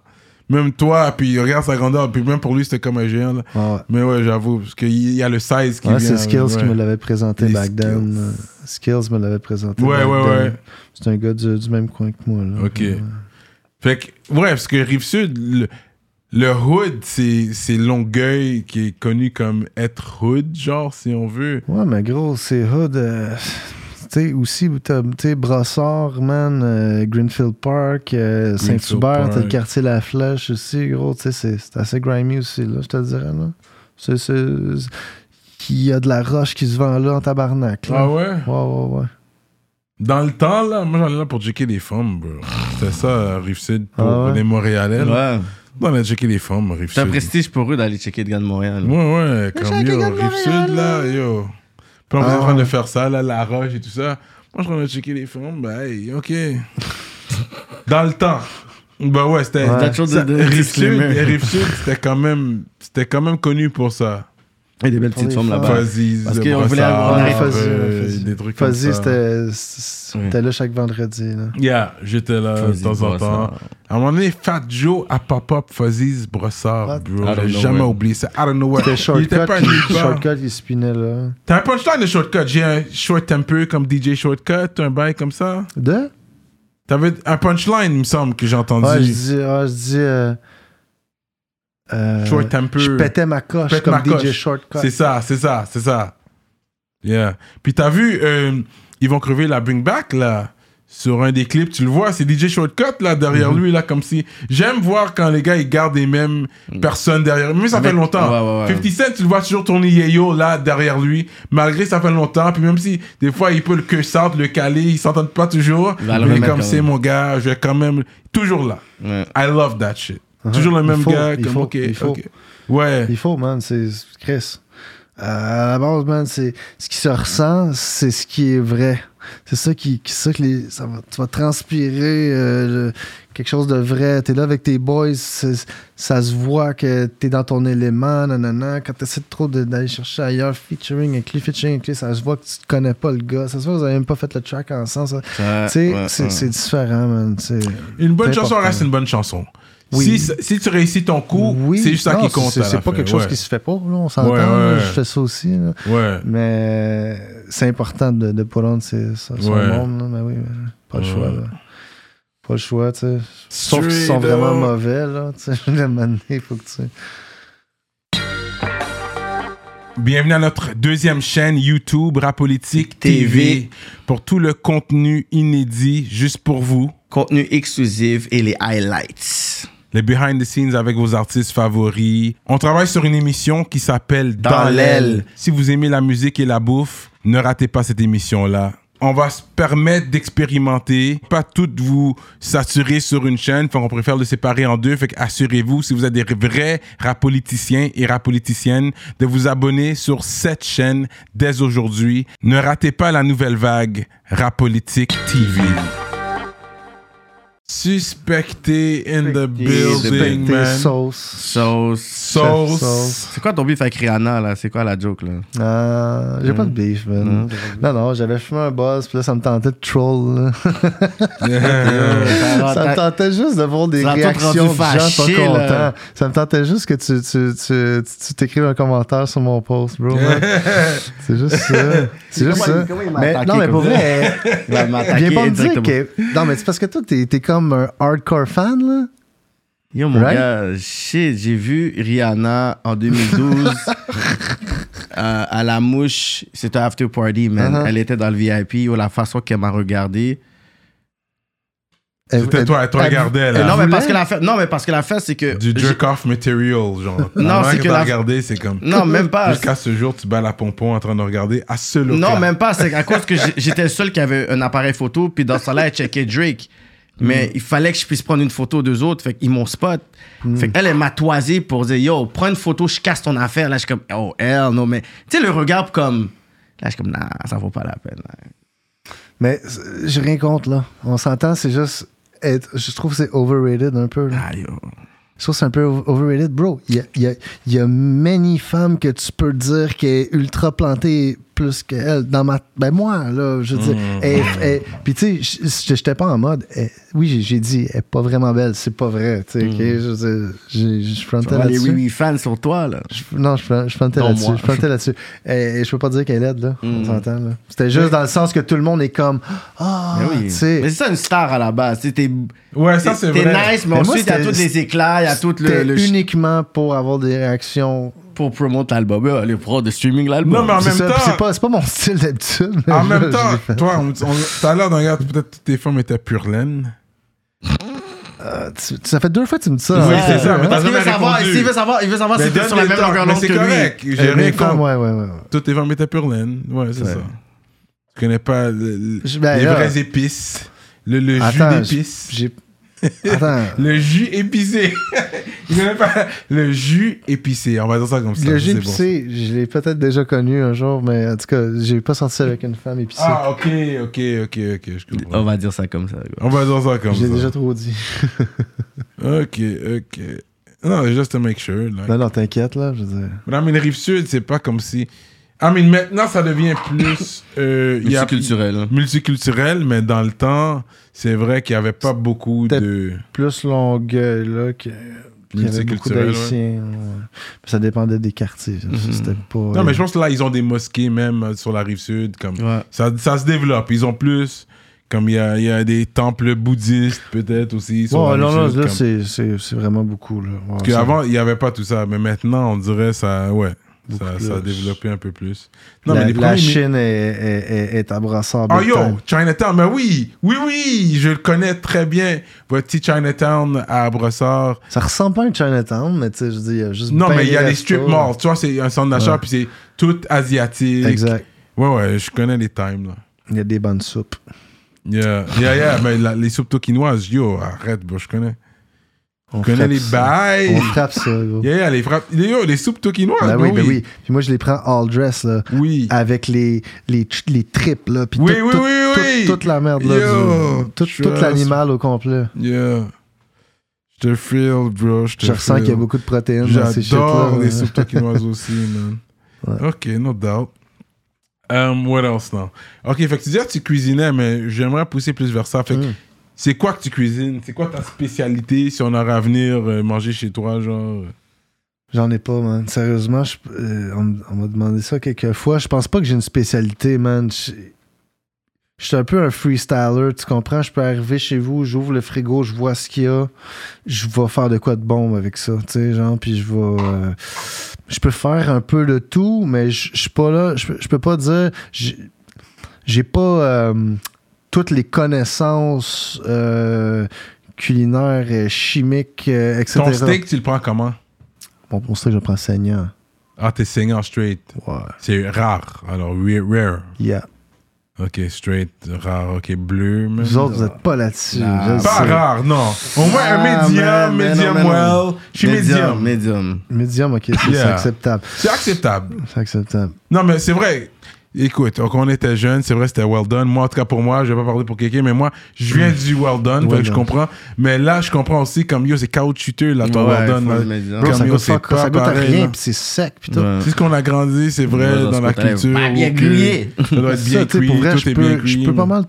Même toi, puis regarde sa grandeur, puis même pour lui, c'était comme un géant. Là. Ouais. Mais ouais, j'avoue, parce qu'il y a le size qui Ouais, c'est Skills ouais. qui me l'avait présenté Les back then. Skills. Euh, Skills me l'avait présenté. Ouais, back ouais, then. ouais. C'est un gars du, du même coin que moi. Là. Ok. Ouais. Fait que, ouais, parce que Rive-Sud, le, hood, c'est c'est Longueuil qui est connu comme être hood, genre, si on veut. Ouais, mais gros, c'est Hood. euh, tu sais, aussi, t'as, tu Brossard, man, euh, Greenfield Park, euh, Saint-Hubert, t'as le quartier La Flèche aussi, gros. Tu sais, c'est, assez grimy aussi, là, je te dirais, là. C'est, c'est, il y a de la roche qui se vend là en tabarnak, là. Ah ouais? Ouais, ouais, ouais. Dans le temps, là, moi, j'en ai là pour checker des femmes, bro. C'était ça, Rive-Sud, pour Ah ouais? les Montréalais. là. Ouais. On a checké des femmes, C'est un Rive-Sud. prestige pour eux d'aller checker le gars de Montréal. Ouais, ouais, comme yo, Rive-Sud, là, yo. Puis on est en Ah train de faire ça, là, la roche et tout ça. Moi, je suis en train de checker les femmes, bah, hey, ok. Dans le temps. Bah ouais, c'était. Ouais. Rive-Sud. Rive-Sud, c'était quand même, c'était quand même connu pour ça. Et des belles petites femmes. là-bas. Parce qu'on voulait avoir- euh, des trucs comme ça. c'était, c'était là chaque vendredi, là. Yeah, j'étais là de temps en temps. À un moment donné, Fat Joe a pop-up Fuzzy's Brossard, bro. J'ai jamais oublié. C'est out of nowhere. C'était Il était pas nulle part. shortcut qui spinait là. T'as un punchline de Shortcut. J'ai un short temper comme DJ Shortcut, un bail comme ça. De? T'avais un punchline, il me semble, que j'ai entendu. Ouais, je dis, ouais, je dis euh, Short temper. Je pétais ma coche Pète comme ma DJ. Shortcut. C'est ça, c'est ça, c'est ça. Yeah. Puis t'as vu, euh, ils vont crever la Bring Back, là. Sur un des clips, tu le vois, c'est DJ Shortcut, là, derrière Mhm. lui, là, comme si... J'aime voir quand les gars, ils gardent les mêmes personnes derrière. Mais ça Avec- fait longtemps. ouais, ouais, ouais. 50 Cent, tu le vois toujours tourner Yeyo, là, derrière lui. Malgré ça fait longtemps. Puis même si, des fois, il peut le que out, le caler, ils s'entendent pas toujours. Mais comme c'est mon gars, je vais quand même... Toujours là. I love that shit. Uh-huh. Toujours le Il même faut, gars, il comme, faut, ok, il faut. Ouais. Il faut, man. C'est Chris. Euh, à la base, man, c'est ce qui se ressent, c'est ce qui est vrai. C'est ça qui, qui- ça que les, ça va, tu vas transpirer euh, le- quelque chose de vrai. T'es là avec tes boys, ça se voit que t'es dans ton élément, nanana. Quand t'essaies trop de- d'aller chercher ailleurs, featuring avec lui, featuring avec lui, ça se voit que tu connais pas le gars. Ça se voit que vous avez même pas fait le track ensemble. ça. Ça- Tu sais, ouais, c'est ouais. différent, man. Une bonne chanson reste une bonne chanson. Oui. Si, si tu réussis ton coup, Oui, c'est juste ça non, qui compte. C'est pas fin, quelque chose ouais. qui se fait pas, là, on s'entend. Ouais, là, ouais. Je fais ça aussi. là. Mais c'est important de, de pas rendre son monde. Là. Mais oui, mais pas le choix. Là. Pas le choix, tu sais. Sauf qu'ils sont vraiment mauvais, là. Tu sais, donné, faut que tu. Bienvenue à notre deuxième chaîne YouTube Rapolitique TV. TV. pour tout le contenu inédit juste pour vous. Contenu exclusif et les highlights. Les behind the scenes avec vos artistes favoris. On travaille sur une émission qui s'appelle Dans, Dans l'aile. Si vous aimez la musique et la bouffe, ne ratez pas cette émission-là. On va se permettre d'expérimenter, pas toutes vous saturer sur une chaîne, fait qu'on préfère le séparer en deux, fait assurez-vous, si vous êtes des vrais rapoliticiens et rapoliticiennes, de vous abonner sur cette chaîne dès aujourd'hui. Ne ratez pas la nouvelle vague Rapolitique TV. Suspecté in the building, Suspecté man. sauce. Sauce. Sauce. Sauce. C'est quoi ton beef avec Rihanna, là? C'est quoi la joke, là? Euh, j'ai pas de beef, man. Non, Non, non, j'avais fumé un buzz, puis là, ça me tentait de troll. Yeah. ça me tentait juste de voir des Ça réactions de gens pas contents. là. Ça me tentait juste que tu, tu, tu, tu, tu t'écrives un commentaire sur mon post, bro. C'est juste ça. C'est juste Comment ça. Mais, non, mais comme pour vrai, Il va m'attaquer viens pas me dire que. Non, mais c'est parce que toi, t'es, t'es comme un hardcore fan, là. Yo, mon Right? gars, shit, j'ai vu Rihanna en 2012 euh, à la mouche. C'était after party, man. Uh-huh. Elle était dans le VIP. Yo, la façon qu'elle m'a regardé. C'était toi, elle te elle- regardait, elle là. non, mais parce que la fait, non, mais parce que la fait, c'est que. Du jerk-off material, genre. Non, c'est que la- regardé, c'est comme... Non, même pas. Jusqu'à ce jour, tu bats la pompon en train de regarder à ce local. Non, même pas. C'est à cause que j'étais le seul qui avait un appareil photo. Puis dans ce temps-là, elle checkait Drake. Mais il fallait que je puisse prendre une photo d'eux autres. Fait qu'ils m'ont spot. Fait qu'elle, elle m'a toisé pour dire Yo, prends une photo, je casse ton affaire. Là, je suis comme Oh, hell, non. Mais tu sais, le regard comme. Là, je suis comme Nah, ça vaut pas la peine. Mais euh, j'ai rien contre, là. On s'entend, c'est juste. être- je trouve que c'est overrated un peu. Là. Ah, yo. Je trouve que c'est un peu overrated. Bro, il y a, y, a, y a many femmes que tu peux dire qu'elle est ultra plantée plus qu'elle. Dans ma. Ben, moi, là, je veux dire. elle- elle- Puis, tu sais, je- j'étais pas en mode. elle- oui, j'ai- dit, elle est pas vraiment belle. C'est pas vrai. Tu sais, ok? Je veux dire, j'ai- je frontais Tu vois, les là-dessus. oui, oui fans sur toi, là. Je- Non, je, je Non, là-dessus. Je plantais là-dessus. Et, et je peux pas dire qu'elle est laide, là. On Mm. s'entend, là. C'était juste dans le sens que tout le monde est comme. Ah, oui. tu sais. Mais c'est ça une star à la base. Tu sais, T'es Ouais, ça, c'est t'es vrai. nice, mais, Mais ensuite, il y a tous les éclats, il y a tout le uniquement pour avoir des réactions. Pour promouvoir l'album. Euh, Les pros de streaming l'album. Non, mais en C'est même ça, temps- C'est pas, c'est pas mon style d'habitude. En même je temps, toi, on, on, t'as l'air d'un gars, peut-être toutes tes femmes étaient pure laine. Euh, tu- ça fait deux fois que tu me dis ça. Oui, c'est ça, mais Parce qu'il veut savoir, s'il veut savoir, il veut savoir si t'es sur la les même longueur d'onde c'est que lui. correct. J'ai rien contre. ouais, ouais, ouais. Toutes tes femmes étaient pure laine. Ouais, c'est Ouais. ça. Tu connais pas le- le- Je- ben, les vraies épices. Le, jus d'épices. J'ai. Attends. Le jus épicé. Il connaît pas le jus épicé. On va dire ça comme ça. Le jus bon. épicé, je l'ai peut-être déjà connu un jour, mais en tout cas, j'ai pas sorti avec une femme épicée. Ah, ok, ok, ok, ok. Je comprends. On va dire ça comme ça. On va dire ça comme J'ai ça. déjà trop dit. Ok, ok. Non, just to make sure. Like. Non, non, t'inquiète, là. Je veux dire. Non, mais le rive sud, c'est pas comme si. Ah, mais maintenant, ça devient plus. euh, il y a- Multiculturel. multiculturel, mais dans le temps, c'est vrai qu'il y avait pas beaucoup de. Plus Longueuil, là, que. Il y avait beaucoup d'Haïtiens. ouais. Ça dépendait des quartiers. C'était pas. Non, mais je pense que là, ils ont des mosquées même euh, sur la rive sud. Comme... Ouais. Ça, ça se développe. Ils ont plus. Comme il y a, il y a des temples bouddhistes, peut-être aussi. Sur Ouais, la non, rive non, sud, là, comme- c'est- c'est c'est vraiment beaucoup. Là. Ouais, Parce qu'avant, il n'y avait pas tout ça. Mais maintenant, on dirait ça. Ouais. Ça, a développé un peu plus. Non, la, mais les la Chine est, est, est, est à brassard. Oh big yo. Chinatown, mais oui, oui, oui, je le connais très bien. Votre petit Chinatown à Brossard? Ça ressemble pas à un Chinatown, mais tu sais, je dis, il y a juste. Non, mais il y a des les strip malls. Tu vois, c'est un centre d'achat, Ouais. puis c'est tout asiatique. Exact. Ouais, ouais, je connais les times, là. Il y a des bonnes soupes. Yeah, yeah, yeah. mais la- les soupes tokinoises, yo, arrête, bro, je connais. On frappe les bails. On frappe ça, gros. Yeah, yeah, les frappes. Yo, les soupes tokinoises, Ben ben oui, ben oui. Puis moi, je les prends all dress, là. Oui. Avec les, les, les tripes, là. Puis Oui, tout- oui, tout- oui, tout- oui. Toute la merde, là. Yo, du- tout, tout l'animal au complet. Yeah. Je te feel, bro, je te Je ressens qu'il y a beaucoup de protéines dans ces J'adore les soupes tokinoises aussi, man. Ouais. Ok, no doubt. Um, what else, non? Ok, fait que tu disais que tu cuisinais, mais j'aimerais pousser plus vers ça. Fait que Mm. C'est quoi que tu cuisines? C'est quoi ta spécialité? Si on aurait à venir euh, manger chez toi, genre? euh? J'en ai pas, man. Sérieusement, euh, on, m'a demandé ça quelques fois. Je pense pas que j'ai une spécialité, man. Je suis un peu un freestyler, tu comprends? Je peux arriver chez vous, j'ouvre le frigo, je vois ce qu'il y a, je vais faire de quoi de bon avec ça, tu sais, genre, puis je vais... je peux faire un peu de tout, mais je suis pas là, je peux- pas dire... j'ai- pas toutes les connaissances euh, culinaires, euh, chimiques, euh, etc. Ton steak, tu le prends comment? Bon, pour ça, je prends saignant. Ah, t'es saignant straight. Ouais. C'est rare. Alors, rare. Yeah. Ok, straight, rare. Ok, bleu. Vous autres, vous êtes pas là-dessus. Pas sais. rare, non. Au moins un Ah, medium, man, man, medium non, man, well. Je suis medium. Medium. Medium, ok, c'est Yeah. c'est acceptable. C'est acceptable. C'est acceptable. Non, mais c'est vrai. Écoute, quand on était jeune, c'est vrai, c'était well done. Moi, en tout cas, pour moi, je vais pas parler pour quelqu'un, mais moi, je viens du well done, fait Well que je comprends. Mais là, je comprends aussi, comme yo, c'est caoutchouteux, là, ton well done. là. Bro, Comme ça yo, goûte, c'est pas, pas ça goûte à rien, puis c'est sec, tout. Ouais. C'est ce qu'on a grandi, c'est vrai, Ouais, dans dans ce la culture. pas bien grillé. Ça doit être bien Ça, cuit, pour vrai, tout je est peux, bien je cuit. peux pas mal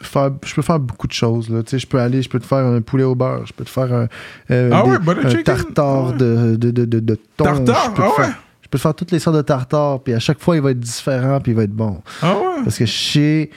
faire, je peux faire beaucoup de choses. Là. Tu sais, Je peux aller, je peux te faire un poulet au beurre, je peux te faire un, euh, Ah des- ouais, un tartare Ouais. de, de, de, de, de thon. Tartare? Je peux, Ah te ouais? faire, je peux faire toutes les sortes de tartare, puis à chaque fois, il va être différent, puis il va être bon. Ah ouais? Parce que je sais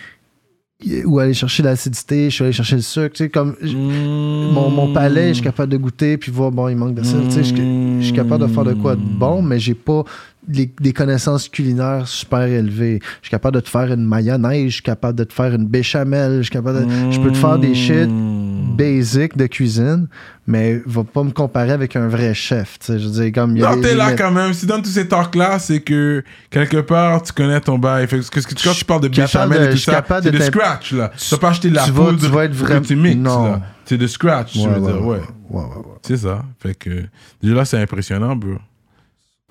où aller chercher l'acidité, je suis allé chercher le sucre. Tu sais, comme j- mon, mon palais, je suis capable de goûter, puis voir, bon, il manque d'acide. Tu sais, je, je suis capable de faire de quoi de bon, mais j'ai pas les- des connaissances culinaires super élevées. Je suis capable de te faire une mayonnaise, je suis capable de te faire une béchamel, je suis capable de... Je peux te faire des shit Mm. basic de cuisine, mais va pas me comparer avec un vrai chef. tu sais. Je veux dire, comme il y a Non, t'es là quand même. Si dans tous ces talks-là, c'est que quelque part, tu connais ton bail. Fait que, que- que- quand tu parles de béchamel de- et tout ça, c'est de scratch, là. Tu vas pas acheter de la tu vas- tu vas être vraiment- que tu mixes, Non. là. C'est de scratch, je Ouais, veux ouais, dire, ouais. ouais, ouais, ouais, ouais. C'est ça. Fait que, déjà là, c'est impressionnant, bro.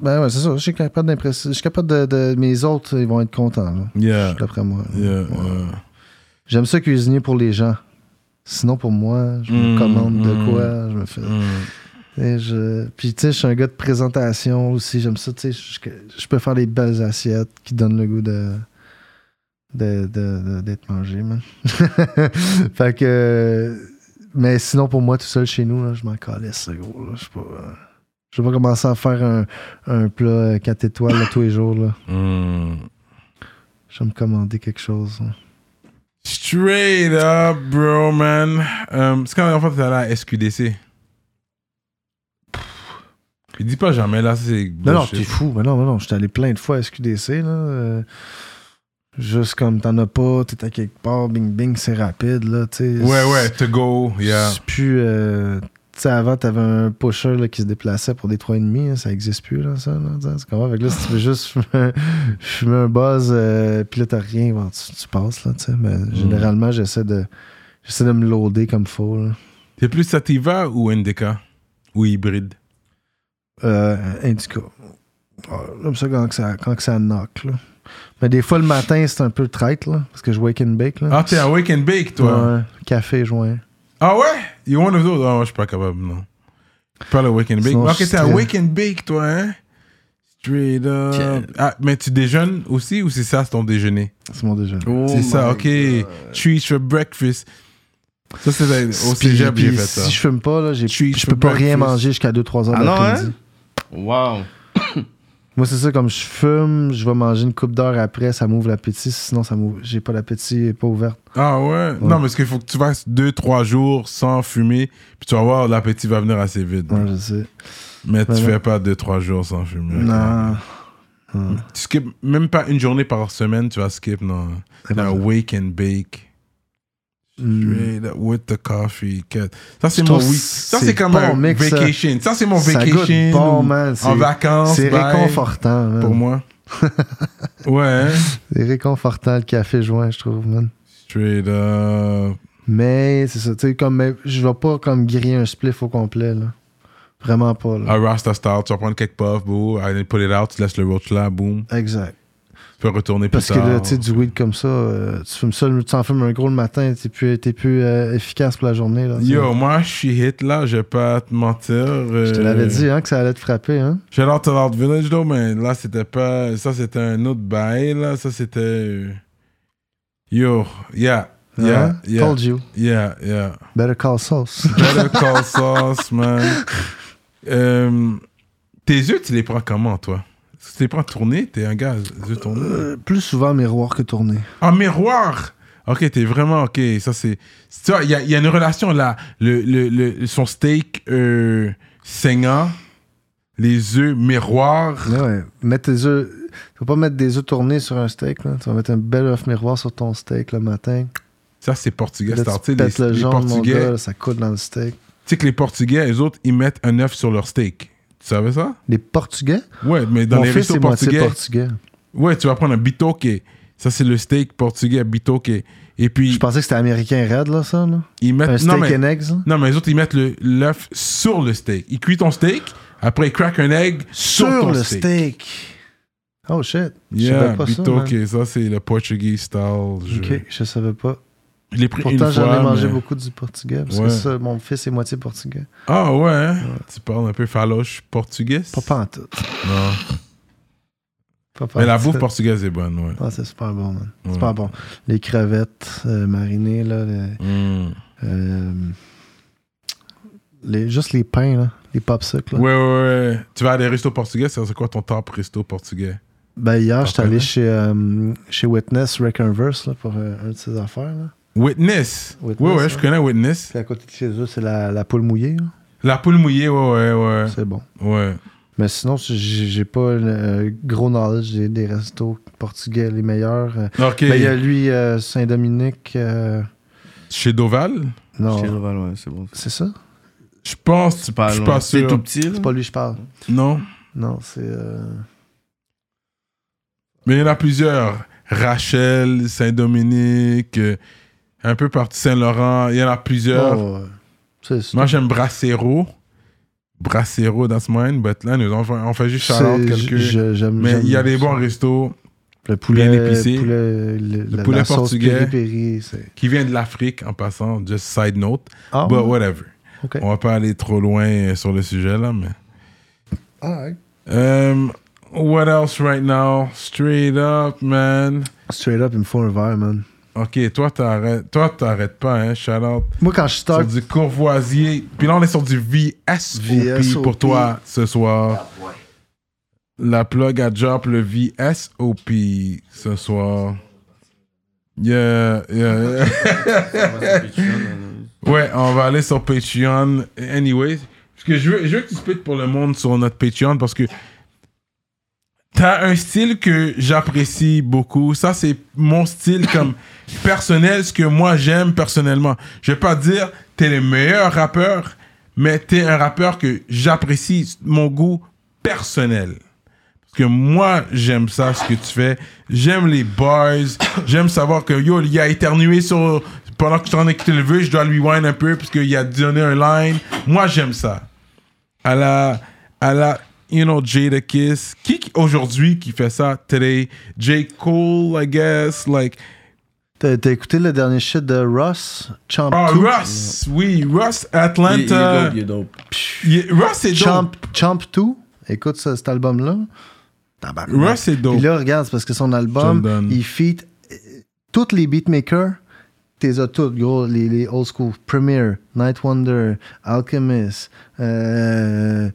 Ben ouais, c'est ça. Je suis capable d'impressionner. Je suis capable de, de- Mes autres, ils vont être contents, là. Yeah. D'après moi. Yeah, Ouais. yeah. J'aime ça cuisiner pour les gens. Sinon, pour moi, je me Mm, commande de mm. quoi, je me fais. Mm. Et je... Puis, tu sais, je suis un gars de présentation aussi. J'aime ça, tu sais. Je, je peux faire des belles assiettes qui donnent le goût de. de- de- de- d'être mangé, man. fait que. Mais sinon, pour moi, tout seul chez nous, là, je m'en calisse, gros. Là. Je sais pas. Euh, Je vais pas commencer à faire un, un plat 4 étoiles là, tous les jours. Là. Mm. Je vais me commander quelque chose. là. Straight up, bro, man. Um, c'est quand la dernière fois que t'es allé à SQDC? Il dit pas jamais, là, c'est. Non, non, t'es fou. Mais non, mais non, j'étais allé plein de fois à SQDC. Là, euh, juste comme t'en as pas, t'es à quelque part, bing bing, c'est rapide. Là, tu. Ouais, ouais, to go, yeah. C'est plus. euh, tu sais, avant, t'avais un pusher là, qui se déplaçait pour des 3,5. hein, ça existe plus, là, ça. Là, c'est comment? Fait que là, si tu veux juste fumer un, buzz, euh, puis là, t'as rien, bon, tu, tu passes, là, tu sais. Mais Mm. généralement, j'essaie de. J'essaie de me loader comme faut. Là. T'es plus Sativa ou Indica? Ou hybride? Euh, Indica. J'aime ça quand que ça, quand que ça knock. Là. Mais des fois, le matin, c'est un peu traite, là, parce que je wake and bake. Là. Ah, t'es à Wake and Bake, toi? Ouais, café, joint. Ah ouais? You one of those? Moi, je suis pas capable, non. Pas le Wake and Bake. Sinon, ok, je t'es à serais- Wake and Bake, toi, hein? Straight up. Ah, mais tu déjeunes aussi ou c'est ça, c'est ton déjeuner? C'est mon déjeuner. Oh c'est ça, ok. God. Treats for breakfast. Ça, c'est au cégep, j'ai fait ça. Si je fume pas, là, je peux pas rien manger jusqu'à 2-3 heures Ah non, d'après-midi. Wow. Moi, c'est ça, comme je fume, je vais manger une coupe d'heure après, ça m'ouvre l'appétit. Sinon, ça m'ouvre. J'ai pas l'appétit, pas ouverte. Ah ouais? Non, mais parce qu'il faut que tu fasses 2-3 jours sans fumer, puis tu vas voir, l'appétit va venir assez vite. Ouais, je sais. Mais tu Ouais, fais pas 2-3 jours sans fumer. Non. Non. Tu skips même pas une journée par semaine, tu vas skip, non. Wake and bake. Straight up with the coffee. Ça, c'est mon week. Ça, c'est comme bon un mix, ça. vacation. Ça, c'est mon vacation. bon, man. En vacances. C'est réconfortant, man. Pour moi. ouais. C'est réconfortant, le café joint, je trouve, man. Straight up. Mais c'est ça, tu sais, comme je vais pas comme griller un spliff au complet, là. Vraiment pas, là. Un Rasta style, tu vas prendre quelques puffs, boo. I put it out, tu laisses le roach là, boom. Exact. Peux retourner plus Parce que là, tu sais, du weed comme ça, euh, tu fumes ça, tu en fumes un gros le matin, t'es plus, t'es plus euh, efficace pour la journée, là. Yo, moi, je suis hit là, je vais pas te mentir. Je te l'avais dit, hein, que ça allait te frapper, hein. Shout out to Loud Village, though, mais là, c'était pas. Ça, c'était un autre bail, là. Ça, c'était. euh, Yo, yeah. Yeah, Hein? yeah, Told you. yeah, yeah. Better call sauce. Better call sauce, man. Euh, tes yeux, tu les prends comment, toi? Les prends tournés? T'es un gars, tournés? Euh, plus souvent miroir que tourné. En miroir! Ok, t'es vraiment ok. Ça, c'est. Tu vois, il y a, il y a une relation là. Le, le, le- son steak euh, saignant, les œufs miroir. Ouais, ouais. Mettre tes œufs. Tu vas pas mettre des œufs tournés sur un steak, là. Tu vas mettre un bel œuf miroir sur ton steak le matin. Ça, c'est portugais. C'est-à-dire, tu les, le les Portugais. gars, là, ça coule dans le steak. Tu sais que les Portugais, eux autres, ils mettent un œuf sur leur steak. Tu savais ça? Les Portugais? Ouais, mais dans Mon les fils restos est portugais. portugais. Ouais, tu vas prendre un bitoque. Ça, c'est le steak portugais, bitoque. Et puis, Je pensais que c'était américain red, là, ça, là. ils mettent. Un steak non, mais, and eggs, là. non, mais les autres, ils mettent l'œuf sur le steak. Ils cuisent ton steak, après, ils craquent un egg sur, Sur ton le steak. steak. Oh shit. Je Yeah, savais pas ça. bitoque. man. Ça, c'est le Portuguese style. Je, Ok, je savais pas. Je l'ai pris Pourtant, j'en ai mangé beaucoup du portugais. Parce Ouais. que ça, mon fils est moitié portugais. Ah ouais, hein? Tu parles un peu faloche portugais? Pas pantoute. Non. Pas Mais la bouffe portugaise est bonne, ouais. Ah, c'est super bon, man. Ouais. Super bon. Les crevettes euh, marinées, là. les- Mm. euh, les, juste les pains, là. Les popsicles, là. Ouais, ouais, ouais. Tu vas à des restos portugais, c'est quoi ton top resto portugais? Ben, hier, j'étais allé chez, euh, chez Witness Reconverse, là, pour un de ses affaires, là. Witness. Witness, ouais, ouais, je connais Witness. Puis à côté de chez eux, c'est la, la poule mouillée, là. La poule mouillée, ouais, ouais, ouais. C'est bon. Ouais. Mais sinon, j'ai pas le gros knowledge des, des restos portugais les meilleurs. Euh, Ok. ben, il y a lui, euh, Saint-Dominique. euh, Chez Doval? Non, Chez Laval, ouais, c'est bon. c'est ça? Je pense. C'est pas je suis pas C'est sûr. tout petit. C'est pas lui que je parle. Non. Non, c'est. euh, Mais il y en a plusieurs. Rachel, Saint-Dominique, euh, un peu partout Saint-Laurent. Il y en a plusieurs. oh, ouais. Moi, j'aime Bracero. Bracero, that's mine. But là, nous, on fait, on fait juste c'est- quelques. Mais il y a des bons restos Le poulet, bien épicé. poulet- le, poulet portugais. qui viennent de l'Afrique en passant. Just side note. Ah, But whatever. Ok. On va pas aller trop loin sur le sujet là, mais. Alright. Um, what else right now? Straight up, man. Straight up, il me faut un verre, man. Ok, toi t'arrêtes, toi t'arrêtes pas, hein, shout out. Moi, quand je Sur start, du Courvoisier. Puis là, on est sur du VSOP, VSOP. pour toi ce soir. La plug a drop le VSOP ce soir. Yeah, yeah. ouais, on va aller sur Patreon. Anyways, parce que je veux, je veux que tu pour le monde sur notre Patreon parce que t'as un style que j'apprécie beaucoup. Ça, c'est mon style comme personnel, ce que moi j'aime personnellement. Je vais pas dire t'es le meilleur rappeur, mais t'es un rappeur que j'apprécie mon goût personnel. Parce que moi, j'aime ça, ce que tu fais. J'aime les bars. J'aime savoir que, yo, il a éternué sur... Pendant que je suis en train le vœu, je dois lui whine un peu parce qu'il a donné un line. Moi, j'aime ça. À la... À la... You know, Jada Kiss. Qui, qui- aujourd'hui qui fait ça today? J. Cole, I guess. Like... t'as t'as écouté le dernier shit de Ross, Champ Ah, 2? Russ! Oui, Russ Il, il est Atlanta. dope, il est dope. Il est- Russ est Champ, dope. Champ 2? Écoute ce- cet album-là. Tabarnak. Russ est dope. Puis là, regarde, c'est parce que son album, il feat euh, tous les beatmakers. T'es as toutes, gros, les, les old school. Premier, Night Wonder, Alchemist, euh,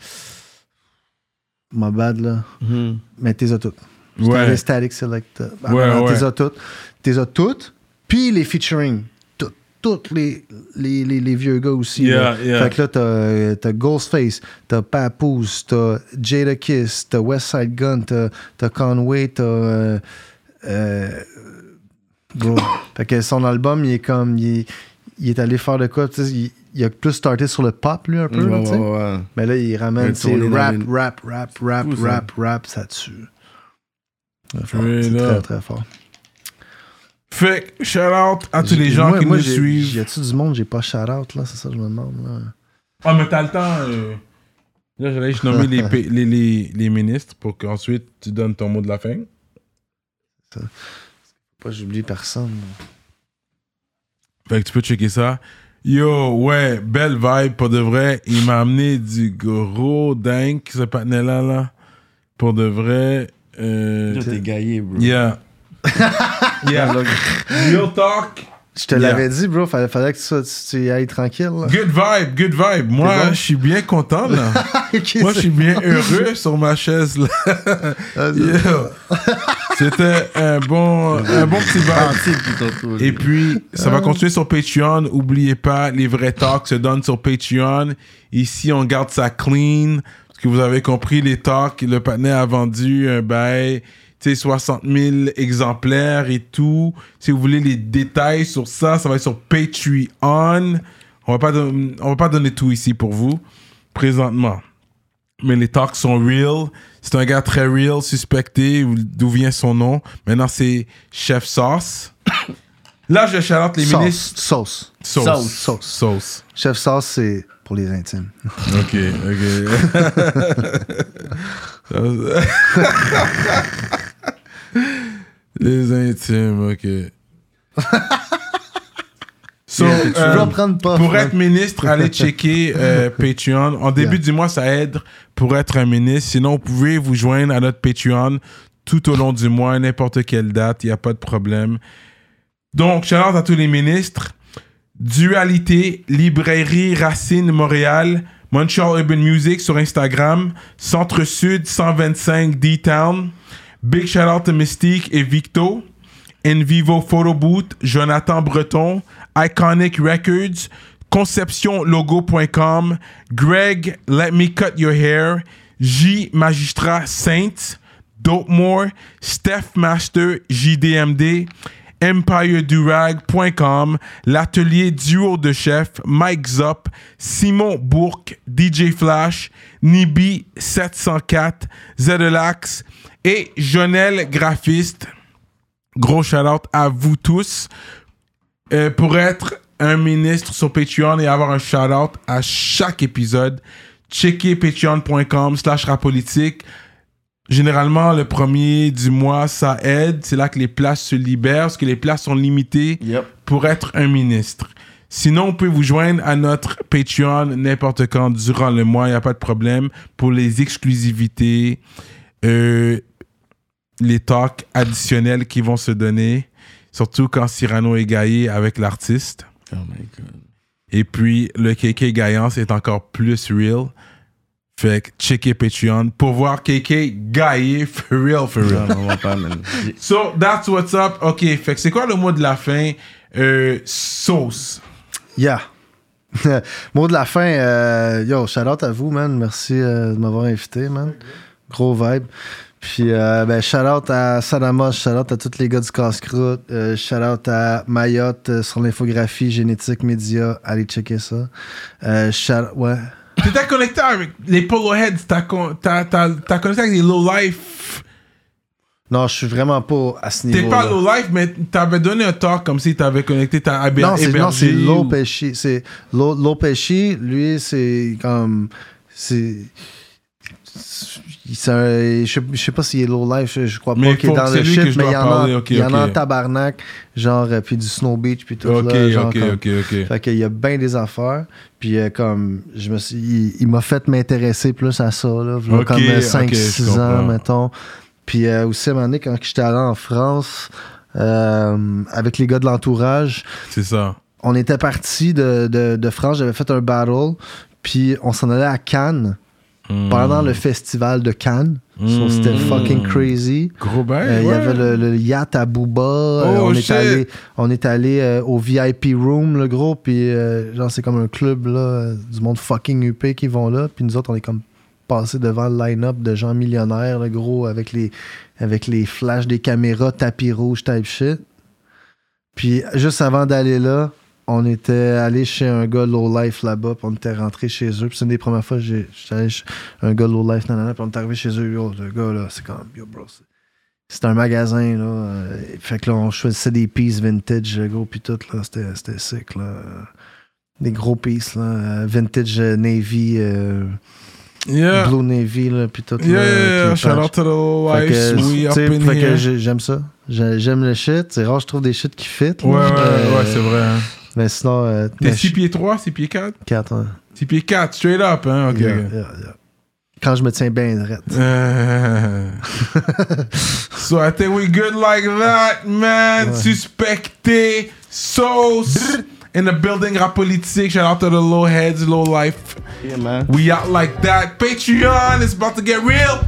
My bad, là. Mhm. Mais t'es as toutes. Ouais. Static Select. Ouais, ouais. T'es as toutes. T'es as toutes. Puis les featuring. Toutes. Les, les, les, les vieux gars aussi. Yeah, là. yeah. Fait que là, t'as, euh, t'as Ghostface, t'as Papoose, t'as Jada Kiss, t'as Westside Gun, t'as, Conway, t'as. Euh, euh, fait que son album, il est comme. Il il est allé faire de quoi? Il, il a plus starté sur le pop, lui, un peu. Ouais, ouais. Mais là, il ramène rap, rap, rap, rap, ça. rap, rap, ça tue. C'est très, très fort. Fait shout out à tous les gens moi- qui moi, nous suivent. Y a-tu du monde, j'ai pas shout-out, là? C'est ça que je me demande, là. Ah, mais t'as le temps. euh, Là, j'allais juste nommer les, les, les ministres pour qu'ensuite tu donnes ton mot de la fin. Pas j'oublie personne. Fait que tu peux checker ça. Yo, ouais, belle vibe pour de vrai. Il m'a amené du gros dingue, ce patinet-là, là. Pour de vrai. Euh, Yo, T'es gaillé, bro. yeah. yeah. Real talk. Je te Yeah. l'avais dit, bro, fallait, fallait que tu, sois- tu- tu y ailles tranquille, là. Good vibe, good vibe. Moi, bon? je suis bien content, là. Moi, je suis bien heureux sur ma chaise, là. Ah. C'était un bon, un bon petit vibe. Et puis, ça Euh. va continuer sur Patreon. Oubliez pas, les vrais talks se donnent sur Patreon. Ici, on garde ça clean. Parce que vous avez compris, les talks, le patinet a vendu un bail, tu sais, 60 000 exemplaires et tout. Si vous voulez les détails sur ça, ça va être sur Patreon. On va pas, on va pas donner tout ici pour vous, présentement. Mais les talks sont real. C'est un gars très real, suspecté, d'où vient son nom. Maintenant, c'est Chef Sauce. Là, je chalote les Sauce. ministres. Sauce. Sauce. Sauce. Sauce. Sauce. Chef sauce, c'est pour les intimes. Ok, ok. les intimes, ok. So, euh, prendre pas. pour être ministre, allez checker euh, Patreon. En début Yeah. du mois, ça aide pour être un ministre. Sinon, vous pouvez vous joindre à notre Patreon tout au long du mois, n'importe quelle date, il n'y a pas de problème. Donc, out à tous les ministres. Dualité, Librairie Racine Montréal, Montreal Urban Music sur Instagram, Centre Sud 125 D-Town, Big shout out to Mystique et Victo, Envivo Photo Booth, Jonathan Breton, Iconic Records, ConceptionLogo.com, Greg Let Me Cut Your Hair, J Magistrat Saints, Dopemore, Steph Master JDMD, EmpireDurag.com, l'atelier duo de chef, Mike Zop, Simon Bourque, DJ Flash, Nibi 704, Zedelax et Jonel Graphiste. Gros shout-out à vous tous. Euh, pour être un ministre sur Patreon et avoir un shout-out à chaque épisode, checkez patreon.com slash rapolitique. Généralement, le premier du mois, ça aide. C'est là que les places se libèrent, parce que les places sont limitées Yep. pour être un ministre. Sinon, on peut vous joindre à notre Patreon n'importe quand durant le mois, il n'y a pas de problème. Pour les exclusivités, euh, les talks additionnels qui vont se donner, surtout quand Cyrano est gaillé avec l'artiste. Oh my god. Et puis, le KK gaillant, c'est encore plus real. Fait que checkez Patreon pour voir KK gaillé for real, for real. Non, pas, man. So, that's what's up. OK, fait que c'est quoi le mot de la fin? Euh, sauce. Yeah. Mot de la fin, euh, yo, shout out à vous, man. Merci euh, de m'avoir invité, man. Gros vibe. Puis, euh, ben, shout out à Sadamos, shout out à tous les gars du casse-croûte, euh, shout out à Mayotte euh, sur l'infographie génétique média. Allez checker ça. Euh, shout ouais. T'étais connecté avec les Polo Heads. T'as con- t'as- t'as- t'as connecté avec les Low Life. Non, je suis vraiment pas à ce T'es niveau. pas Low Life, mais t'avais donné un talk comme si t'avais connecté ta héber- Non, c'est, non, c'est Low Pesci. C'est Low, Low lui, c'est comme. C'est. C'est un- je, sais, je sais pas s'il est low life, je, je crois Mais pas qu'il est dans le shit, mais il y en a, en a tabarnak, genre, euh, puis du Snow Beach, puis tout Ok, là, genre, comme- ok, ok. Fait qu'il y a bien des affaires, puis euh, comme, je me suis, il, il m'a fait m'intéresser plus à ça, là, Ok, comme ok, 5-6 je ans, mettons. Puis euh, aussi, à un moment donné, quand j'étais allé en France, euh, avec les gars de l'entourage, C'est ça. on était parti de, de, de France, j'avais fait un battle, puis on s'en allait à Cannes Hmm. pendant le festival de Cannes. So, C'était fucking crazy. Gros bail. Euh, Il y avait le, le yacht à Booba. Euh, Oh, on, est allé, on est allé euh, au VIP room, le gros. Puis, euh, genre, c'est comme un club là, du monde fucking UP qui vont là. Puis nous autres, on est comme passé devant le line-up de gens millionnaires, le gros, avec les, avec les flashs des caméras, tapis rouge, type shit. Puis, juste avant d'aller là, on était allé chez un gars low life là-bas, puis on était rentré chez eux. Puis c'est une des premières fois que j'étais allé chez un gars low life, nanana, puis on est arrivé chez eux. Yo, le gars là, c'est comme, yo, bro, c'est- c'était un magasin, là. euh, fait que là, on choisissait des pieces vintage, gros, puis tout, là. C'était, sick, là. Des gros pieces, là. euh, Vintage euh, Navy, euh, Yeah. Blue Navy, là, puis tout. Yeah, yeah, Shout out to the. We up in fait que here. j'aime ça. J'ai- J'aime le shit. C'est rare, je trouve des shit qui fit. là. Ouais, ouais, Euh, ouais, c'est vrai. hein. Mais sinon, euh, T'es mais 6 je- pieds 3, 6 pieds 4? quatre, hein. 6 pieds 4, straight up, hein? Ok, Yeah, yeah, yeah. Quand je me tiens bien droite. Euh, so I think we good like that, man. Suspecté, sauce in the building rap politique. Shout out to the low heads, low life. Yeah, man. We out like that. Patreon is about to get real.